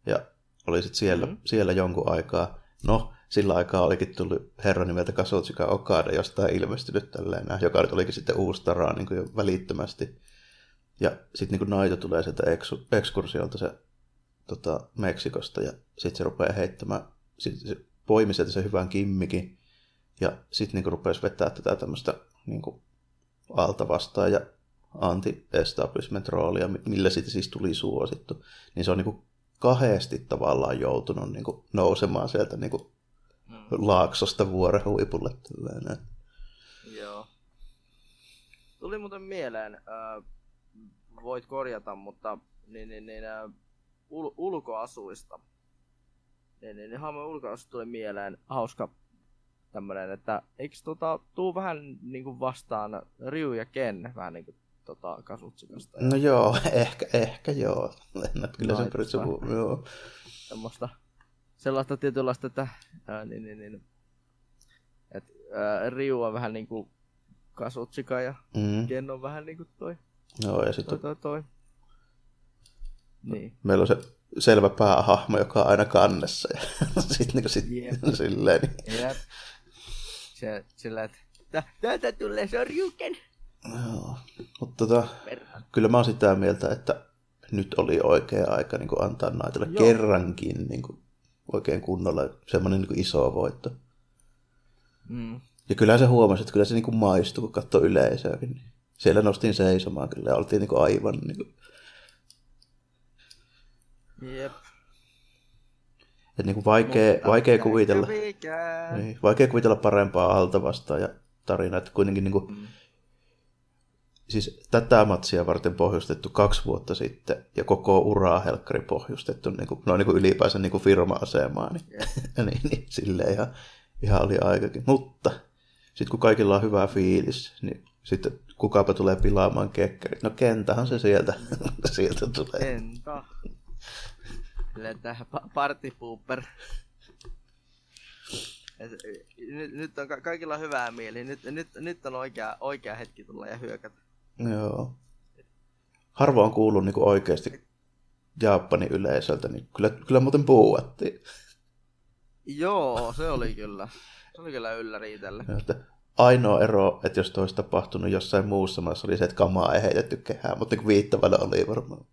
Ja oli sitten siellä, mm-hmm. siellä jonkun aikaa. No, sillä aikaa olikin tullut herra nimeltä Kazuchika Okada jostain ilmestynyt tälleen, joka nyt olikin sitten uusi taraa niin jo välittömästi. Ja sitten niin Naito tulee sieltä ekskursiolta se tota, Meksikosta ja sitten se rupeaa heittämään, sit se poimi sieltä se hyvän kimmikin ja sitten niin rupesi vetää tätä tämmöistä niin alta vastaan ja anti-establishment roolia, millä siitä siis tuli suosittu. Niin se on niin kahdesti tavallaan joutunut niin kuin nousemaan sieltä niin kuin mm. laaksosta vuoren huipulle. Tällainen. Joo. Tuli muuten mieleen, äh, voit korjata, mutta niin, niin, niin, äh, ul- ulkoasuista. Niin, niin, niin Haamen ulkoasuista tuli mieleen hauska tämmönen, että eikö tota, tuu vähän niin kuin vastaan Ryu ja Ken vähän niin kuin tota, Kasutsikasta. No joo, ehkä, ehkä joo. Lennät kyllä sen perässä joo. Semmoista, sellaista tietynlaista, että ää, niin, niin, niin, et, ää, Riu on vähän niinku Kasutsika ja mm. Ken on vähän niinku toi. Joo, ja sitten toi, toi, toi. Niin. Meillä on se selvä päähahmo, joka on aina kannessa. Ja sitten niinku sit, yep. silleen. Niin. Jep. Se, sillä, että täältä tulee sorjuken. Joo, mutta tota, kyllä mä oon sitä mieltä, että nyt oli oikea aika niin kuin antaa naitelle Joo. kerrankin niin kuin, oikein kunnolla semmoinen niin kuin iso voitto. Mm. Ja kyllä se huomasi, että kyllä se niin kuin maistui, kun katsoi yleisöäkin. Siellä nostin seisomaan kyllä ja oltiin niin kuin aivan... Niin kuin... Jep. Et niin kuin vaikea, vaikea kuvitella, niin, vaikea kuvitella parempaa alta vastaan ja tarinaa, että kuitenkin niin kuin, mm siis tätä matsia varten pohjustettu kaksi vuotta sitten ja koko uraa helkkari pohjustettu niin kuin, no niin kuin ylipäänsä niin kuin firma-asemaa, niin, yeah. niin, niin silleen ihan, ihan oli aikakin. Mutta sitten kun kaikilla on hyvä fiilis, niin sitten kukapa tulee pilaamaan kekkerit. No kentähän se sieltä, sieltä tulee. Kenta. Tähän party pooper. nyt, nyt on ka- kaikilla hyvää mieli. Nyt, nyt, nyt on oikea, oikea hetki tulla ja hyökätä. Joo. Harvoin on kuullut niin oikeasti Japanin yleisöltä, niin kyllä, kyllä muuten puuattiin. Joo, se oli kyllä. Se oli kyllä ylläri itselle. Ainoa ero, että jos olisi tapahtunut jossain muussa maassa, oli se, että kamaa ei heitetty kehään, mutta niin viittavalla oli varmaan.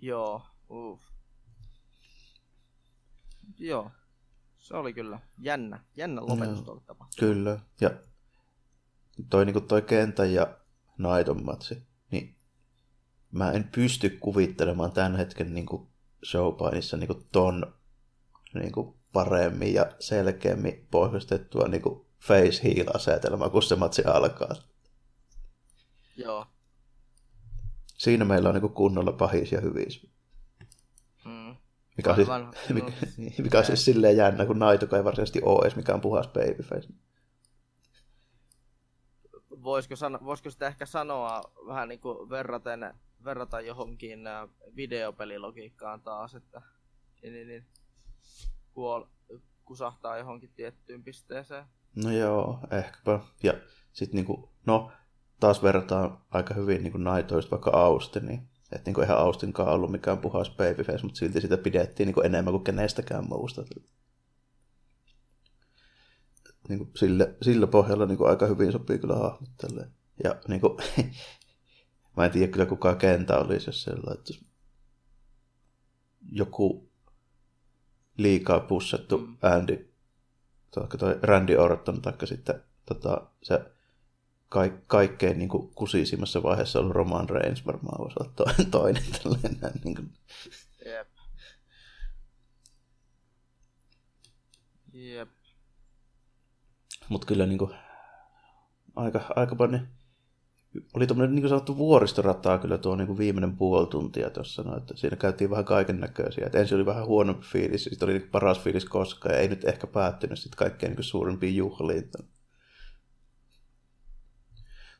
Joo, uff. Joo, se oli kyllä jännä, jännä lopetus no, Kyllä, ja toi, niin kuin toi kentän ja Naiton matsi, niin mä en pysty kuvittelemaan tämän hetken niin kuin showpainissa niin kuin ton niin kuin paremmin ja selkeämmin pohjustettua niin kuin face heal asetelmaa, kun se matsi alkaa. Joo. Siinä meillä on niin kuin kunnolla pahis ja hyvis. Mm. Mikä on, siis, mikä, mikä on siis silleen jännä, kun Naito ei varsinaisesti ole edes mikään puhas babyface voisiko, sano, voisiko sitä ehkä sanoa vähän niin kuin verraten, verrata johonkin äh, videopelilogiikkaan taas, että niin, niin, kuol, kusahtaa johonkin tiettyyn pisteeseen. No joo, ehkäpä. Ja sitten niinku, no, taas verrataan aika hyvin niinku naitoista vaikka Austiniin. Että niinku eihän Austinkaan ollut mikään puhas babyface, mutta silti sitä pidettiin niinku enemmän kuin kenestäkään muusta. Niin kuin sille, sillä pohjalla niin kuin aika hyvin sopii kyllä hahmot tälleen. Ja niin kuin, mä en tiedä kyllä kuka kentä olisi, jos siellä laittaisi joku liikaa pussattu mm. Andy, toi Randy Orton, taikka sitten tota, se kaik, kaikkein niin kuin, kusisimmassa vaiheessa ollut Roman Reigns varmaan voisi olla toinen, toinen tällainen. Niin kuin. Jep. Jep. Mutta kyllä niin kuin, aika, aika paljon oli tuommoinen niin sanottu vuoristorataa kyllä tuo niin kuin viimeinen puoli tuntia tuossa. No, että siinä käytiin vähän kaiken näköisiä. ensin oli vähän huonompi fiilis, sitten oli niin paras fiilis koskaan, ja ei nyt ehkä päättynyt sitten kaikkein niin suurimpiin juhliin.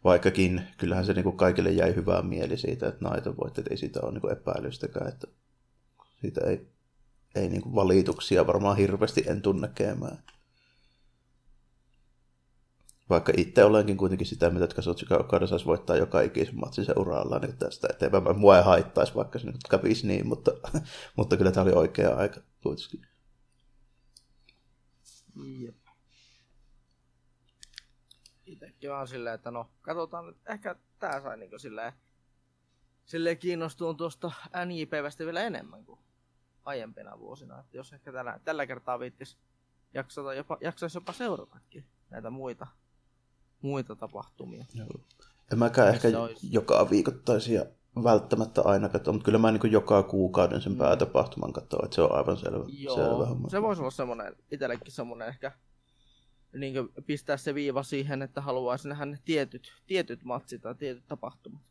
Vaikkakin kyllähän se niin kuin kaikille jäi hyvää mieli siitä, että naito voitti, että ei siitä ole niin epäilystäkään, että siitä ei, ei niin kuin valituksia varmaan hirveästi en tunne käymään. Vaikka itse olenkin kuitenkin sitä, mitä että Katsuchika Okada saisi voittaa joka ikisen matsin uralla niin tästä eteenpäin. Mua ei haittaisi, vaikka se nyt kävisi niin, mutta, mutta kyllä tämä oli oikea aika kuitenkin. Jep. Itsekin vaan silleen, että no, katsotaan nyt, ehkä tää sai niinku silleen, silleen kiinnostuun tuosta NJPvästä vielä enemmän kuin aiempina vuosina. Että jos ehkä tällä, tällä kertaa viittis jaksata jopa, jaksaisi jopa seuratakin näitä muita muita tapahtumia. Joo. En mäkään ehkä olisi... joka viikoittaisia välttämättä aina katsoa, mutta kyllä mä niin joka kuukauden sen mm. päätapahtuman katsoa, että se on aivan selvä. Joo, selvä se voisi olla semmoinen, itsellekin semmoinen ehkä niin pistää se viiva siihen, että haluaisi nähdä ne tietyt, tietyt matsit tai tietyt tapahtumat.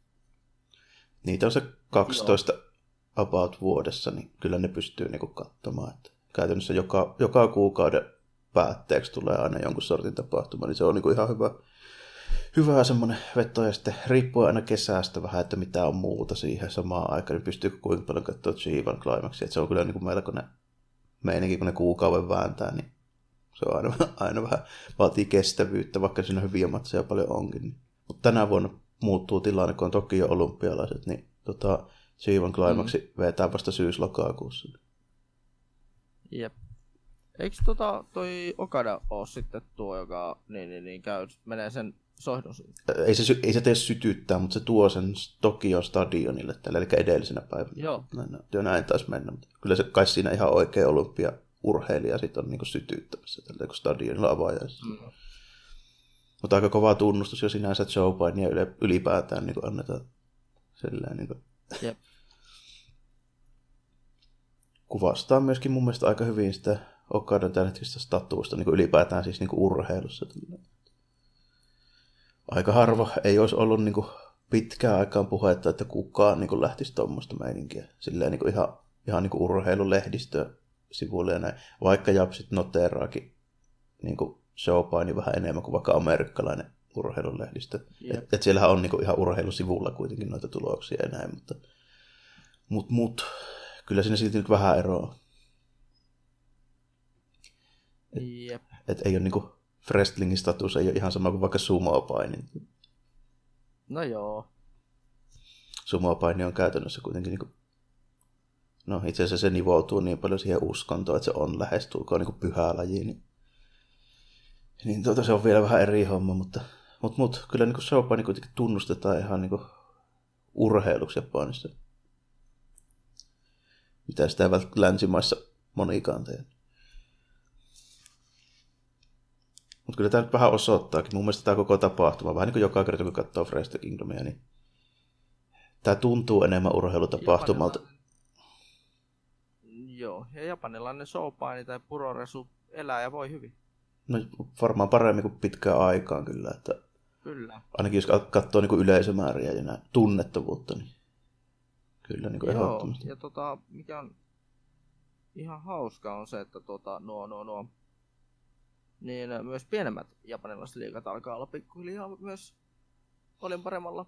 Niitä on se 12 Joo. about vuodessa, niin kyllä ne pystyy niin katsomaan. Että käytännössä joka, joka kuukauden päätteeksi tulee aina jonkun sortin tapahtuma, niin se on niin ihan hyvä, hyvä semmoinen veto, ja sitten riippuu aina kesästä vähän, että mitä on muuta siihen samaan aikaan, niin pystyykö kuinka paljon katsoa Chivan Climaxia, että se on kyllä niin kuin melkoinen meininki, kun ne kuukauden vääntää, niin se on aina, aina vähän vaatii kestävyyttä, vaikka siinä hyviä matseja paljon onkin. Niin. Mutta tänä vuonna muuttuu tilanne, kun on toki jo olympialaiset, niin tota, Chivan Climaxi mm. vetää vasta syys-lokakuussa. Jep. Eikö tota toi Okada ole sitten tuo, joka niin, niin, niin käy, menee sen sohdon ei se, ei se tee sytyttää, mutta se tuo sen Tokion stadionille tällä, eli edellisenä päivänä. Joo. Näin, näin taisi mennä. Kyllä se kai siinä ihan oikea olympia urheilija sitten on niin sytyttämässä tällä, kun stadionilla avaajaisessa. Mm. Mutta aika kova tunnustus jo sinänsä Joe Bidenia ylipäätään niin annetaan silleen, niin kuin, Jep. kuvastaa myöskin mun mielestä aika hyvin sitä Okadan tämänhetkistä statuusta niin ylipäätään siis niin urheilussa aika harva ei olisi ollut niin kuin pitkään aikaan puhetta, että kukaan niin kuin lähtisi tuommoista meininkiä. Silleen niin kuin ihan, ihan niin kuin urheilulehdistö sivuille ja näin. Vaikka Japsit noteraakin niin kuin showpaini vähän enemmän kuin vaikka amerikkalainen urheilulehdistö. Yep. Et, et siellähän on niin kuin ihan urheilusivulla kuitenkin noita tuloksia ja näin, mutta mut, mut, kyllä siinä silti nyt vähän eroa. Et, yep. et ei ole niin kuin wrestlingin status ei ole ihan sama kuin vaikka sumo-paini. No joo. Sumo-paini on käytännössä kuitenkin niin kuin... No itse asiassa se nivoutuu niin paljon siihen uskontoon, että se on lähestulkoon niin kuin pyhä laji. Niin, niin tuota, se on vielä vähän eri homma, mutta, mutta, mutta kyllä niin showpaini kuitenkin tunnustetaan ihan niin kuin urheiluksi Japanissa. Mitä sitä ei välttämättä länsimaissa monikaan tee. Mutta kyllä tämä nyt vähän osoittaakin. Mun mielestä tämä koko tapahtuma, vähän niin kuin joka kerta kun katsoo Fresh Kingdomia, niin tämä tuntuu enemmän urheilutapahtumalta. Joo, ja japanilainen showpaini tai puroresu elää ja voi hyvin. No varmaan paremmin kuin pitkään aikaan kyllä. Että kyllä. Ainakin jos katsoo niin yleisömääriä ja näin, tunnettavuutta, niin kyllä niin ehdottomasti. ja tota, mikä on ihan hauska on se, että tota, nuo, nuo, nuo niin myös pienemmät japanilaiset liikat alkaa olla pikkuhiljaa myös paljon paremmalla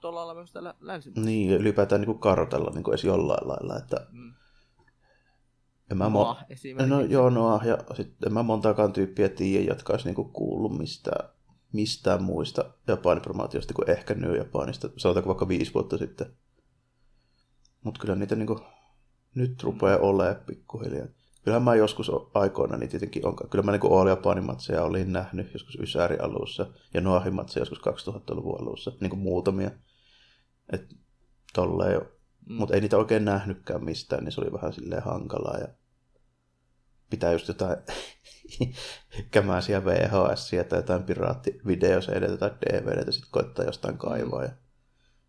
tolalla myös täällä länsimaissa. Niin, ylipäätään niin kartella niin kuin edes jollain lailla, että mm. En mä mo- no, joo, Noa, ja sitten en mä montaakaan tyyppiä tiedä, jotka olisi niinku kuullut mistään, mistään muista Japanipromaatiosta kuin ehkä New Japanista, sanotaanko vaikka viisi vuotta sitten. Mutta kyllä niitä niinku, nyt rupeaa olemaan pikkuhiljaa. Kyllähän mä joskus aikoina, niin tietenkin on, kyllä mä niin All Japanin matseja olin nähnyt joskus Ysäri alussa ja Noahin matseja joskus 2000-luvun alussa, niin kuin muutamia. Et tolleen jo. Mm. Mutta ei niitä oikein nähnytkään mistään, niin se oli vähän silleen hankalaa ja pitää just jotain kämäisiä VHS tai jotain piraattivideoseiden tai DVDtä sitten koittaa jostain kaivaa ja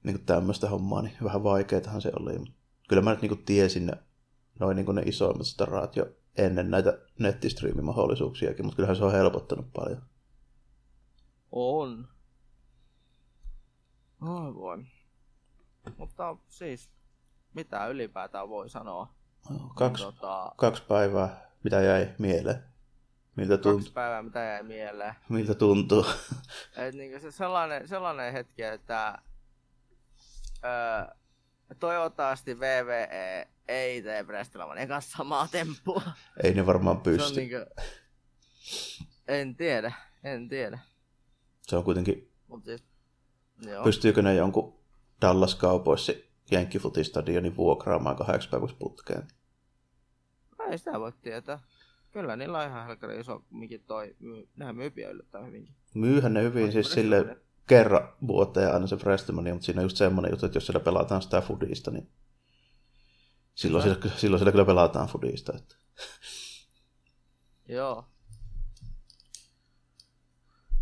niin kuin tämmöistä hommaa, niin vähän vaikeatahan se oli. Kyllä mä nyt niin kuin tiesin noin niin ne isoimmat staraat jo ennen näitä nettistriimimahdollisuuksiakin, mutta kyllähän se on helpottanut paljon. On. Aivan. Mutta siis, mitä ylipäätään voi sanoa? No, kaksi, niin, tota... kaksi päivää, mitä jäi mieleen? Miltä tuntuu? Kaksi päivää, mitä jäi mieleen. Miltä tuntuu? Et niin se sellainen, sellainen hetki, että öö, toivottavasti VVE ei tee Brestilaman kanssa samaa temppua. Ei ne varmaan pysty. niin kuin... En tiedä, en tiedä. Se on kuitenkin... Mut siis, joo. Pystyykö ne jonkun Dallas Cowboysin Jenkkifutistadionin vuokraamaan kahdeksi päiväksi putkeen? Ei sitä voi tietää. Kyllä niillä on ihan helkkari iso mikin toi. Myy, nehän myypiä yllättäen hyvinkin. Myyhän ne hyvin, siis sille kerran vuoteen aina se Prestimania, mutta siinä on just semmoinen juttu, että jos siellä pelataan sitä foodista, niin silloin, siellä, silloin siellä kyllä pelataan foodista. Että. Joo.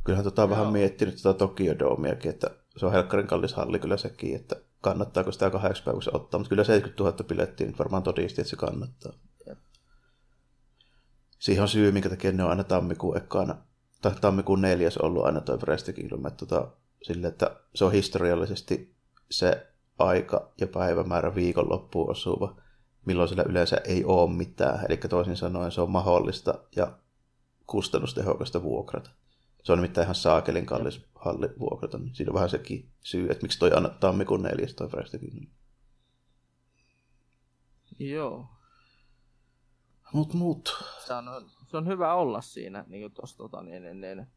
Kyllähän tota on vähän miettinyt tota Tokyo Domeakin, että se on helkkarin kallis halli kyllä sekin, että kannattaako sitä kahdeksi päiväksi ottaa, mutta kyllä 70 000 pilettiin nyt varmaan todisti, että se kannattaa. Jep. Siihen on syy, minkä takia ne on aina tammikuun ekana, tai tammikuun neljäs ollut aina toi Kingdom, että tota, sille, että se on historiallisesti se aika ja päivämäärä viikonloppuun osuva, milloin sillä yleensä ei ole mitään. Eli toisin sanoen se on mahdollista ja kustannustehokasta vuokrata. Se on nimittäin ihan saakelin kallis halli vuokrata. Niin siinä on vähän sekin syy, että miksi toi anna tammikuun neljäs toi Frestikin. Joo. Mut mut. Se on, se on hyvä olla siinä, niin kuin tossa, tota, niin, niin, niin,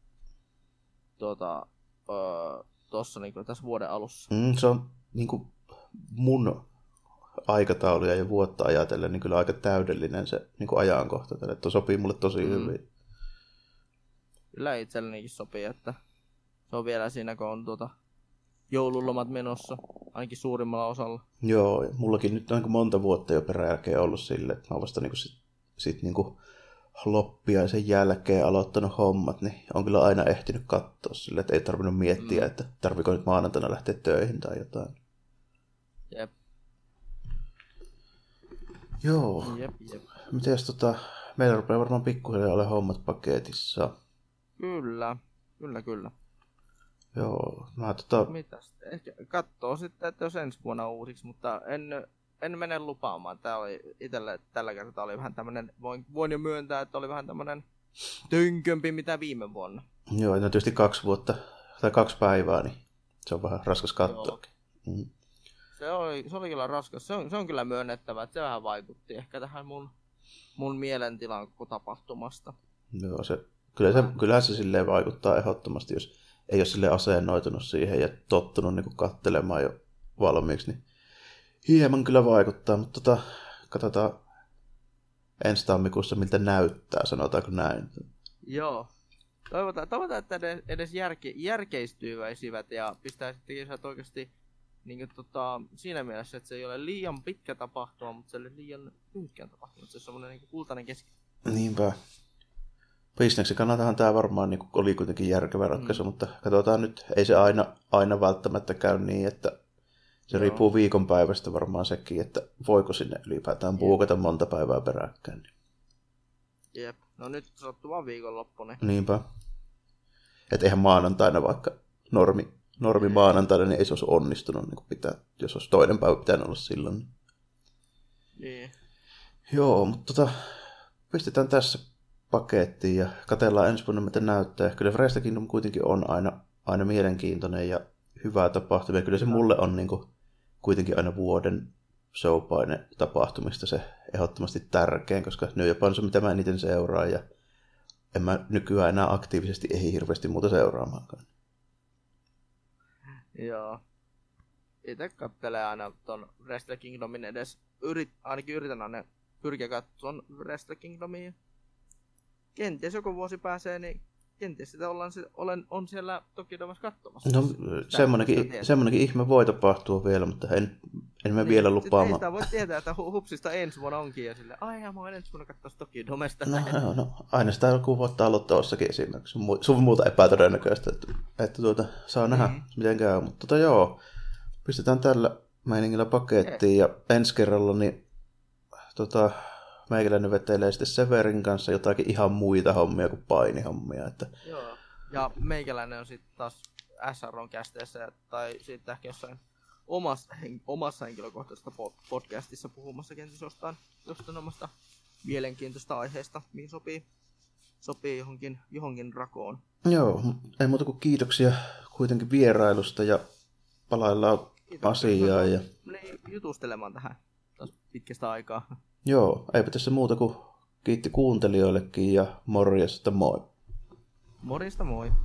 tuota, öö, tossa niin kuin tässä vuoden alussa. Mm, se on niin kuin mun aikatauluja ja vuotta ajatellen niin kyllä aika täydellinen se niin kuin ajankohta tälle. Että sopii mulle tosi mm. hyvin. Kyllä itsellenikin sopii, että se on vielä siinä, kun on tuota joululomat menossa, ainakin suurimmalla osalla. Joo, mullakin nyt on niin monta vuotta jo peräjälkeen ollut sille, että mä oon vasta niin kuin sit, sit niin kuin loppiaisen jälkeen aloittanut hommat, niin on kyllä aina ehtinyt katsoa sille, että ei tarvinnut miettiä, mm. että tarviko nyt maanantaina lähteä töihin tai jotain. Jep. Joo. Jep, jep. Mites tota, meillä rupeaa varmaan pikkuhiljaa ole hommat paketissa. Kyllä, kyllä, kyllä. Joo, mä tota... Mitäs? Ehkä katsoo sitten, että jos ensi vuonna uusiksi, mutta en, en mene lupaamaan. Tää oli itselle tällä kertaa oli vähän tämmönen, voin, voin jo myöntää, että oli vähän tämmönen tynkömpi mitä viime vuonna. Joo, no tietysti kaksi vuotta tai kaksi päivää, niin se on vähän raskas katsoa. Mm. Se, oli, se oli kyllä raskas. Se on, se on kyllä myönnettävä, että se vähän vaikutti ehkä tähän mun, mun mielentilan koko tapahtumasta. Joo, se, kyllä se, kyllähän se silleen vaikuttaa ehdottomasti, jos ei ole sille asennoitunut siihen ja tottunut niin kattelemaan jo valmiiksi, niin hieman kyllä vaikuttaa, mutta tota, katsotaan ensi tammikuussa, miltä näyttää, sanotaanko näin. Joo. Toivotaan, toivotaan että edes, edes järke, järkeistyväisivät ja pistää sitten oikeasti niin kuin, tota, siinä mielessä, että se ei ole liian pitkä tapahtuma, mutta se ei ole liian lyhytkään tapahtuma. Se on semmoinen niin kultainen keski. Niinpä. Bisneksen kannaltahan tämä varmaan niin kuin, oli kuitenkin järkevä ratkaisu, mm. mutta katsotaan nyt, ei se aina, aina välttämättä käy niin, että se Joo. riippuu viikonpäivästä varmaan sekin, että voiko sinne ylipäätään puukata monta päivää peräkkäin. Jep, no nyt sattuu vaan viikonloppu. Niin. Niinpä. Että eihän maanantaina vaikka normi, normi maanantaina, niin ei se olisi onnistunut niin kuin pitää, jos olisi toinen päivä pitänyt olla silloin. Niin. Joo, mutta tota, pistetään tässä pakettiin ja katellaan ensi vuonna, mitä näyttää. Kyllä Fresta Kingdom kuitenkin on aina, aina mielenkiintoinen ja hyvää tapahtumia. Kyllä se mulle on niin kuin, kuitenkin aina vuoden showpaine tapahtumista se ehdottomasti tärkein, koska New Japan on mitä mä eniten seuraan ja en mä nykyään enää aktiivisesti ei hirveästi muuta seuraamaankaan. Joo. Itse kattelee aina ton Wrestle Kingdomin edes, yrit, ainakin yritän aina pyrkiä katsomaan Wrestle Kingdomia. Kenties joku vuosi pääsee, niin kenties sitä ollaan, se, olen, on siellä toki Domassa katsomassa. No tietää. semmonenkin ihme voi tapahtua vielä, mutta en, en mä vielä Niin, Ei lupaamaan. sitä voi tietää, että hu- hupsista ensi vuonna onkin ja sille, ai mä oon ensi vuonna katsoa Toki Domesta. No, no, no, aina sitä joku voittaa aloittavassakin esimerkiksi. Sun mu- Sun muuta epätodennäköistä, että, että tuota, saa nähdä, Niin. miten käy. Mutta tota, joo, pistetään tällä meiningillä pakettiin ja ensi kerralla niin tota, meikäläinen vetelee sitten Severin kanssa jotakin ihan muita hommia kuin painihommia. Että, Joo. Ja meikäläinen on sitten taas SROn kästeessä tai sitten ehkä jossain omassa, hen, omassa henkilökohtaisessa po- podcastissa puhumassa kenties jostain, jostain omasta mielenkiintoista aiheesta, mihin sopii, sopii johonkin, johonkin rakoon. joo, ei muuta kuin kiitoksia kuitenkin vierailusta ja palaillaan asiaa. Ja, Niin, jutustelemaan tähän taas pitkästä aikaa. Joo, eipä tässä muuta kuin kiitti kuuntelijoillekin ja morjesta moi. Morista moi!